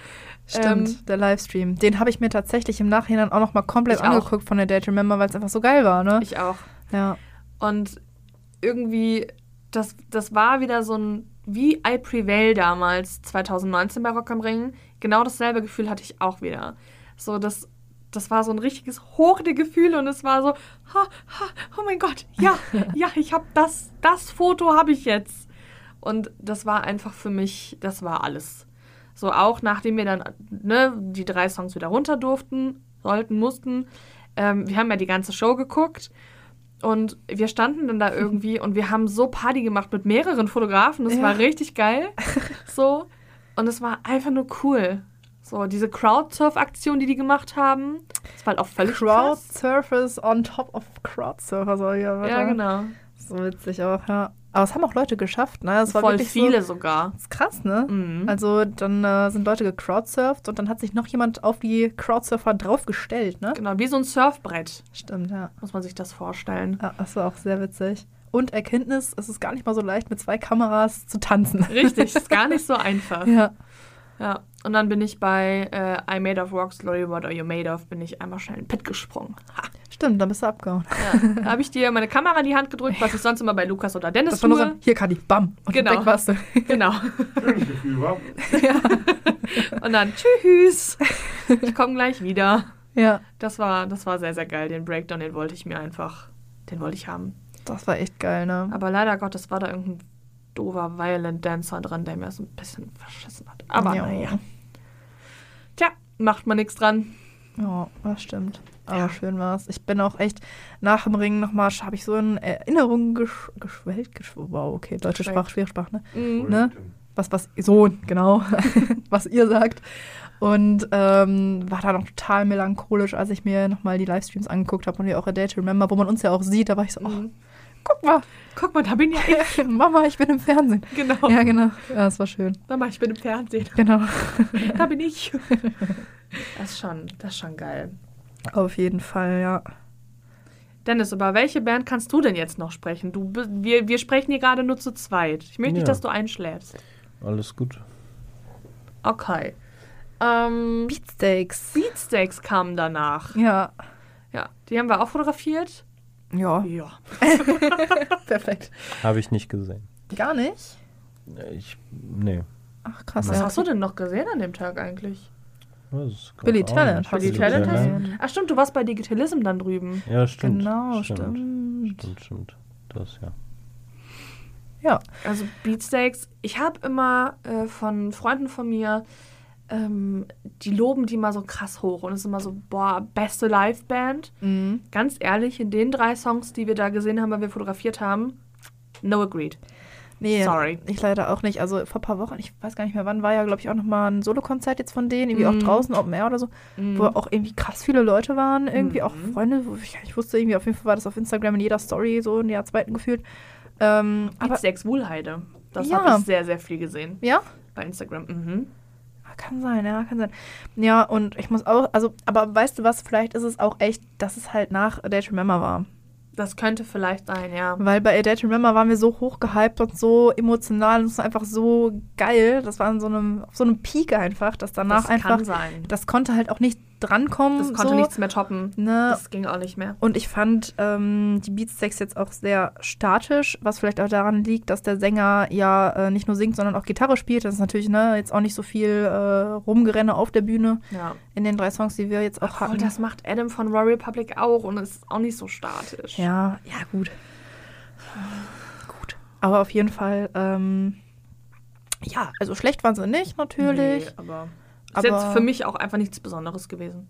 Speaker 3: Stimmt,
Speaker 1: Ähm,
Speaker 3: der Livestream. Den habe ich mir tatsächlich im Nachhinein auch noch mal komplett
Speaker 1: Ich auch.
Speaker 3: angeguckt von der Date Remember, weil es einfach so geil war, ne?
Speaker 1: Ich auch.
Speaker 3: Ja.
Speaker 1: Und irgendwie, das, das war wieder so ein, wie I Prevail damals, 2019 bei Rock am Ring. Genau dasselbe Gefühl hatte ich auch wieder. So, das, das war so ein richtiges Hoch der Gefühle und es war so, ha, ha, oh mein Gott, ja, *laughs* ja, ich habe das, das Foto habe ich jetzt. Und das war einfach für mich, das war alles. So auch nachdem wir dann ne, die drei Songs wieder runter durften, sollten, mussten. Ähm, wir haben ja die ganze Show geguckt und wir standen dann da irgendwie und wir haben so Party gemacht mit mehreren Fotografen. Das
Speaker 3: Ja.
Speaker 1: war richtig geil. *laughs* So. Und es war einfach nur cool. So, diese Crowdsurf-Aktion, die die gemacht haben, das war halt auch völlig
Speaker 3: Crowd
Speaker 1: krass.
Speaker 3: Surfers on top of Crowd Surfer, so ja,
Speaker 1: Ja, genau.
Speaker 3: So witzig auch, ja. Aber es haben auch Leute geschafft, ne? Es war
Speaker 1: Voll
Speaker 3: wirklich
Speaker 1: viele
Speaker 3: So,
Speaker 1: sogar.
Speaker 3: das ist krass, ne?
Speaker 1: Mhm.
Speaker 3: Also dann äh, sind Leute gecrowdsurft und dann hat sich noch jemand auf die Crowdsurfer draufgestellt, ne?
Speaker 1: Genau, wie so ein Surfbrett,
Speaker 3: Stimmt, ja.
Speaker 1: muss man sich das vorstellen.
Speaker 3: ja. Das war auch sehr witzig. Und Erkenntnis, es ist gar nicht mal so leicht, mit zwei Kameras zu tanzen.
Speaker 1: Richtig, *laughs* ist gar nicht so einfach.
Speaker 3: Ja.
Speaker 1: Ja, und dann bin ich bei äh, I Made of Rocks, Glory What Are You Made Of, bin ich einmal schnell in den Pit gesprungen. Ha.
Speaker 3: Stimmt, dann bist du abgehauen.
Speaker 1: Ja. Da habe ich dir meine Kamera in die Hand gedrückt, was ich sonst immer bei Lukas oder Dennis
Speaker 3: Das war nur so,
Speaker 1: tue.
Speaker 3: hier Kadi, bam. Und
Speaker 1: Genau.
Speaker 3: weg warst du. *laughs*
Speaker 1: Genau.
Speaker 4: Schönes Gefühl, wa?
Speaker 1: Und dann tschüss. Ich komme gleich wieder.
Speaker 3: Ja,
Speaker 1: Das war, das war sehr, sehr geil. Den Breakdown, den wollte ich mir einfach, den wollte ich haben.
Speaker 3: das war echt geil, ne?
Speaker 1: Aber leider Gottes war da irgendein doofer Violent Dancer dran, der mir so ein bisschen verschissen hat. Aber
Speaker 3: Ja.
Speaker 1: naja. Tja, macht man nichts dran.
Speaker 3: Ja, das stimmt. Aber schön war's. Ich bin auch echt nach dem Ring nochmal, habe ich so in Erinnerungen gesch geschwellt. Gesch wow, okay, deutsche. Sprache, schwere Sprache, ne?
Speaker 1: Mhm.
Speaker 3: Ne? was, was, so, genau, *laughs* was ihr sagt. Und ähm, war da noch total melancholisch, als ich mir nochmal die Livestreams angeguckt habe und ja auch A Day to Remember, wo man uns ja auch sieht. Da war ich so, oh,
Speaker 1: Mhm.
Speaker 3: Guck mal,
Speaker 1: Guck mal, da bin ja ich. *laughs*
Speaker 3: Mama, ich bin im Fernsehen.
Speaker 1: Genau.
Speaker 3: Ja, genau. Ja, das war schön.
Speaker 1: Mama, ich bin im Fernsehen.
Speaker 3: Genau.
Speaker 1: Da bin ich. *laughs* Das ist schon, das ist schon geil.
Speaker 3: Auf jeden Fall, ja.
Speaker 1: Dennis, über welche Band kannst du denn jetzt noch sprechen? Du, wir, wir sprechen hier gerade nur zu zweit. Ich möchte nicht,
Speaker 2: Ja.
Speaker 1: dass du einschläfst.
Speaker 2: Alles gut.
Speaker 1: Okay. Ähm,
Speaker 3: Beatsteaks.
Speaker 1: Beatsteaks kamen danach.
Speaker 3: Ja.
Speaker 1: Ja, die haben wir auch fotografiert.
Speaker 3: Ja.
Speaker 1: Ja. *laughs*
Speaker 3: Perfekt.
Speaker 2: Habe ich nicht gesehen.
Speaker 3: Gar nicht?
Speaker 2: Ich, nee.
Speaker 3: Ach, krass.
Speaker 1: Was
Speaker 3: ja.
Speaker 1: hast du denn noch gesehen an dem Tag eigentlich?
Speaker 2: Das ist
Speaker 3: Billy Talent
Speaker 1: Billy
Speaker 3: du
Speaker 1: Talent hast
Speaker 3: gesehen.
Speaker 1: du? Ach stimmt, du warst bei Digitalism dann drüben.
Speaker 2: Ja, stimmt.
Speaker 3: Genau,
Speaker 2: stimmt.
Speaker 3: stimmt.
Speaker 2: Stimmt, stimmt. Das, ja.
Speaker 3: Ja.
Speaker 1: Also Beatsteaks, ich habe immer äh, von Freunden von mir, ähm, die loben die mal so krass hoch und es ist immer so, boah, beste Liveband.
Speaker 3: Mhm.
Speaker 1: Ganz ehrlich, in den drei Songs, die wir da gesehen haben, weil wir fotografiert haben, no agreed.
Speaker 3: Nee,
Speaker 1: Sorry.
Speaker 3: ich leider auch nicht. Also vor ein paar Wochen, ich weiß gar nicht mehr wann, war ja, glaube ich, auch nochmal ein Solokonzert jetzt von denen, irgendwie
Speaker 1: Mhm.
Speaker 3: auch draußen, Open Air oder so, wo auch irgendwie krass viele Leute waren, irgendwie auch
Speaker 1: Mhm.
Speaker 3: Freunde, wo ich, ich wusste irgendwie, auf jeden Fall war das auf Instagram in jeder Story so in der zweiten gefühlt. Ähm, aber,
Speaker 1: Beatsteaks Wohlheide. Das
Speaker 3: Ja.
Speaker 1: habe ich sehr, sehr viel gesehen
Speaker 3: ja,
Speaker 1: bei Instagram. Mhm.
Speaker 3: Kann sein, ja, kann sein. Ja, und ich muss auch, also, aber weißt du was, vielleicht ist es auch echt, dass es halt nach A Day to Remember war.
Speaker 1: Das könnte vielleicht sein, ja.
Speaker 3: Weil bei A Day to Remember waren wir so hochgehypt und so emotional und es war einfach so geil. Das war in so einem, auf so einem Peak einfach, dass danach
Speaker 1: das
Speaker 3: einfach,
Speaker 1: kann sein.
Speaker 3: das konnte halt auch nicht drankommen.
Speaker 1: Das konnte
Speaker 3: so,
Speaker 1: nichts mehr toppen.
Speaker 3: Ne?
Speaker 1: Das ging auch nicht mehr.
Speaker 3: Und ich fand ähm, die Beatsteaks jetzt auch sehr statisch, was vielleicht auch daran liegt, dass der Sänger ja äh, nicht nur singt, sondern auch Gitarre spielt. Das ist natürlich ne, jetzt auch nicht so viel äh, Rumgerenne auf der Bühne
Speaker 1: Ja.
Speaker 3: in den drei Songs, die wir jetzt auch
Speaker 1: Obwohl,
Speaker 3: hatten.
Speaker 1: das macht Adam von Raw Republic auch und ist auch nicht so statisch.
Speaker 3: Ja, ja, gut. Gut. Aber auf jeden Fall, ähm, ja, also schlecht waren sie nicht, natürlich.
Speaker 1: Nee, aber ist
Speaker 3: Aber-
Speaker 1: jetzt für mich auch einfach nichts Besonderes gewesen.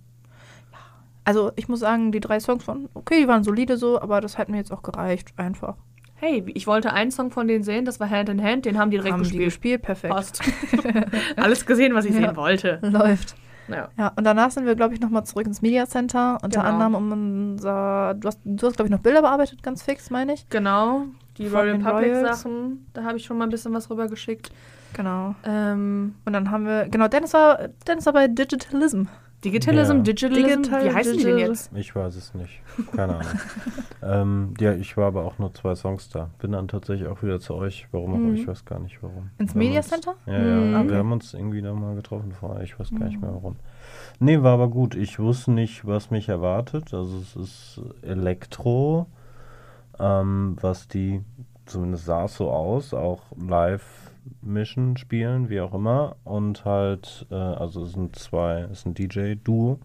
Speaker 3: Also ich muss sagen, die drei Songs waren okay, die waren solide so, aber das hat mir jetzt auch gereicht, einfach.
Speaker 1: Hey, ich wollte einen Song von denen sehen, das war Hand in Hand, den haben die direkt
Speaker 3: Haben die
Speaker 1: gespielt.
Speaker 3: gespielt, perfekt.
Speaker 1: Passt. *laughs* Alles gesehen, was ich
Speaker 3: Ja.
Speaker 1: sehen wollte.
Speaker 3: Läuft.
Speaker 1: Ja.
Speaker 3: Ja, und danach sind wir, glaube ich, nochmal zurück ins Media Center. Unter
Speaker 1: Genau.
Speaker 3: anderem um unser, du hast, du hast glaube ich, noch Bilder bearbeitet, ganz fix, meine ich.
Speaker 1: Genau, die Royal Republic
Speaker 3: Royals.
Speaker 1: Sachen, da habe ich schon mal ein bisschen was rüber geschickt.
Speaker 3: Genau.
Speaker 1: Ähm,
Speaker 3: Und dann haben wir, genau, Dennis war, Dennis war bei Digitalism.
Speaker 1: Digitalism,
Speaker 2: Ja.
Speaker 1: Digitalism,
Speaker 3: Digital-
Speaker 1: wie heißen die denn
Speaker 3: Digital-
Speaker 1: jetzt?
Speaker 2: Ich weiß es nicht. Keine Ahnung. *laughs* ähm, ja, ich war aber auch nur zwei Songs da. Bin dann tatsächlich auch wieder zu euch. Warum auch?
Speaker 3: Mhm.
Speaker 2: Ich weiß gar nicht warum.
Speaker 3: Ins
Speaker 2: Wir
Speaker 3: Media
Speaker 2: uns-
Speaker 3: Center?
Speaker 2: Ja, ja.
Speaker 1: Mhm.
Speaker 2: Wir
Speaker 3: Okay.
Speaker 2: haben uns irgendwie da mal getroffen vorher. Ich weiß gar nicht mehr
Speaker 3: Mhm.
Speaker 2: warum. Nee, war aber gut. Ich wusste nicht, was mich erwartet. Also es ist Elektro, ähm, was die, zumindest sah es so aus, auch live mischen, spielen, wie auch immer. Und halt, äh, also es sind zwei, es ist ein DJ-Duo.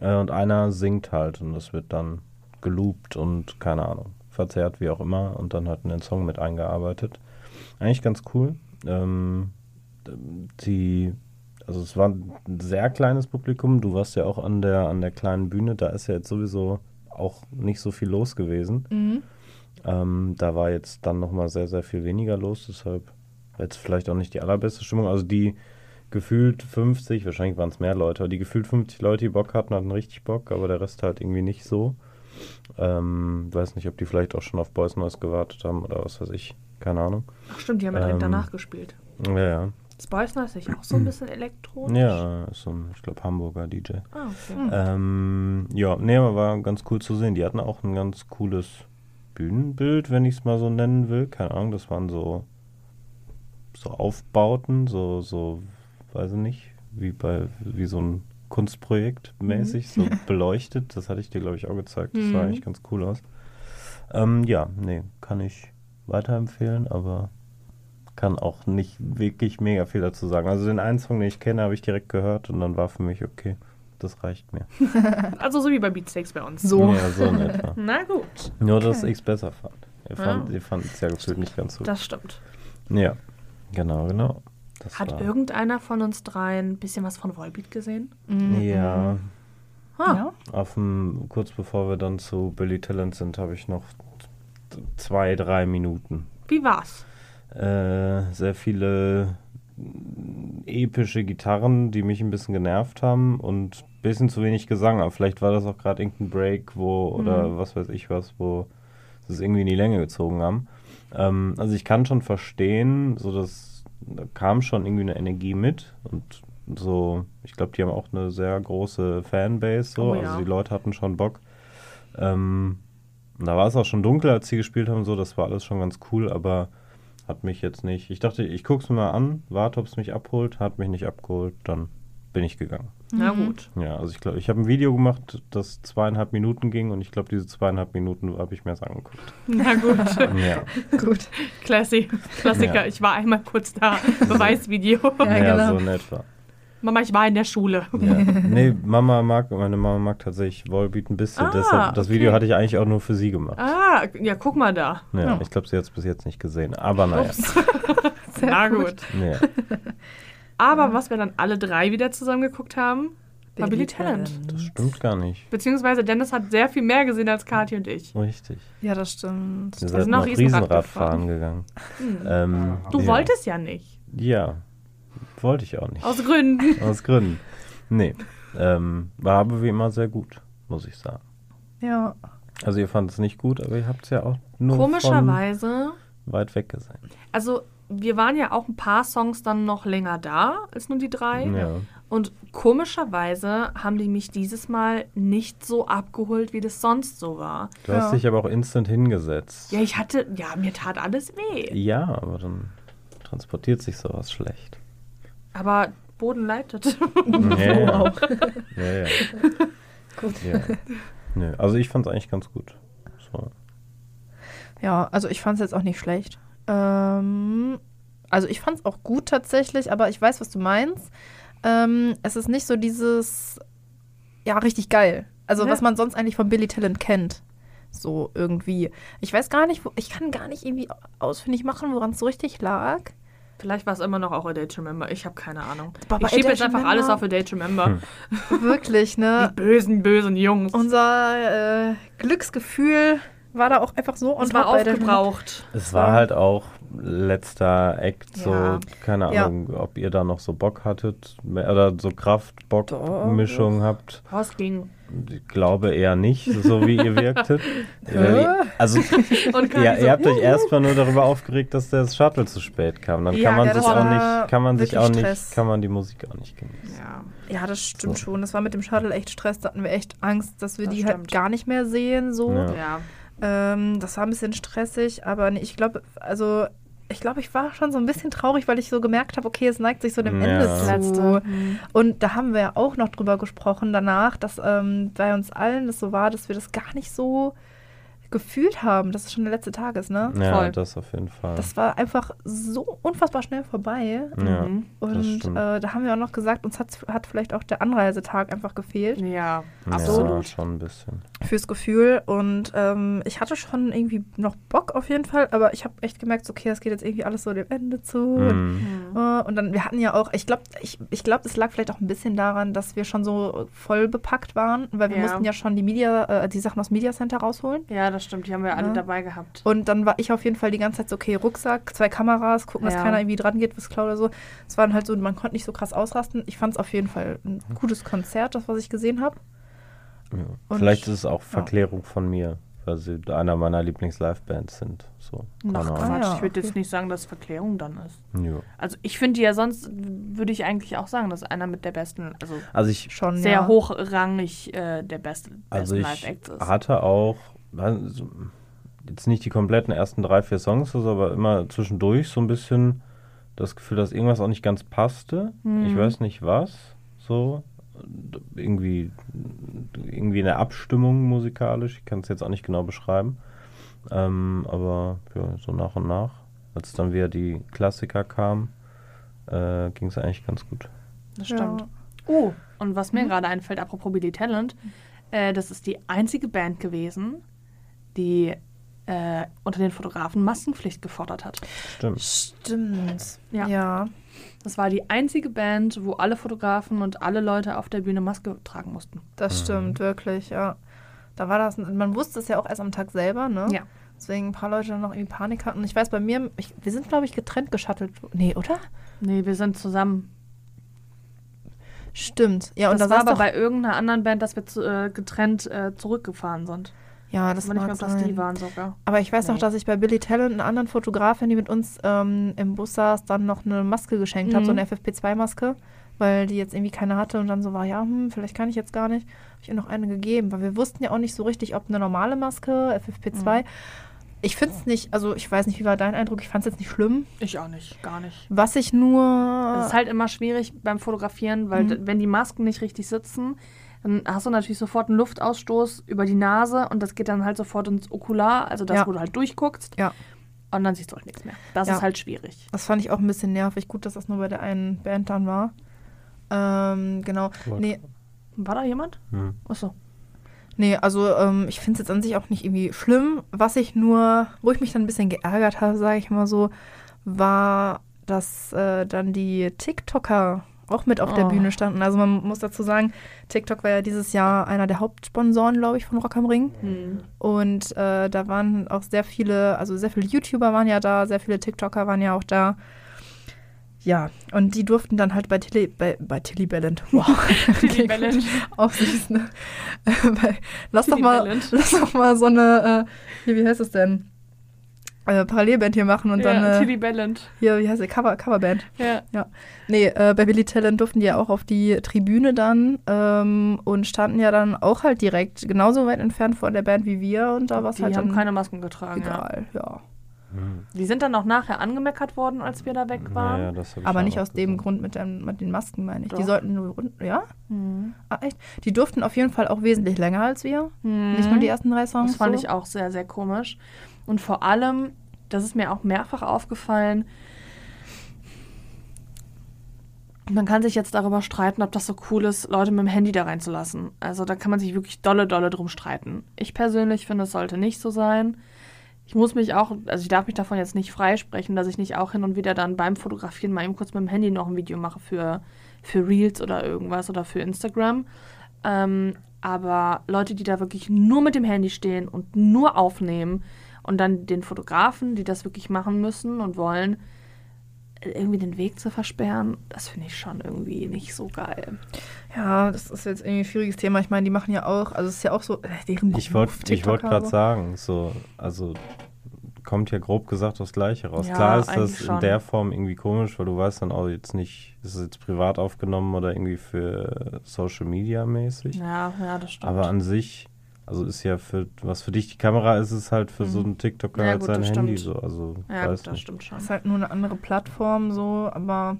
Speaker 2: Äh, und einer singt halt und das wird dann geloopt und keine Ahnung, verzerrt, wie auch immer. Und dann halt in den Song mit eingearbeitet. Eigentlich ganz cool. Ähm, die, also es war ein sehr kleines Publikum. Du warst ja auch an der, an der kleinen Bühne. Da ist ja jetzt sowieso auch nicht so viel los gewesen.
Speaker 3: Mhm.
Speaker 2: Ähm, da war jetzt dann nochmal sehr, sehr viel weniger los. Deshalb jetzt vielleicht auch nicht die allerbeste Stimmung. Also die gefühlt 50, wahrscheinlich waren es mehr Leute, aber die gefühlt 50 Leute, die Bock hatten, hatten richtig Bock, aber der Rest halt irgendwie nicht so. Ähm, weiß nicht, ob die vielleicht auch schon auf Boys Noise gewartet haben oder was weiß ich. Keine Ahnung.
Speaker 1: Ach stimmt, die haben ja direkt
Speaker 2: Ähm,
Speaker 1: danach gespielt.
Speaker 2: Ja, ja.
Speaker 1: Das Boys Noise ist auch so ein bisschen elektronisch.
Speaker 2: Ja, ist so ein, ich glaube, Hamburger DJ.
Speaker 1: Ah, okay.
Speaker 3: Mhm.
Speaker 2: Ähm, ja, nee, aber war ganz cool zu sehen. Die hatten auch ein ganz cooles Bühnenbild, wenn ich es mal so nennen will. Keine Ahnung, das waren so, so Aufbauten, so, so, weiß ich nicht, wie bei, wie so ein Kunstprojekt mäßig, so *laughs* beleuchtet. Das hatte ich dir, glaube ich, auch gezeigt. Das sah
Speaker 1: Mhm.
Speaker 2: eigentlich ganz cool aus. Ähm, ja, nee, kann ich weiterempfehlen, aber kann auch nicht wirklich mega viel dazu sagen. Also den einen Song, den ich kenne, habe ich direkt gehört und dann war für mich okay. Das reicht mir. *laughs*
Speaker 1: Also so wie bei Beatsteaks bei uns.
Speaker 3: So.
Speaker 2: Ja, so in etwa. *laughs*
Speaker 1: Na gut,
Speaker 2: Nur, dass
Speaker 3: Okay.
Speaker 2: ich es besser fand. Ihr fand
Speaker 1: Ja.
Speaker 2: ihr fandet es ja gefühlt nicht ganz so.
Speaker 1: das stimmt.
Speaker 2: Ja, genau, genau. Das
Speaker 1: Hat
Speaker 2: war,
Speaker 1: irgendeiner von uns dreien ein bisschen was von Volbeat gesehen?
Speaker 2: Ja,
Speaker 1: Ah,
Speaker 3: Ja.
Speaker 2: auf dem, kurz bevor wir dann zu Billy Talent sind, habe ich noch zwei, drei Minuten.
Speaker 1: Wie war's?
Speaker 2: Äh, sehr viele epische Gitarren, die mich ein bisschen genervt haben und ein bisschen zu wenig Gesang. Aber vielleicht war das auch gerade irgendein Break, wo, oder was weiß ich was, wo sie es irgendwie in die Länge gezogen haben. Ähm, also ich kann schon verstehen, so dass da kam schon irgendwie eine Energie mit und so, ich glaube, die haben auch eine sehr große Fanbase, so,
Speaker 1: Oh ja.
Speaker 2: also die Leute hatten schon Bock. Ähm, da war es auch schon dunkel, als sie gespielt haben, so, das war alles schon ganz cool, aber hat mich jetzt nicht. Ich dachte, ich gucke es mir mal an, warte, ob es mich abholt, hat mich nicht abgeholt, dann bin ich gegangen.
Speaker 1: Na gut.
Speaker 2: Ja, also ich glaube, ich habe ein Video gemacht, das zweieinhalb Minuten ging und ich glaube, diese zweieinhalb Minuten habe ich mir das angeguckt.
Speaker 1: Na gut. *laughs*
Speaker 2: Ja,
Speaker 3: Gut.
Speaker 1: Classy. Klassiker.
Speaker 2: Ja.
Speaker 1: Ich war einmal kurz da. *laughs* Beweisvideo.
Speaker 3: Ja,
Speaker 2: ja,
Speaker 3: genau.
Speaker 2: so in etwa.
Speaker 1: Mama, ich war in der Schule.
Speaker 2: Ja. Nee, Mama mag, meine Mama mag tatsächlich Volbeat ein bisschen.
Speaker 1: Ah,
Speaker 2: Deshalb, das
Speaker 1: okay.
Speaker 2: Video hatte ich eigentlich auch nur für sie gemacht.
Speaker 1: Ah, ja, guck mal da.
Speaker 2: Ja,
Speaker 3: Ja.
Speaker 2: Ich glaube, sie hat es bis jetzt nicht gesehen. Aber naja. *laughs*
Speaker 3: Sehr
Speaker 1: Na
Speaker 3: gut.
Speaker 1: gut.
Speaker 2: Nee.
Speaker 1: Aber was wir dann alle drei wieder zusammen geguckt haben, war Billy Talent.
Speaker 2: Das stimmt gar nicht.
Speaker 1: Beziehungsweise Dennis hat sehr viel mehr gesehen als Kathi und ich.
Speaker 2: Richtig.
Speaker 3: Ja, das stimmt.
Speaker 2: Wir
Speaker 1: sind
Speaker 2: sind
Speaker 1: auch
Speaker 2: noch
Speaker 1: Riesenrad
Speaker 2: Riesenrad
Speaker 1: gefahren.
Speaker 2: fahren gegangen. Ähm,
Speaker 1: Du
Speaker 2: ja.
Speaker 1: wolltest ja nicht.
Speaker 2: Ja. Wollte ich auch nicht.
Speaker 1: Aus Gründen. *laughs*
Speaker 2: Aus Gründen. Nee. Ähm, war aber wie immer sehr gut, muss ich sagen.
Speaker 3: Ja.
Speaker 2: Also ihr fandet es nicht gut, aber ihr habt es ja auch nur
Speaker 1: Komischerweise,
Speaker 2: von weit weg gesehen.
Speaker 1: also wir waren ja auch ein paar Songs dann noch länger da als nur die drei.
Speaker 2: Ja.
Speaker 1: Und komischerweise haben die mich dieses Mal nicht so abgeholt, wie das sonst so war.
Speaker 2: Du hast
Speaker 3: Ja.
Speaker 2: dich aber auch instant hingesetzt.
Speaker 1: Ja, ich hatte, ja, mir tat alles weh.
Speaker 2: Ja, aber dann transportiert sich sowas schlecht.
Speaker 1: Aber Boden leitet. *laughs*
Speaker 2: Ja, ja.
Speaker 3: auch.
Speaker 2: Ja, ja. *laughs*
Speaker 3: Gut.
Speaker 2: ja. Nö, also ich fand es eigentlich ganz gut. So.
Speaker 3: Ja, also ich fand es jetzt auch nicht schlecht. Ähm, also ich fand es auch gut tatsächlich, aber ich weiß, was du meinst. Ähm, es ist nicht so dieses, ja, richtig geil. Also
Speaker 1: Ja.
Speaker 3: was man sonst eigentlich von Billy Talent kennt. So irgendwie. Ich weiß gar nicht, wo, ich kann gar nicht irgendwie ausfindig machen, woran es so richtig lag.
Speaker 1: Vielleicht war es immer noch auch A Day to Remember. Ich habe keine Ahnung.
Speaker 3: Aber bei
Speaker 1: ich schiebe jetzt einfach
Speaker 3: Remember-
Speaker 1: alles auf A Day to Remember.
Speaker 3: Wirklich, ne?
Speaker 1: Die bösen, bösen Jungs.
Speaker 3: Unser äh, Glücksgefühl war da auch einfach so
Speaker 1: Und war
Speaker 3: bei der-
Speaker 1: aufgebraucht.
Speaker 2: Es war halt auch letzter Act, so,
Speaker 1: Ja.
Speaker 2: keine
Speaker 3: Ja.
Speaker 2: Ahnung, ob ihr da noch so Bock hattet oder so Kraft-Bock-Mischung habt.
Speaker 1: Was ging?
Speaker 2: Ich glaube eher nicht, so wie ihr wirktet. *laughs* *laughs* Ihr- also, ja,
Speaker 1: so,
Speaker 2: ihr habt euch *laughs* erstmal nur darüber aufgeregt, dass das Shuttle zu spät kam. Dann
Speaker 1: Ja,
Speaker 2: kann man
Speaker 1: ja,
Speaker 2: sich
Speaker 1: das
Speaker 2: auch
Speaker 3: war
Speaker 2: nicht, kann man sich auch nicht, kann man die Musik auch nicht genießen.
Speaker 1: Ja.
Speaker 3: Ja, das stimmt
Speaker 2: So.
Speaker 3: schon. Das war mit dem Shuttle echt Stress. Da hatten wir echt Angst, dass wir
Speaker 1: Das
Speaker 3: die
Speaker 1: stimmt.
Speaker 3: halt gar nicht mehr sehen. So.
Speaker 2: Ja.
Speaker 3: Ähm, das war ein bisschen stressig, aber nee, ich glaube, also ich glaube, ich war schon so ein bisschen traurig, weil ich so gemerkt habe, okay, es neigt sich so dem
Speaker 2: Ja.
Speaker 3: Ende
Speaker 2: Das
Speaker 3: zu.
Speaker 1: Letzte.
Speaker 3: Und da haben wir ja auch noch drüber gesprochen danach, dass ähm, bei uns allen das so war, dass wir das gar nicht so gefühlt haben, dass es schon der letzte Tag ist, ne?
Speaker 2: Ja,
Speaker 1: Voll.
Speaker 2: das auf jeden Fall.
Speaker 3: Das war einfach so unfassbar schnell vorbei.
Speaker 2: ja,
Speaker 1: Mhm.
Speaker 2: das
Speaker 3: Und
Speaker 2: stimmt.
Speaker 3: äh, da haben wir auch noch gesagt, uns hat, hat vielleicht auch der Anreisetag einfach gefehlt
Speaker 1: Ja,
Speaker 2: ja,
Speaker 1: absolut.
Speaker 2: schon ein bisschen.
Speaker 3: fürs Gefühl. Und ähm, ich hatte schon irgendwie noch Bock auf jeden Fall, aber ich habe echt gemerkt, so, okay, es geht jetzt irgendwie alles so dem Ende zu. Und,
Speaker 2: Mhm.
Speaker 3: äh, und dann, wir hatten ja auch, ich glaube, ich, ich glaub, es lag vielleicht auch ein bisschen daran, dass wir schon so voll bepackt waren, weil wir
Speaker 1: Ja.
Speaker 3: mussten ja schon die Media, äh, die Sachen aus Media Center rausholen.
Speaker 1: Ja, das stimmt. Die haben wir alle
Speaker 3: Ja.
Speaker 1: dabei gehabt.
Speaker 3: Und dann war ich auf jeden Fall die ganze Zeit so, okay, Rucksack, zwei Kameras, gucken, dass
Speaker 1: Ja.
Speaker 3: keiner irgendwie dran geht, was klaut oder so. Es war dann halt so, man konnte nicht so krass ausrasten. Ich fand es auf jeden Fall ein gutes Konzert, das, was ich gesehen habe.
Speaker 2: Ja. Vielleicht ist es auch Verklärung von mir, weil sie einer meiner Lieblings-Live-Bands sind. So, Ahnung.
Speaker 1: Quatsch.
Speaker 3: Ah, ja,
Speaker 1: ich würde jetzt
Speaker 3: okay.
Speaker 1: nicht sagen, dass es Verklärung dann ist.
Speaker 2: Ja.
Speaker 1: Also ich finde die ja sonst, würde ich eigentlich auch sagen, dass einer mit der besten, also
Speaker 2: Also ich,
Speaker 3: Schon
Speaker 1: sehr
Speaker 3: ja.
Speaker 1: hochrangig äh, der beste,
Speaker 2: also
Speaker 1: besten
Speaker 2: ich
Speaker 1: Live-Acts ist.
Speaker 2: hatte auch, also, jetzt nicht die kompletten ersten drei, vier Songs, also aber immer zwischendurch so ein bisschen das Gefühl, dass irgendwas auch nicht ganz passte.
Speaker 1: Mhm.
Speaker 2: Ich weiß nicht was. So. Irgendwie, irgendwie eine Abstimmung musikalisch. Ich kann es jetzt auch nicht genau beschreiben. Ähm, aber ja, so nach und nach, als dann wieder die Klassiker kamen, äh, ging es eigentlich ganz gut.
Speaker 1: Das
Speaker 3: Ja.
Speaker 1: stimmt. Oh, und was
Speaker 3: Mhm.
Speaker 1: mir gerade einfällt, apropos Billy Talent, äh, das ist die einzige Band gewesen, die äh, unter den Fotografen Maskenpflicht gefordert hat.
Speaker 2: Stimmt.
Speaker 3: Stimmt.
Speaker 1: Ja.
Speaker 3: ja.
Speaker 1: Das war die einzige Band, wo alle Fotografen und alle Leute auf der Bühne Maske tragen mussten.
Speaker 3: Das stimmt, wirklich, ja. Da war das, man wusste es ja auch erst am Tag selber, ne?
Speaker 1: Ja.
Speaker 3: Deswegen ein paar Leute dann noch irgendwie Panik hatten. Und ich weiß, bei mir, ich, wir sind, glaube ich, getrennt geschattelt. Nee, oder?
Speaker 1: Nee, wir sind zusammen.
Speaker 3: Stimmt. Ja, und
Speaker 1: das
Speaker 3: da
Speaker 1: war aber
Speaker 3: doch,
Speaker 1: bei irgendeiner anderen Band, dass wir zu, äh, getrennt äh, zurückgefahren sind.
Speaker 3: Ja, das
Speaker 1: nicht
Speaker 3: mag
Speaker 1: das
Speaker 3: sein.
Speaker 1: die waren sogar.
Speaker 3: Aber ich weiß noch,
Speaker 1: Nee.
Speaker 3: dass ich bei Billy Talent einer anderen Fotografin, die mit uns ähm, im Bus saß, dann noch eine Maske geschenkt habe,
Speaker 1: Mhm.
Speaker 3: so eine FFP2-Maske, weil die jetzt irgendwie keine hatte und dann so war, ja, hm, vielleicht kann ich jetzt gar nicht. Habe ich ihr noch eine gegeben, weil wir wussten ja auch nicht so richtig, ob eine normale Maske, FFP2. Ich finde es nicht, also ich weiß nicht, wie war dein Eindruck? Ich fand es jetzt nicht schlimm.
Speaker 1: Ich auch nicht, gar nicht.
Speaker 3: Was ich nur.
Speaker 1: Es ist halt immer schwierig beim Fotografieren, weil
Speaker 3: Mhm.
Speaker 1: wenn die Masken nicht richtig sitzen, dann hast du natürlich sofort einen Luftausstoß über die Nase und das geht dann halt sofort ins Okular, also das,
Speaker 3: Ja.
Speaker 1: wo du halt durchguckst.
Speaker 3: Ja.
Speaker 1: Und dann siehst du halt nichts mehr. Das
Speaker 3: Ja.
Speaker 1: ist halt schwierig.
Speaker 3: Das fand ich auch ein bisschen nervig. Gut, dass das nur bei der einen Band dann war. Ähm, genau.
Speaker 2: Wollte-
Speaker 3: Nee,
Speaker 1: War da jemand?
Speaker 2: Hm.
Speaker 1: Achso.
Speaker 3: Nee, also ähm, ich finde es jetzt an sich auch nicht irgendwie schlimm. Was ich nur, wo ich mich dann ein bisschen geärgert habe, sage ich mal so, war, dass äh, dann die TikToker auch mit auf der
Speaker 1: Oh.
Speaker 3: Bühne standen. Also man muss dazu sagen, TikTok war ja dieses Jahr einer der Hauptsponsoren, glaube ich, von Rock am Ring.
Speaker 1: Hm.
Speaker 3: Und äh, da waren auch sehr viele, also sehr viele YouTuber waren ja da, sehr viele TikToker waren ja auch da. Ja, und die durften dann halt bei Tilly, bei, bei Tilly Ballant, wow. *laughs*
Speaker 1: Tilly *laughs* Ballant.
Speaker 3: Auch süß, ne? Lass, doch
Speaker 1: Tilly
Speaker 3: mal,
Speaker 1: Ballant.
Speaker 3: lass doch mal so eine, äh, hier, wie heißt es denn? Äh, Parallelband hier machen und dann,
Speaker 1: ja,
Speaker 3: äh,
Speaker 1: Tilly Ballant.
Speaker 3: hier, wie heißt sie? Cover, Coverband.
Speaker 1: Ja.
Speaker 3: Nee, äh, bei Billy Talent durften die ja auch auf die Tribüne dann ähm, und standen ja dann auch halt direkt genauso weit entfernt von der Band wie wir und da war es
Speaker 1: Die
Speaker 3: halt
Speaker 1: haben
Speaker 3: dann
Speaker 1: keine Masken getragen. Ja.
Speaker 3: egal, ja.
Speaker 2: Hm.
Speaker 1: Die sind dann auch nachher angemeckert worden, als wir da weg waren.
Speaker 2: Ich
Speaker 3: Aber nicht aus dem
Speaker 2: gesehen.
Speaker 3: Grund mit, dem, mit den Masken, meine ich. Die
Speaker 1: Doch.
Speaker 3: sollten nur, ja?
Speaker 1: Mhm.
Speaker 3: Ah, echt? Die durften auf jeden Fall auch wesentlich länger als wir.
Speaker 1: Mhm.
Speaker 3: Nicht nur die ersten drei Songs.
Speaker 1: Das fand
Speaker 3: so.
Speaker 1: ich auch sehr, sehr komisch. Und vor allem, das ist mir auch mehrfach aufgefallen, man kann sich jetzt darüber streiten, ob das so cool ist, Leute mit dem Handy da reinzulassen. Also da kann man sich wirklich dolle, dolle drum streiten. Ich persönlich finde, es sollte nicht so sein. Ich muss mich auch, also ich darf mich davon jetzt nicht freisprechen, dass ich nicht auch hin und wieder dann beim Fotografieren mal eben kurz mit dem Handy noch ein Video mache für, für Reels oder irgendwas oder für Instagram. Ähm, aber Leute, die da wirklich nur mit dem Handy stehen und nur aufnehmen und dann den Fotografen, die das wirklich machen müssen und wollen, irgendwie den Weg zu versperren, das finde ich schon irgendwie nicht so geil.
Speaker 3: Ja, das ist jetzt irgendwie ein schwieriges Thema. Ich meine, die machen ja auch, also es ist ja auch so, äh, deren
Speaker 2: Ich wollte wollt gerade sagen, so, also kommt ja grob gesagt das Gleiche raus.
Speaker 1: Ja,
Speaker 2: Klar ist das in
Speaker 1: schon.
Speaker 2: der Form irgendwie komisch, weil du weißt dann auch jetzt nicht, ist es jetzt privat aufgenommen oder irgendwie für Social Media mäßig.
Speaker 1: Ja, ja, das stimmt.
Speaker 2: Aber an sich, also ist ja für, was für dich die Kamera ist, ist halt für so einen TikToker
Speaker 1: Mhm. Ja,
Speaker 2: halt
Speaker 1: gut,
Speaker 2: sein
Speaker 1: das
Speaker 2: Handy
Speaker 1: stimmt.
Speaker 2: so. Also,
Speaker 1: ja,
Speaker 2: weiß
Speaker 1: gut, das
Speaker 2: nicht.
Speaker 1: stimmt schon.
Speaker 3: Ist halt nur eine andere Plattform so, aber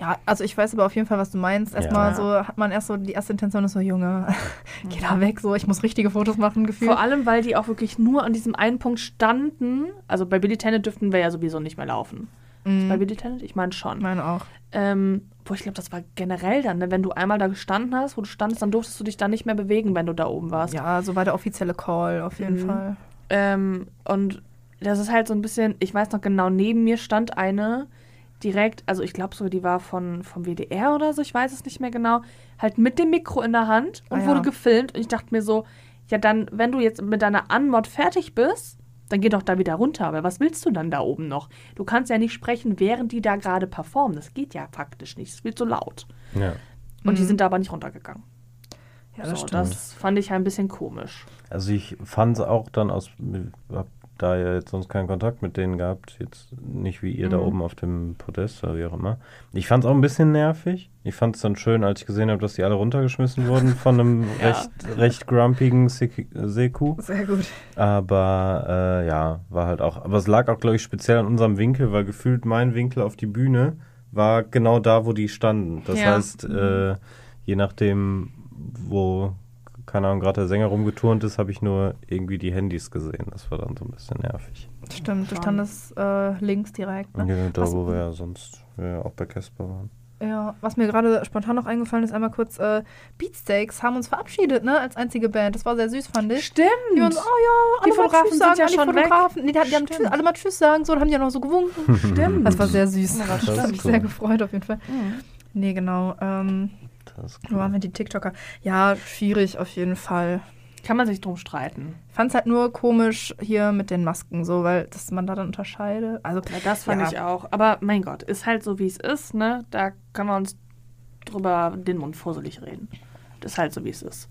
Speaker 3: ja, also ich weiß aber auf jeden Fall, was du meinst. Erstmal
Speaker 1: Ja.
Speaker 3: so hat man erst so, die erste Intention ist so, Junge, *laughs* geh da weg, so, ich muss richtige Fotos machen, gefühlt.
Speaker 1: Vor allem, weil die auch wirklich nur an diesem einen Punkt standen. Also bei Billy Tennant dürften wir ja sowieso nicht mehr laufen.
Speaker 3: Mhm.
Speaker 1: Bei Billy Tennant? Ich meine schon.
Speaker 3: Ich meine auch.
Speaker 1: Ähm, wo ich glaube, das war generell dann, ne? wenn du einmal da gestanden hast, wo du standest, dann durftest du dich da nicht mehr bewegen, wenn du da oben warst.
Speaker 3: Ja, so war der offizielle Call, auf jeden
Speaker 1: Mhm.
Speaker 3: Fall.
Speaker 1: Ähm, und das ist halt so ein bisschen, ich weiß noch genau, neben mir stand eine direkt, also ich glaube so, die war von, vom WDR oder so, ich weiß es nicht mehr genau, halt mit dem Mikro in der Hand und
Speaker 3: Ah, ja.
Speaker 1: wurde gefilmt. Und ich dachte mir so, ja dann, wenn du jetzt mit deiner Anmod fertig bist, dann geh doch da wieder runter. Aber was willst du dann da oben noch? Du kannst ja nicht sprechen, während die da gerade performen. Das geht ja faktisch nicht. Es viel zu laut.
Speaker 2: Ja.
Speaker 1: Und die
Speaker 3: Mhm.
Speaker 1: sind da aber nicht runtergegangen.
Speaker 3: Ja, das
Speaker 1: so, das fand ich ein bisschen komisch.
Speaker 2: Also ich fand es auch dann aus, hab da ja jetzt sonst keinen Kontakt mit denen gehabt, jetzt nicht wie ihr da
Speaker 1: Mhm.
Speaker 2: oben auf dem Podest oder wie auch immer. Ich fand es auch ein bisschen nervig. Ich fand es dann schön, als ich gesehen habe, dass die alle runtergeschmissen wurden *laughs* von einem
Speaker 1: Ja.
Speaker 2: recht, recht grumpigen Sek- Seku.
Speaker 3: Sehr gut.
Speaker 2: Aber äh, ja, war halt auch. Aber es lag auch, glaube ich, speziell an unserem Winkel, weil gefühlt mein Winkel auf die Bühne war genau da, wo die standen. Das
Speaker 1: Ja.
Speaker 2: heißt, äh, je nachdem, wo, keine Ahnung, gerade der Sänger rumgeturnt ist, habe ich nur irgendwie die Handys gesehen. Das war dann so ein bisschen nervig.
Speaker 3: Stimmt, du standest äh, links direkt. Ne?
Speaker 2: Ja, da,
Speaker 3: Was-
Speaker 2: wo wir ja sonst ja auch bei Casper waren.
Speaker 3: Ja, was mir gerade spontan noch eingefallen ist, einmal kurz, äh, Beatsteaks haben uns verabschiedet, ne, als einzige Band. Das war sehr süß, fand ich.
Speaker 1: Stimmt.
Speaker 3: Die waren so, oh ja,
Speaker 1: Die
Speaker 3: alle mal
Speaker 1: Fotografen
Speaker 3: Tschüss
Speaker 1: sind
Speaker 3: sagen
Speaker 1: ja
Speaker 3: die
Speaker 1: schon weg.
Speaker 3: Fotografen. Nee, die, die haben tschüss, alle mal Tschüss sagen, so, dann haben die ja noch so gewunken.
Speaker 1: Stimmt.
Speaker 3: Das war sehr süß.
Speaker 1: Ja, das
Speaker 3: das hat mich sehr gefreut auf jeden Fall. Nee, genau. Ähm,
Speaker 2: Das ist
Speaker 3: wo waren
Speaker 2: cool.
Speaker 3: wir die TikToker? Ja, schwierig auf jeden Fall.
Speaker 1: Kann man sich drum streiten.
Speaker 3: Ich fand es halt nur komisch hier mit den Masken, so, weil dass man da dann unterscheidet. Also,
Speaker 1: Ja, das fand
Speaker 3: Ja.
Speaker 1: ich auch. Aber mein Gott, ist halt so, wie es ist, ne? Da können wir uns drüber den Mund fusselig reden. Das ist halt so, wie es ist.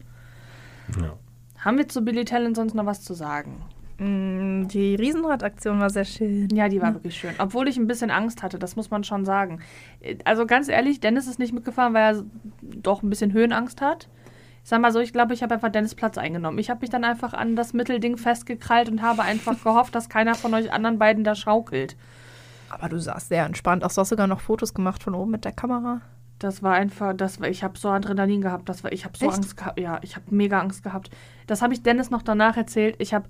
Speaker 2: Ja.
Speaker 1: Haben wir zu Billy Talent sonst noch was zu sagen?
Speaker 3: Mh, die Riesenrad-Aktion war sehr schön.
Speaker 1: Ja, die war wirklich schön. Obwohl ich ein bisschen Angst hatte, das muss man schon sagen. Also ganz ehrlich, Dennis ist nicht mitgefahren, weil er doch ein bisschen Höhenangst hat. Ich sag mal so, ich glaube, ich habe einfach Dennis Platz eingenommen. Ich habe mich dann einfach an das Mittelding festgekrallt und habe einfach *laughs* gehofft, dass keiner von euch anderen beiden da schaukelt.
Speaker 3: Aber du sahst sehr entspannt aus. Du hast sogar noch Fotos gemacht von oben mit der Kamera.
Speaker 1: Das war einfach, das war, ich habe so Adrenalin gehabt, das war, ich habe so
Speaker 3: Echt?
Speaker 1: Angst gehabt, ja, ich habe mega Angst gehabt. Das habe ich Dennis noch danach erzählt. Ich habe,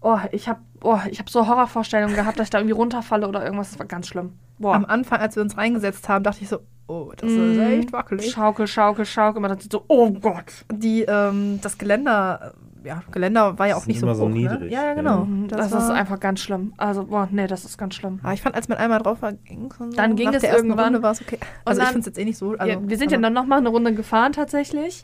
Speaker 1: oh, ich habe, oh, ich habe so Horrorvorstellungen gehabt, dass ich da irgendwie runterfalle oder irgendwas. Das war ganz schlimm. Boah.
Speaker 3: Am Anfang, als wir uns reingesetzt haben, dachte ich so, oh, das ist
Speaker 1: Mhm.
Speaker 3: echt wackelig.
Speaker 1: Schaukel, schaukel, schaukel. Man dachte so, oh Gott.
Speaker 3: Die, ähm, das Geländer, ja, Geländer war ja
Speaker 2: Das
Speaker 3: auch nicht so
Speaker 2: immer
Speaker 3: hoch.
Speaker 2: so
Speaker 3: ne?
Speaker 2: niedrig,
Speaker 3: Ja, ja,
Speaker 2: ja.
Speaker 3: genau.
Speaker 1: Mhm, Das,
Speaker 3: war-
Speaker 1: ist einfach ganz schlimm. Also, boah, nee, das ist ganz schlimm.
Speaker 3: Aber ich fand, als man einmal drauf war, ging es so.
Speaker 1: Dann ging
Speaker 3: Nach
Speaker 1: es
Speaker 3: der
Speaker 1: irgendwann.
Speaker 3: Runde war es okay. Also
Speaker 1: dann-
Speaker 3: ich finde es jetzt eh nicht so. Also,
Speaker 1: ja, wir sind ja dann nochmal eine Runde gefahren tatsächlich.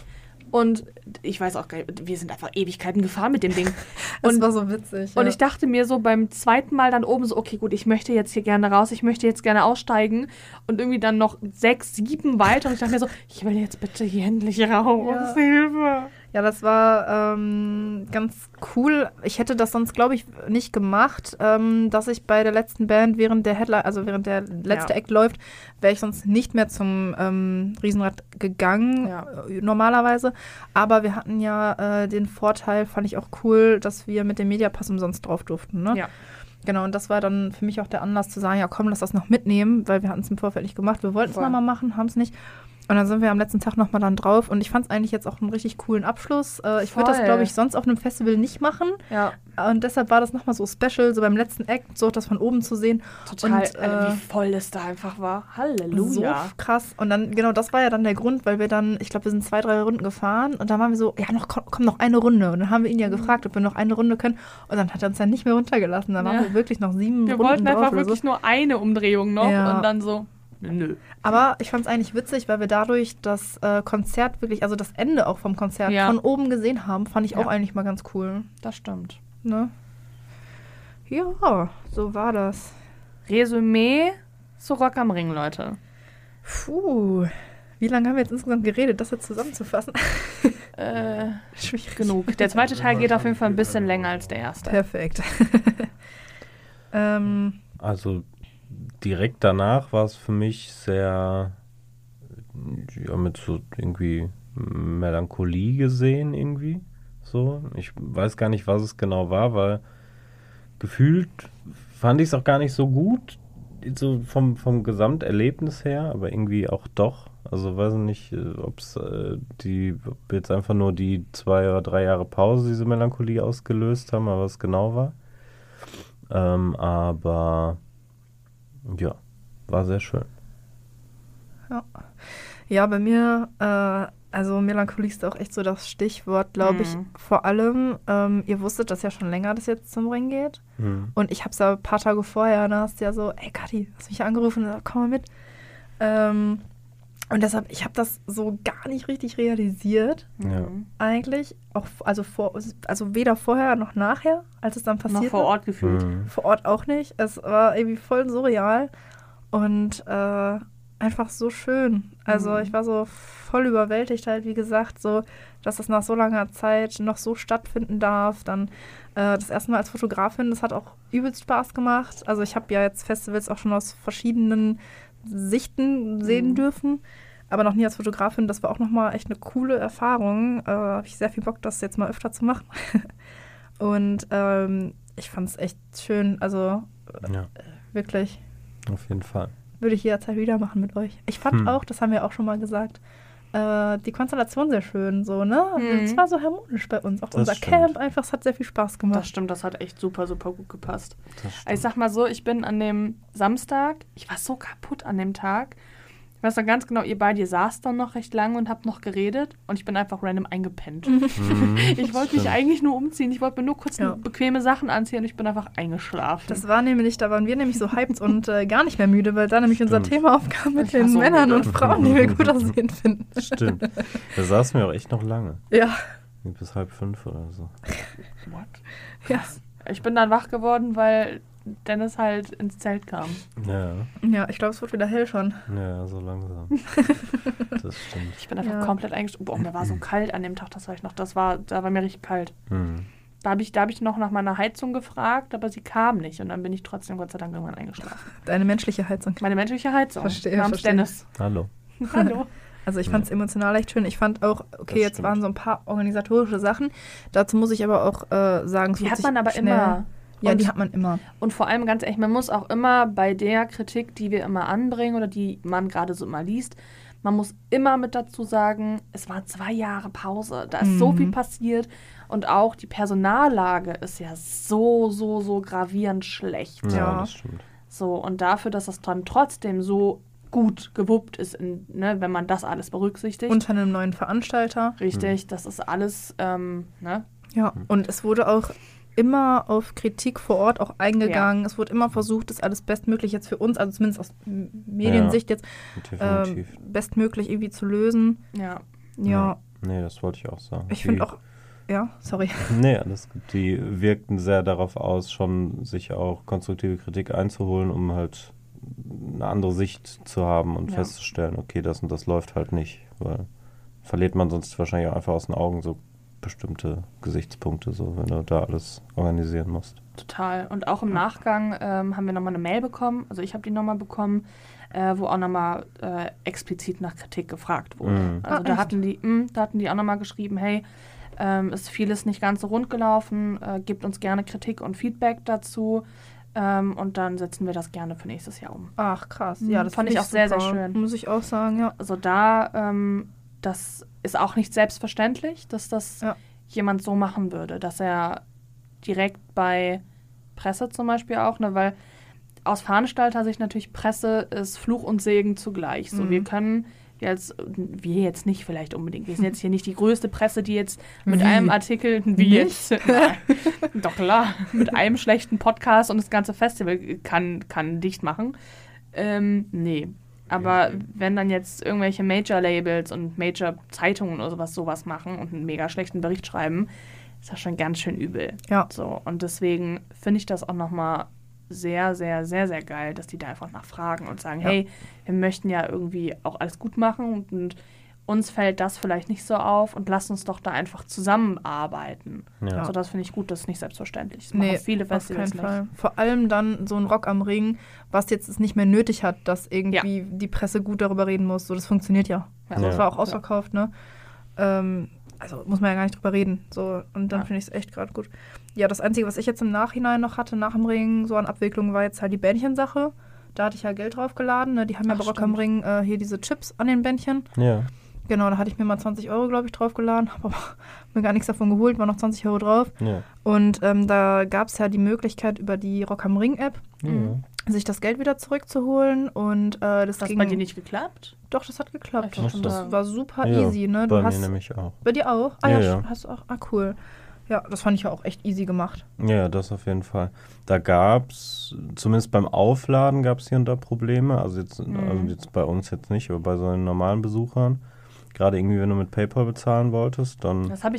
Speaker 1: Und ich weiß auch gar nicht, wir sind einfach Ewigkeiten gefahren mit dem Ding. *laughs*
Speaker 3: Es
Speaker 1: Und
Speaker 3: war so witzig.
Speaker 1: Und
Speaker 3: ja.
Speaker 1: ich dachte mir so beim zweiten Mal dann oben so, okay, gut, ich möchte jetzt hier gerne raus, ich möchte jetzt gerne aussteigen. Und irgendwie dann noch sechs, sieben weiter. Und ich dachte mir so, ich will jetzt bitte hier endlich raus.
Speaker 3: Ja.
Speaker 1: Hilfe.
Speaker 3: Ja, das war ähm, ganz cool. Ich hätte das sonst, glaube ich, nicht gemacht, ähm, dass ich bei der letzten Band während der Headline, also während der letzte
Speaker 1: Ja.
Speaker 3: Act läuft, wäre ich sonst nicht mehr zum ähm, Riesenrad gegangen,
Speaker 1: Ja.
Speaker 3: äh, normalerweise. Aber wir hatten ja äh, den Vorteil, fand ich auch cool, dass wir mit dem Mediapass umsonst drauf durften. Ne?
Speaker 1: Ja.
Speaker 3: Genau, und das war dann für mich auch der Anlass zu sagen, ja komm, lass das noch mitnehmen, weil wir hatten es im Vorfeld nicht gemacht. Wir wollten es nochmal machen, haben es nicht. Und dann sind wir am letzten Tag nochmal dann drauf. Und ich fand es eigentlich jetzt auch einen richtig coolen Abschluss. Äh, ich würde das, glaube ich, sonst auf einem Festival nicht machen.
Speaker 1: Ja,
Speaker 3: Und deshalb war das nochmal so special, so beim letzten Act, so das von oben zu sehen.
Speaker 1: total.
Speaker 3: Und, äh,
Speaker 1: wie voll es da einfach war.
Speaker 3: So
Speaker 1: Halleluja.
Speaker 3: krass. Und dann, genau, das war ja dann der Grund, weil wir dann, ich glaube, wir sind zwei, drei Runden gefahren und dann waren wir so, ja, noch, komm, komm, noch eine Runde. Und dann haben wir ihn ja
Speaker 1: Mhm.
Speaker 3: gefragt, ob wir noch eine Runde können. Und dann hat er uns dann nicht mehr runtergelassen. Dann
Speaker 1: Ja.
Speaker 3: waren wir wirklich noch sieben
Speaker 1: Wir
Speaker 3: Runden
Speaker 1: wollten
Speaker 3: drauf
Speaker 1: einfach
Speaker 3: oder so.
Speaker 1: wirklich nur eine Umdrehung noch
Speaker 3: Ja.
Speaker 1: und dann so, nö.
Speaker 3: Aber ich fand es eigentlich witzig, weil wir dadurch das äh, Konzert wirklich, also das Ende auch vom Konzert
Speaker 1: Ja.
Speaker 3: von oben gesehen haben, fand ich
Speaker 1: Ja.
Speaker 3: auch eigentlich mal ganz cool.
Speaker 1: Das stimmt.
Speaker 3: Ne? Ja, so war das.
Speaker 1: Resümee zu Rock am Ring, Leute.
Speaker 3: Puh. Wie lange haben wir jetzt insgesamt geredet, das jetzt zusammenzufassen? *laughs*
Speaker 1: Äh,
Speaker 3: Schwierig.
Speaker 1: genug. Der zweite Teil geht auf jeden Fall ein bisschen länger als der erste.
Speaker 3: Perfekt. *laughs* ähm,
Speaker 2: Also direkt danach war es für mich sehr ja, mit so irgendwie Melancholie gesehen irgendwie. So. Ich weiß gar nicht, was es genau war, weil gefühlt fand ich es auch gar nicht so gut, so vom, vom Gesamterlebnis her, aber irgendwie auch doch. Also weiß nicht, ob es äh, die ob jetzt einfach nur die zwei oder drei Jahre Pause diese Melancholie ausgelöst haben, aber was genau war. Ähm, aber ja, war sehr schön.
Speaker 3: ja, bei mir, äh, also Melancholie ist auch echt so das Stichwort, glaube ich.
Speaker 1: Mhm.
Speaker 3: Vor allem, ähm, ihr wusstet das ja schon länger, dass jetzt zum Ring geht.
Speaker 2: Hm.
Speaker 3: Und ich habe es ja ein paar Tage vorher, da hast du ja so, ey Kathi, hast mich angerufen, und komm mal mit. Ähm, und deshalb, ich habe das so gar nicht richtig realisiert,
Speaker 2: Ja.
Speaker 1: Mhm.
Speaker 3: eigentlich. Auch, also, vor, also weder vorher noch nachher, als es dann passiert
Speaker 1: Noch vor. Ort gefühlt.
Speaker 2: Hm.
Speaker 3: Vor Ort auch nicht. Es war irgendwie voll surreal und äh, einfach so schön. Also
Speaker 1: Mhm.
Speaker 3: ich war so voll überwältigt halt, wie gesagt, so, dass das nach so langer Zeit noch so stattfinden darf. Dann äh, das erste Mal als Fotografin, das hat auch übelst Spaß gemacht. Also ich habe ja jetzt Festivals auch schon aus verschiedenen Sichten sehen
Speaker 1: Mhm.
Speaker 3: dürfen. Aber noch nie als Fotografin, das war auch nochmal echt eine coole Erfahrung. Äh, habe ich sehr viel Bock, das jetzt mal öfter zu machen. *laughs* Und ähm, ich fand es echt schön. Also
Speaker 2: Ja,
Speaker 3: wirklich,
Speaker 2: auf jeden Fall.
Speaker 3: würde ich jederzeit wieder machen mit euch. Ich fand
Speaker 2: Hm.
Speaker 3: auch, das haben wir auch schon mal gesagt, äh, die Konstellation sehr schön. So, ne?
Speaker 1: Mhm.
Speaker 3: Es war so harmonisch bei uns. Auch
Speaker 2: Das
Speaker 3: unser
Speaker 2: stimmt.
Speaker 3: Camp einfach, es hat sehr viel Spaß
Speaker 1: Das
Speaker 3: gemacht.
Speaker 1: stimmt, das hat echt super, super gut gepasst.
Speaker 2: Das
Speaker 1: Ich sag mal so, ich bin an dem Samstag, ich war so kaputt an dem Tag, Ich weiß noch ganz genau, ihr beide, ihr saßt dann noch recht lange und habt noch geredet und ich bin einfach random eingepennt.
Speaker 2: Mhm, *laughs*
Speaker 1: Ich wollte mich eigentlich nur umziehen. Ich wollte mir nur kurz
Speaker 3: Ja.
Speaker 1: bequeme Sachen anziehen und ich bin einfach eingeschlafen.
Speaker 3: Das war nämlich, da waren wir nämlich so hyped und äh, gar nicht mehr müde, weil da nämlich unser
Speaker 2: Stimmt.
Speaker 3: Thema aufkam mit
Speaker 1: Ich
Speaker 3: den
Speaker 1: so
Speaker 3: Männern
Speaker 1: müde.
Speaker 3: und Frauen, die wir gut aussehen finden.
Speaker 2: Stimmt. Da saßen wir auch echt noch lange.
Speaker 3: Ja,
Speaker 2: Bis halb fünf oder so.
Speaker 1: What?
Speaker 3: ja.
Speaker 1: Ich bin dann wach geworden, weil Dennis halt ins Zelt kam.
Speaker 2: Ja,
Speaker 3: Ja, ich glaube, es wird wieder hell schon.
Speaker 2: ja, so langsam. *laughs* Das stimmt.
Speaker 1: Ich bin einfach
Speaker 3: Ja.
Speaker 1: komplett eingeschlafen. Boah, mir war so kalt an dem Tag, das war ich noch. Das war, da war mir richtig kalt.
Speaker 2: Hm.
Speaker 1: Da habe ich, da hab ich noch nach meiner Heizung gefragt, aber sie kam nicht. Und dann bin ich trotzdem Gott sei Dank irgendwann eingeschlafen.
Speaker 3: Deine menschliche Heizung.
Speaker 1: Meine menschliche Heizung.
Speaker 3: Verstehe,
Speaker 1: Namens
Speaker 3: verstehe.
Speaker 1: Dennis.
Speaker 2: Hallo. *laughs*
Speaker 1: Hallo.
Speaker 3: Also ich fand es emotional echt schön. Ich fand auch, okay,
Speaker 2: Das
Speaker 3: jetzt
Speaker 2: stimmt.
Speaker 3: waren so ein paar organisatorische Sachen. Dazu muss ich aber auch äh, sagen, es
Speaker 1: Die hat man aber immer.
Speaker 3: Ja,
Speaker 1: Und-
Speaker 3: die hat man immer.
Speaker 1: Und vor allem ganz ehrlich, man muss auch immer bei der Kritik, die wir immer anbringen oder die man gerade so immer liest, man muss immer mit dazu sagen, es war zwei Jahre Pause. Da ist so
Speaker 3: Mhm.
Speaker 1: viel passiert. Und auch die Personallage ist ja so, so, so gravierend schlecht.
Speaker 2: Ja,
Speaker 3: Ja.
Speaker 2: das stimmt.
Speaker 1: So, und dafür, dass das dann trotzdem so gut gewuppt ist, in, ne, wenn man das alles berücksichtigt.
Speaker 3: Unter einem neuen Veranstalter.
Speaker 1: Richtig, das ist alles, ähm, ne?
Speaker 3: Ja, und es wurde auch immer auf Kritik vor Ort auch eingegangen. Es wurde immer versucht, das alles bestmöglich jetzt für uns, also zumindest aus Mediensicht jetzt, ähm,
Speaker 2: Definitiv.
Speaker 3: bestmöglich irgendwie zu lösen.
Speaker 1: Ja.
Speaker 3: Ja,
Speaker 2: Nee, das wollte ich auch sagen.
Speaker 3: ich finde auch, ja, sorry. *laughs*
Speaker 2: Nee, alles gut. Die wirkten sehr darauf aus, schon sich auch konstruktive Kritik einzuholen, um halt eine andere Sicht zu haben und
Speaker 1: Ja.
Speaker 2: festzustellen, okay, das und das läuft halt nicht. Weil verliert man sonst wahrscheinlich auch einfach aus den Augen so bestimmte Gesichtspunkte, so wenn du da alles organisieren musst.
Speaker 1: Total. Und auch im Nachgang ähm, haben wir nochmal eine Mail bekommen, also ich habe die nochmal bekommen, äh, wo auch nochmal äh, explizit nach Kritik gefragt wurde.
Speaker 2: Mhm.
Speaker 1: Also
Speaker 3: Ah,
Speaker 1: da
Speaker 3: echt?
Speaker 1: hatten die, mh, da hatten die auch nochmal geschrieben, hey, ähm, ist vieles nicht ganz so rund gelaufen, äh, gebt uns gerne Kritik und Feedback dazu ähm, und dann setzen wir das gerne für nächstes Jahr um.
Speaker 3: Ach, krass.
Speaker 1: Mhm,
Speaker 3: Ja, das
Speaker 1: fand ich auch sehr, sehr
Speaker 3: super.
Speaker 1: schön.
Speaker 3: Muss ich auch sagen, ja.
Speaker 1: Also da, ähm, das ist auch nicht selbstverständlich, dass das
Speaker 3: Ja.
Speaker 1: jemand so machen würde, dass er direkt bei Presse zum Beispiel auch, ne, weil aus Veranstalter-Sicht natürlich Presse ist Fluch und Segen zugleich. So,
Speaker 3: Mhm.
Speaker 1: wir können jetzt, wir jetzt nicht vielleicht unbedingt, wir sind jetzt hier nicht die größte Presse, die jetzt mit
Speaker 3: Wie?
Speaker 1: einem Artikel, wie
Speaker 3: Nicht?
Speaker 1: jetzt, *laughs* Nein. doch klar, mit einem schlechten Podcast und das ganze Festival kann, kann dicht machen. Ähm, nee. Aber wenn dann jetzt irgendwelche Major-Labels und Major-Zeitungen oder sowas sowas machen und einen mega schlechten Bericht schreiben, ist das schon ganz schön übel.
Speaker 3: Ja.
Speaker 1: So, und deswegen finde ich das auch nochmal sehr, sehr, sehr, sehr geil, dass die da einfach nachfragen und sagen,
Speaker 3: Ja.
Speaker 1: hey, wir möchten ja irgendwie auch alles gut machen und, und uns fällt das vielleicht nicht so auf und lasst uns doch da einfach zusammenarbeiten.
Speaker 2: Ja.
Speaker 1: Also das finde ich gut, das ist nicht selbstverständlich. Das machen
Speaker 3: Nee,
Speaker 1: viele
Speaker 3: auf
Speaker 1: Festivals
Speaker 3: keinen
Speaker 1: nicht.
Speaker 3: Fall. Vor allem dann so ein Rock am Ring, was jetzt es nicht mehr nötig hat, dass irgendwie die Presse gut darüber reden muss. So, das funktioniert ja.
Speaker 1: Ja.
Speaker 3: Also, es
Speaker 2: Ja.
Speaker 3: war auch ausverkauft, ne? Ähm, also muss man ja gar nicht drüber reden. So, und dann
Speaker 1: Ja.
Speaker 3: finde ich es echt gerade gut. Ja, das Einzige, was ich jetzt im Nachhinein noch hatte, nach dem Ring, so an Abwicklung, war jetzt halt die Bändchensache. Da hatte ich ja Geld draufgeladen. Ne? Die haben ja
Speaker 1: Ach,
Speaker 3: bei Rock am. Ring äh, hier diese Chips an den Bändchen.
Speaker 2: Ja.
Speaker 3: Genau, da hatte ich mir mal 20 Euro, glaube ich, draufgeladen. *laughs* Habe aber mir gar nichts davon geholt, war noch 20 Euro drauf.
Speaker 2: Ja.
Speaker 3: Und ähm, da gab es ja die Möglichkeit über die Rock am Ring App,
Speaker 1: Mhm.
Speaker 3: sich das Geld wieder zurückzuholen. Und äh, das ging.
Speaker 1: bei dir nicht geklappt?
Speaker 3: Doch, das hat geklappt. Das
Speaker 1: da-
Speaker 3: war super
Speaker 2: Ja,
Speaker 3: easy, ne? Du
Speaker 2: Bei
Speaker 3: hast
Speaker 2: mir nämlich auch.
Speaker 3: bei dir auch? Ah
Speaker 2: Ja,
Speaker 3: ja,
Speaker 2: ja.
Speaker 3: hast du auch. Ah, cool. Ja, das fand ich ja auch echt easy gemacht.
Speaker 2: Ja, das auf jeden Fall. Da gab es, zumindest beim Aufladen gab es hier und da Probleme. Also jetzt,
Speaker 1: Mhm.
Speaker 2: also jetzt bei uns jetzt nicht, aber bei so den normalen Besuchern. Gerade irgendwie, wenn du mit PayPal bezahlen wolltest, dann
Speaker 1: Das
Speaker 2: hat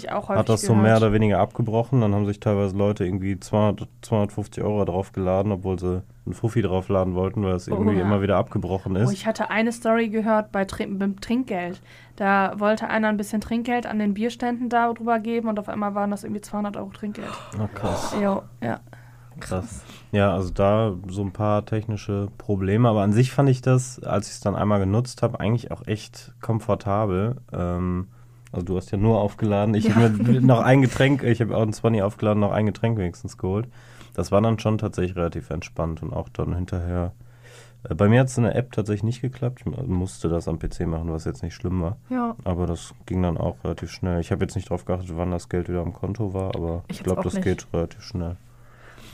Speaker 2: das so
Speaker 1: gehört.
Speaker 2: mehr oder weniger abgebrochen. Dann haben sich teilweise Leute irgendwie 200, 250 Euro draufgeladen, obwohl sie einen Fuffi draufladen wollten, weil es irgendwie
Speaker 1: Oha.
Speaker 2: immer wieder abgebrochen
Speaker 1: Oh,
Speaker 2: ist.
Speaker 1: ich hatte eine Story gehört bei Trin beim Trinkgeld. Da wollte einer ein bisschen Trinkgeld an den Bierständen darüber geben und auf einmal waren das irgendwie 200 Euro Trinkgeld.
Speaker 2: oh, krass.
Speaker 1: Jo, ja.
Speaker 2: Krass. Ja, also da so ein paar technische Probleme, aber an sich fand ich das, als ich es dann einmal genutzt habe, eigentlich auch echt komfortabel. Ähm, also du hast ja nur aufgeladen, ich
Speaker 3: Ja.
Speaker 2: habe mir noch ein Getränk, ich habe auch ein 20 aufgeladen, noch ein Getränk wenigstens geholt. Das war dann schon tatsächlich relativ entspannt und auch dann hinterher. Äh, bei mir hat es in der App tatsächlich nicht geklappt. Ich musste das am PC machen, was jetzt nicht schlimm war.
Speaker 3: Ja.
Speaker 2: Aber das ging dann auch relativ schnell. Ich habe jetzt nicht drauf geachtet, wann das Geld wieder am Konto war, aber
Speaker 3: Ich
Speaker 2: ich, glaube, das
Speaker 3: nicht.
Speaker 2: geht relativ schnell.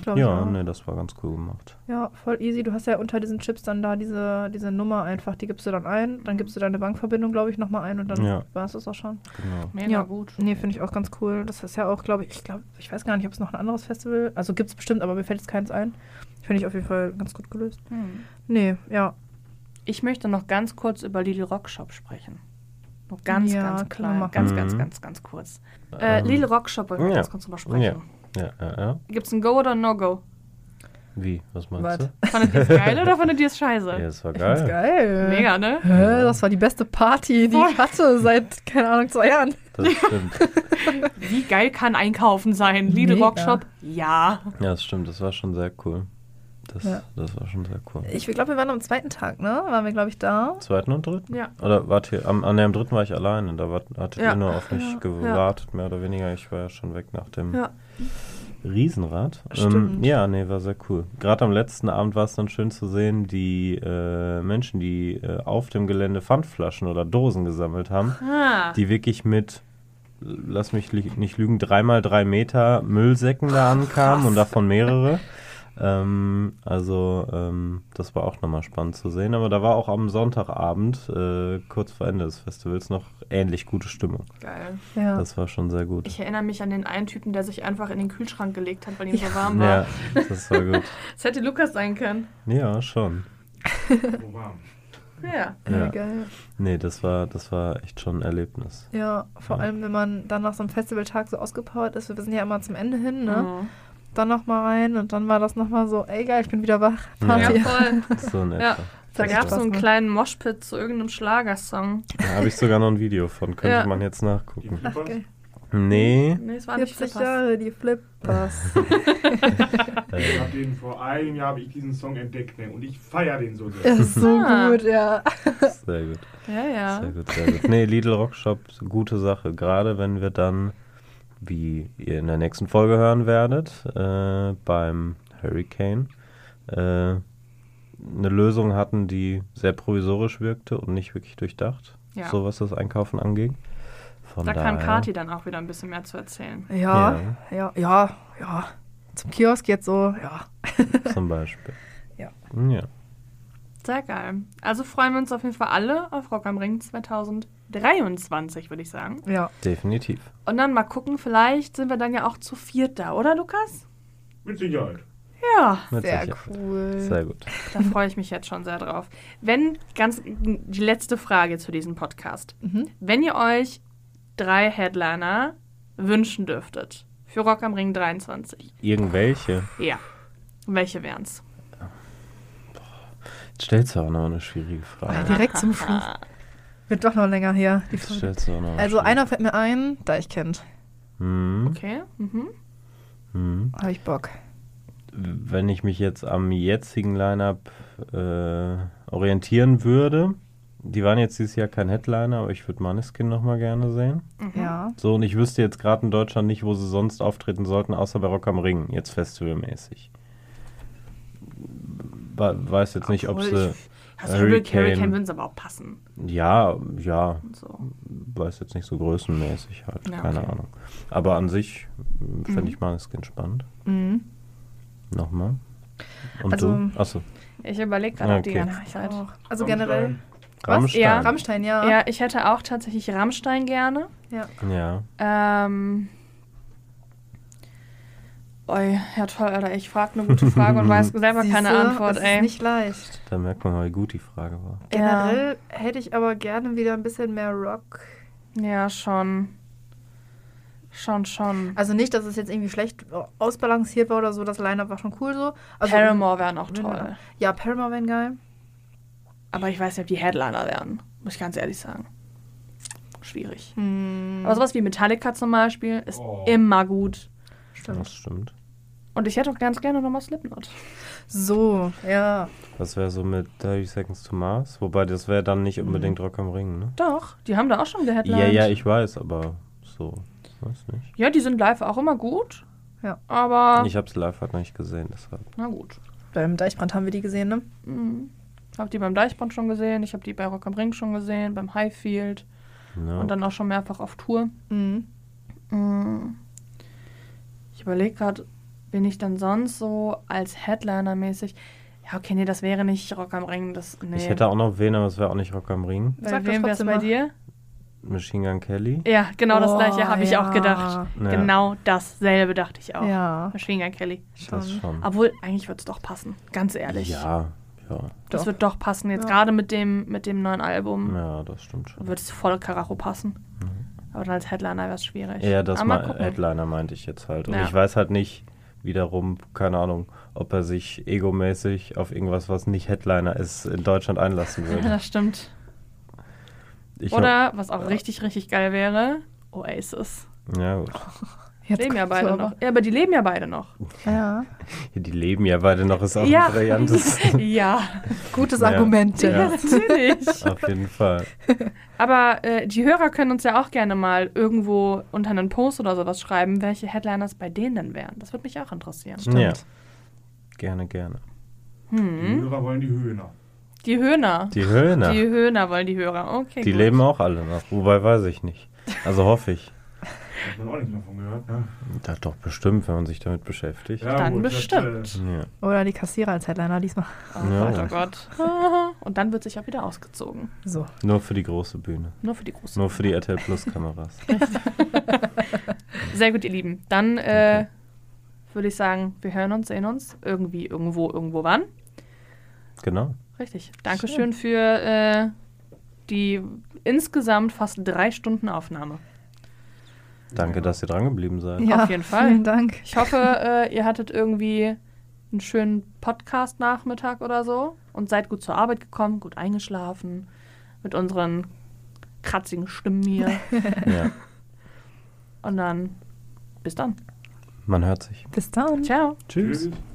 Speaker 3: Glaube.
Speaker 2: Ja, nee, das war ganz cool gemacht.
Speaker 3: Ja, voll easy. Du hast ja unter diesen Chips dann da diese, diese Nummer einfach, die gibst du dann ein. Dann gibst du deine Bankverbindung, glaube ich, nochmal ein und dann
Speaker 2: Ja.
Speaker 3: war es das auch schon.
Speaker 2: Genau.
Speaker 1: Mega
Speaker 3: Ja.
Speaker 1: gut.
Speaker 3: Nee, finde ich auch ganz cool. Das ist ja auch, glaube ich, ich glaube, ich weiß gar nicht, ob es noch ein anderes Festival, also gibt es bestimmt, aber mir fällt jetzt keins ein. Finde ich auf jeden Fall ganz gut gelöst.
Speaker 1: Hm.
Speaker 3: Nee, ja.
Speaker 1: Ich möchte noch ganz kurz über Lidl Rock Shop sprechen. Nur ganz,
Speaker 3: Ja,
Speaker 1: ganz
Speaker 3: wir
Speaker 1: klein. Ganz, ganz,
Speaker 2: Mhm.
Speaker 1: ganz, ganz kurz. Äh,
Speaker 2: Ähm,
Speaker 1: Lidl Rock Shop wollen wir
Speaker 2: ja.
Speaker 1: ganz kurz drüber sprechen.
Speaker 2: Ja, ja, ja.
Speaker 1: Gibt es ein Go oder ein No-Go?
Speaker 2: Wie? Was meinst
Speaker 3: Was?
Speaker 2: du?
Speaker 1: Fandet ihr es geil oder *laughs* fandet ihr es scheiße?
Speaker 2: Ja, das war
Speaker 3: Ich find's
Speaker 2: geil.
Speaker 3: geil.
Speaker 1: Mega, ne?
Speaker 3: Hä, das war die beste Party, die
Speaker 1: Voll.
Speaker 3: ich hatte seit, keine Ahnung, zwei Jahren.
Speaker 2: Das stimmt. *laughs*
Speaker 1: Wie geil kann Einkaufen sein? Lidl
Speaker 3: Mega.
Speaker 1: Rock Shop? Ja.
Speaker 2: Ja, das stimmt. Das war schon sehr cool. Das,
Speaker 3: Ja.
Speaker 2: das war schon sehr cool.
Speaker 3: Ich glaube, wir waren am zweiten Tag, ne? Waren wir, glaube ich, da.
Speaker 2: Zweiten und dritten?
Speaker 1: Ja.
Speaker 2: Oder wart ihr, am, an dem dritten war ich alleine. Da wart, hattet
Speaker 1: Ja.
Speaker 2: ihr nur auf mich
Speaker 1: Ja.
Speaker 2: gewartet, mehr oder weniger. Ich war ja schon weg nach dem
Speaker 1: Ja.
Speaker 2: Riesenrad. Ähm, ja, nee, war sehr cool. Gerade am letzten Abend war es dann schön zu sehen, die äh, Menschen, die äh, auf dem Gelände Pfandflaschen oder Dosen gesammelt haben,
Speaker 1: Ah.
Speaker 2: die wirklich mit, lass mich nicht lügen, dreimal drei Meter Müllsäcken da ankamen und davon mehrere. Ähm, also ähm, das war auch nochmal spannend zu sehen. Aber da war auch am Sonntagabend, äh, kurz vor Ende des Festivals, noch ähnlich gute Stimmung.
Speaker 1: Geil.
Speaker 3: Ja.
Speaker 2: Das war schon sehr gut.
Speaker 1: Ich erinnere mich an den einen Typen, der sich einfach in den Kühlschrank gelegt hat, weil ihm so warm war.
Speaker 2: Ja, das war gut. *laughs*
Speaker 1: Das hätte Lukas sein können.
Speaker 2: Ja, schon.
Speaker 4: Wo warm.
Speaker 1: Ja.
Speaker 3: ja,
Speaker 2: Ja.
Speaker 3: geil.
Speaker 2: Nee, das war, das war echt schon ein Erlebnis.
Speaker 3: Ja, vor
Speaker 2: Ja.
Speaker 3: allem, wenn man dann nach so einem Festivaltag so ausgepowert ist. Wir sind ja immer zum Ende hin, ne?
Speaker 1: Mhm.
Speaker 3: Dann nochmal rein und dann war das nochmal so, ey geil, ich bin wieder wach.
Speaker 2: Ja.
Speaker 3: Party.
Speaker 1: Ja, voll. *laughs*
Speaker 2: So in
Speaker 1: Ja. Da gab es so einen
Speaker 3: gemacht.
Speaker 1: kleinen Moshpit zu irgendeinem Schlagersong.
Speaker 2: Da habe ich sogar noch ein Video von, könnte
Speaker 1: Ja.
Speaker 2: man jetzt
Speaker 4: Die
Speaker 2: nachgucken.
Speaker 3: Ach,
Speaker 4: Flippers?
Speaker 3: geil.
Speaker 2: Nee.
Speaker 1: Nee, es war nicht
Speaker 3: 40
Speaker 1: Flippers.
Speaker 3: Jahre, die Flippers. *laughs*
Speaker 4: Ich hab den vor einem Jahr habe ich diesen Song entdeckt ne? und ich feiere den so sehr.
Speaker 3: ist so
Speaker 1: Ah.
Speaker 3: gut, ja.
Speaker 2: sehr gut.
Speaker 1: Ja, ja.
Speaker 2: Sehr gut, sehr gut. Nee, Lidl Rockshop, gute Sache. Gerade wenn wir dann, wie ihr in der nächsten Folge hören werdet, äh, beim Hurricane äh, eine Lösung hatten, die sehr provisorisch wirkte und nicht wirklich durchdacht,
Speaker 1: Ja.
Speaker 2: so was das Einkaufen angeht. Von
Speaker 1: Da kann
Speaker 2: daher-
Speaker 1: Kati dann auch wieder ein bisschen mehr zu erzählen.
Speaker 3: Ja, ja, ja, ja. Zum Kiosk jetzt so, ja.
Speaker 2: Zum Beispiel. *laughs*
Speaker 3: Ja.
Speaker 2: Ja.
Speaker 1: Sehr geil. Also freuen wir uns auf jeden Fall alle auf Rock am Ring 2023, würde ich sagen.
Speaker 3: Ja.
Speaker 2: Definitiv.
Speaker 1: Und dann mal gucken, vielleicht sind wir dann ja auch zu viert da, oder Lukas?
Speaker 4: Mit Sicherheit.
Speaker 1: Ja,
Speaker 2: Mit
Speaker 3: Sehr
Speaker 2: Sicherheit.
Speaker 3: cool.
Speaker 2: Sehr gut.
Speaker 1: da freue ich mich jetzt schon sehr drauf. Wenn, ganz die letzte Frage zu diesem Podcast.
Speaker 3: Mhm.
Speaker 1: Wenn ihr euch drei Headliner wünschen dürftet für Rock am Ring 23,
Speaker 2: Irgendwelche.
Speaker 1: ja, welche wären's?
Speaker 2: Jetzt stellst du auch noch eine schwierige
Speaker 3: Ah,
Speaker 2: Frage.
Speaker 3: direkt zum Schluss. *laughs* Wird doch noch länger hier. Die Folge.
Speaker 2: stellst du auch noch eine
Speaker 3: Also
Speaker 2: schwierige-
Speaker 3: einer fällt mir ein, da ich kennt.
Speaker 2: Hm,
Speaker 1: Okay. Mhm.
Speaker 2: hm.
Speaker 3: Habe ich Bock.
Speaker 2: Wenn ich mich jetzt am jetzigen Line-Up äh, orientieren würde, die waren jetzt dieses Jahr kein Headliner, aber ich würde Maneskin nochmal gerne sehen.
Speaker 1: Mhm.
Speaker 3: Ja.
Speaker 2: So, und ich wüsste jetzt gerade in Deutschland nicht, wo sie sonst auftreten sollten, außer bei Rock am Ring, jetzt festivalmäßig. Weiß jetzt nicht, ob
Speaker 1: Obwohl
Speaker 2: sie.
Speaker 1: ich- Also Hurricane,
Speaker 2: Hurricane.
Speaker 1: Würden sie aber auch passen.
Speaker 2: Ja, ja,
Speaker 1: so.
Speaker 2: weiß jetzt nicht so größenmäßig halt,
Speaker 1: Ja,
Speaker 2: keine
Speaker 1: okay.
Speaker 2: Ahnung. Aber an sich fände
Speaker 1: Mhm.
Speaker 2: ich Maneskin spannend.
Speaker 3: Mhm.
Speaker 2: Nochmal. Und
Speaker 3: Also-
Speaker 2: du? Achso,
Speaker 1: Ich überlege gerade auch die
Speaker 2: Okay.
Speaker 1: ganze Zeit.
Speaker 3: Auch. Also generell. Was?
Speaker 2: Rammstein.
Speaker 1: Ja,
Speaker 3: Rammstein, ja.
Speaker 1: Ja, ich hätte auch tatsächlich Rammstein gerne.
Speaker 2: Ja.
Speaker 1: Ähm. Oi, ja toll, Alter. Ich frage eine gute Frage und *laughs* weiß selber keine
Speaker 3: Siehste,
Speaker 1: Antwort,
Speaker 3: es
Speaker 1: ey.
Speaker 3: ist nicht leicht.
Speaker 2: Da merkt man mal, wie gut die Frage war.
Speaker 3: Generell hätte ich aber gerne wieder ein bisschen mehr Rock.
Speaker 1: Ja, schon. Schon, schon.
Speaker 3: Also nicht, dass es jetzt irgendwie schlecht ausbalanciert war oder so. Das Line-Up war schon cool so. Also,
Speaker 1: Paramore wären auch toll.
Speaker 3: Ja, Paramore wären geil.
Speaker 1: Aber ich weiß nicht, ob die Headliner wären. Muss ich ganz ehrlich sagen. Schwierig.
Speaker 3: Hm,
Speaker 1: Aber sowas wie Metallica zum Beispiel ist
Speaker 4: Oh.
Speaker 1: immer gut.
Speaker 2: Das
Speaker 3: stimmt.
Speaker 1: Und ich hätte auch ganz gerne nochmal Slipknot.
Speaker 3: So, ja.
Speaker 2: Was wäre so mit 30 Seconds to Mars? Wobei, das wäre dann nicht unbedingt Rock am Ring, ne?
Speaker 1: Doch, die haben da auch schon geheadlined.
Speaker 2: Ja, ja, ich weiß, aber so, weiß nicht.
Speaker 1: Ja, die sind live auch immer gut.
Speaker 3: Ja.
Speaker 1: Aber,
Speaker 2: Ich hab's live halt noch nicht gesehen, deshalb.
Speaker 1: na gut.
Speaker 3: Beim Deichbrand haben wir die gesehen, ne?
Speaker 1: Mhm. Hab die beim Deichbrand schon gesehen, ich habe die bei Rock am Ring schon gesehen, beim Highfield
Speaker 2: Ja.
Speaker 1: und dann auch schon mehrfach auf Tour.
Speaker 3: Mhm.
Speaker 1: Mhm. Ich überlege gerade, bin ich dann sonst so als Headliner mäßig? Ja, okay, nee, das wäre nicht Rock am Ring. Das, nee.
Speaker 2: Ich hätte auch noch wen, aber es wäre auch nicht Rock am Ring.
Speaker 1: Bei
Speaker 3: Sag
Speaker 1: wem wäre es
Speaker 3: trotzdem
Speaker 1: bei dir?
Speaker 2: Machine Gun Kelly.
Speaker 1: Ja, genau das
Speaker 3: Oh,
Speaker 1: gleiche habe ich auch
Speaker 3: ja.
Speaker 1: gedacht.
Speaker 2: Ja.
Speaker 1: Genau dasselbe dachte ich auch.
Speaker 3: Ja,
Speaker 1: Machine Gun Kelly.
Speaker 2: Das
Speaker 3: schon.
Speaker 2: schon.
Speaker 1: Obwohl, eigentlich wird es doch passen. Ganz ehrlich.
Speaker 2: Ja, ja.
Speaker 1: Das
Speaker 3: Doch.
Speaker 1: wird doch passen. Jetzt
Speaker 3: Ja.
Speaker 1: gerade mit dem, mit dem neuen Album
Speaker 2: Ja, das stimmt schon.
Speaker 1: wird es voll Karacho passen. Aber dann als Headliner wäre es schwierig.
Speaker 2: Ja, das
Speaker 1: mal.
Speaker 2: Headliner meinte ich jetzt halt. Und
Speaker 1: Ja.
Speaker 2: ich weiß halt nicht wiederum, keine Ahnung, ob er sich egomäßig auf irgendwas, was nicht Headliner ist, in Deutschland einlassen
Speaker 1: Ja, *laughs*
Speaker 2: würde.
Speaker 1: das stimmt.
Speaker 2: Ich hab-
Speaker 1: Oder, was auch richtig, richtig geil wäre, Oasis.
Speaker 2: ja, gut. *laughs*
Speaker 3: Jetzt
Speaker 1: leben ja beide
Speaker 3: aber.
Speaker 1: noch. Ja, aber die leben ja beide noch.
Speaker 3: Ja, *laughs*
Speaker 2: Die leben ja beide noch, ist auch
Speaker 1: Ja.
Speaker 2: ein brillantes. *laughs*
Speaker 1: ja,
Speaker 3: gutes. Argument.
Speaker 2: Ja.
Speaker 3: Ja. *laughs*
Speaker 1: natürlich.
Speaker 2: auf jeden Fall.
Speaker 1: Aber äh, die Hörer können uns ja auch gerne mal irgendwo unter einen Post oder sowas schreiben, welche Headliners bei denen denn wären. Das würde mich auch interessieren.
Speaker 2: Ja. Gerne, gerne.
Speaker 4: Die
Speaker 1: Hm.
Speaker 4: Hörer wollen die Höhner.
Speaker 1: Die Höhner.
Speaker 2: Die Höhner,
Speaker 1: Die
Speaker 2: die,
Speaker 1: Höhner wollen die Hörer. Okay. gut.
Speaker 2: leben auch alle noch. Wobei weiß ich nicht. Also hoffe ich.
Speaker 4: Hat man auch nichts mehr von gehört, ne?
Speaker 2: Da doch bestimmt, wenn man sich damit beschäftigt.
Speaker 4: Ja,
Speaker 1: Dann
Speaker 4: gut, das,
Speaker 1: bestimmt.
Speaker 2: Ja.
Speaker 3: Oder die Kassierer als Headliner diesmal.
Speaker 1: Oh
Speaker 2: Ja.
Speaker 1: Gott, oh *laughs* Gott. Und dann wird sich auch wieder ausgezogen.
Speaker 3: So.
Speaker 2: Nur für die große Bühne.
Speaker 1: Nur für die großen.
Speaker 2: Nur für die RTL Plus Kameras. *laughs*
Speaker 1: Sehr gut, ihr Lieben. Dann äh, würde ich sagen, wir hören uns, sehen uns. Irgendwie, irgendwo, irgendwo wann.
Speaker 2: Genau.
Speaker 1: Richtig. Dankeschön für äh, die insgesamt fast drei Stunden Aufnahme.
Speaker 2: Danke, dass ihr dran geblieben seid.
Speaker 3: Ja,
Speaker 1: Auf jeden Fall.
Speaker 3: Vielen Dank.
Speaker 1: Ich hoffe, äh, ihr hattet irgendwie einen schönen Podcast-Nachmittag oder so und seid gut zur Arbeit gekommen, gut eingeschlafen mit unseren kratzigen Stimmen hier. *laughs*
Speaker 2: Ja.
Speaker 1: und dann bis dann.
Speaker 2: Man hört sich.
Speaker 3: Bis dann.
Speaker 1: Ciao.
Speaker 2: Tschüss.
Speaker 4: Tschüss.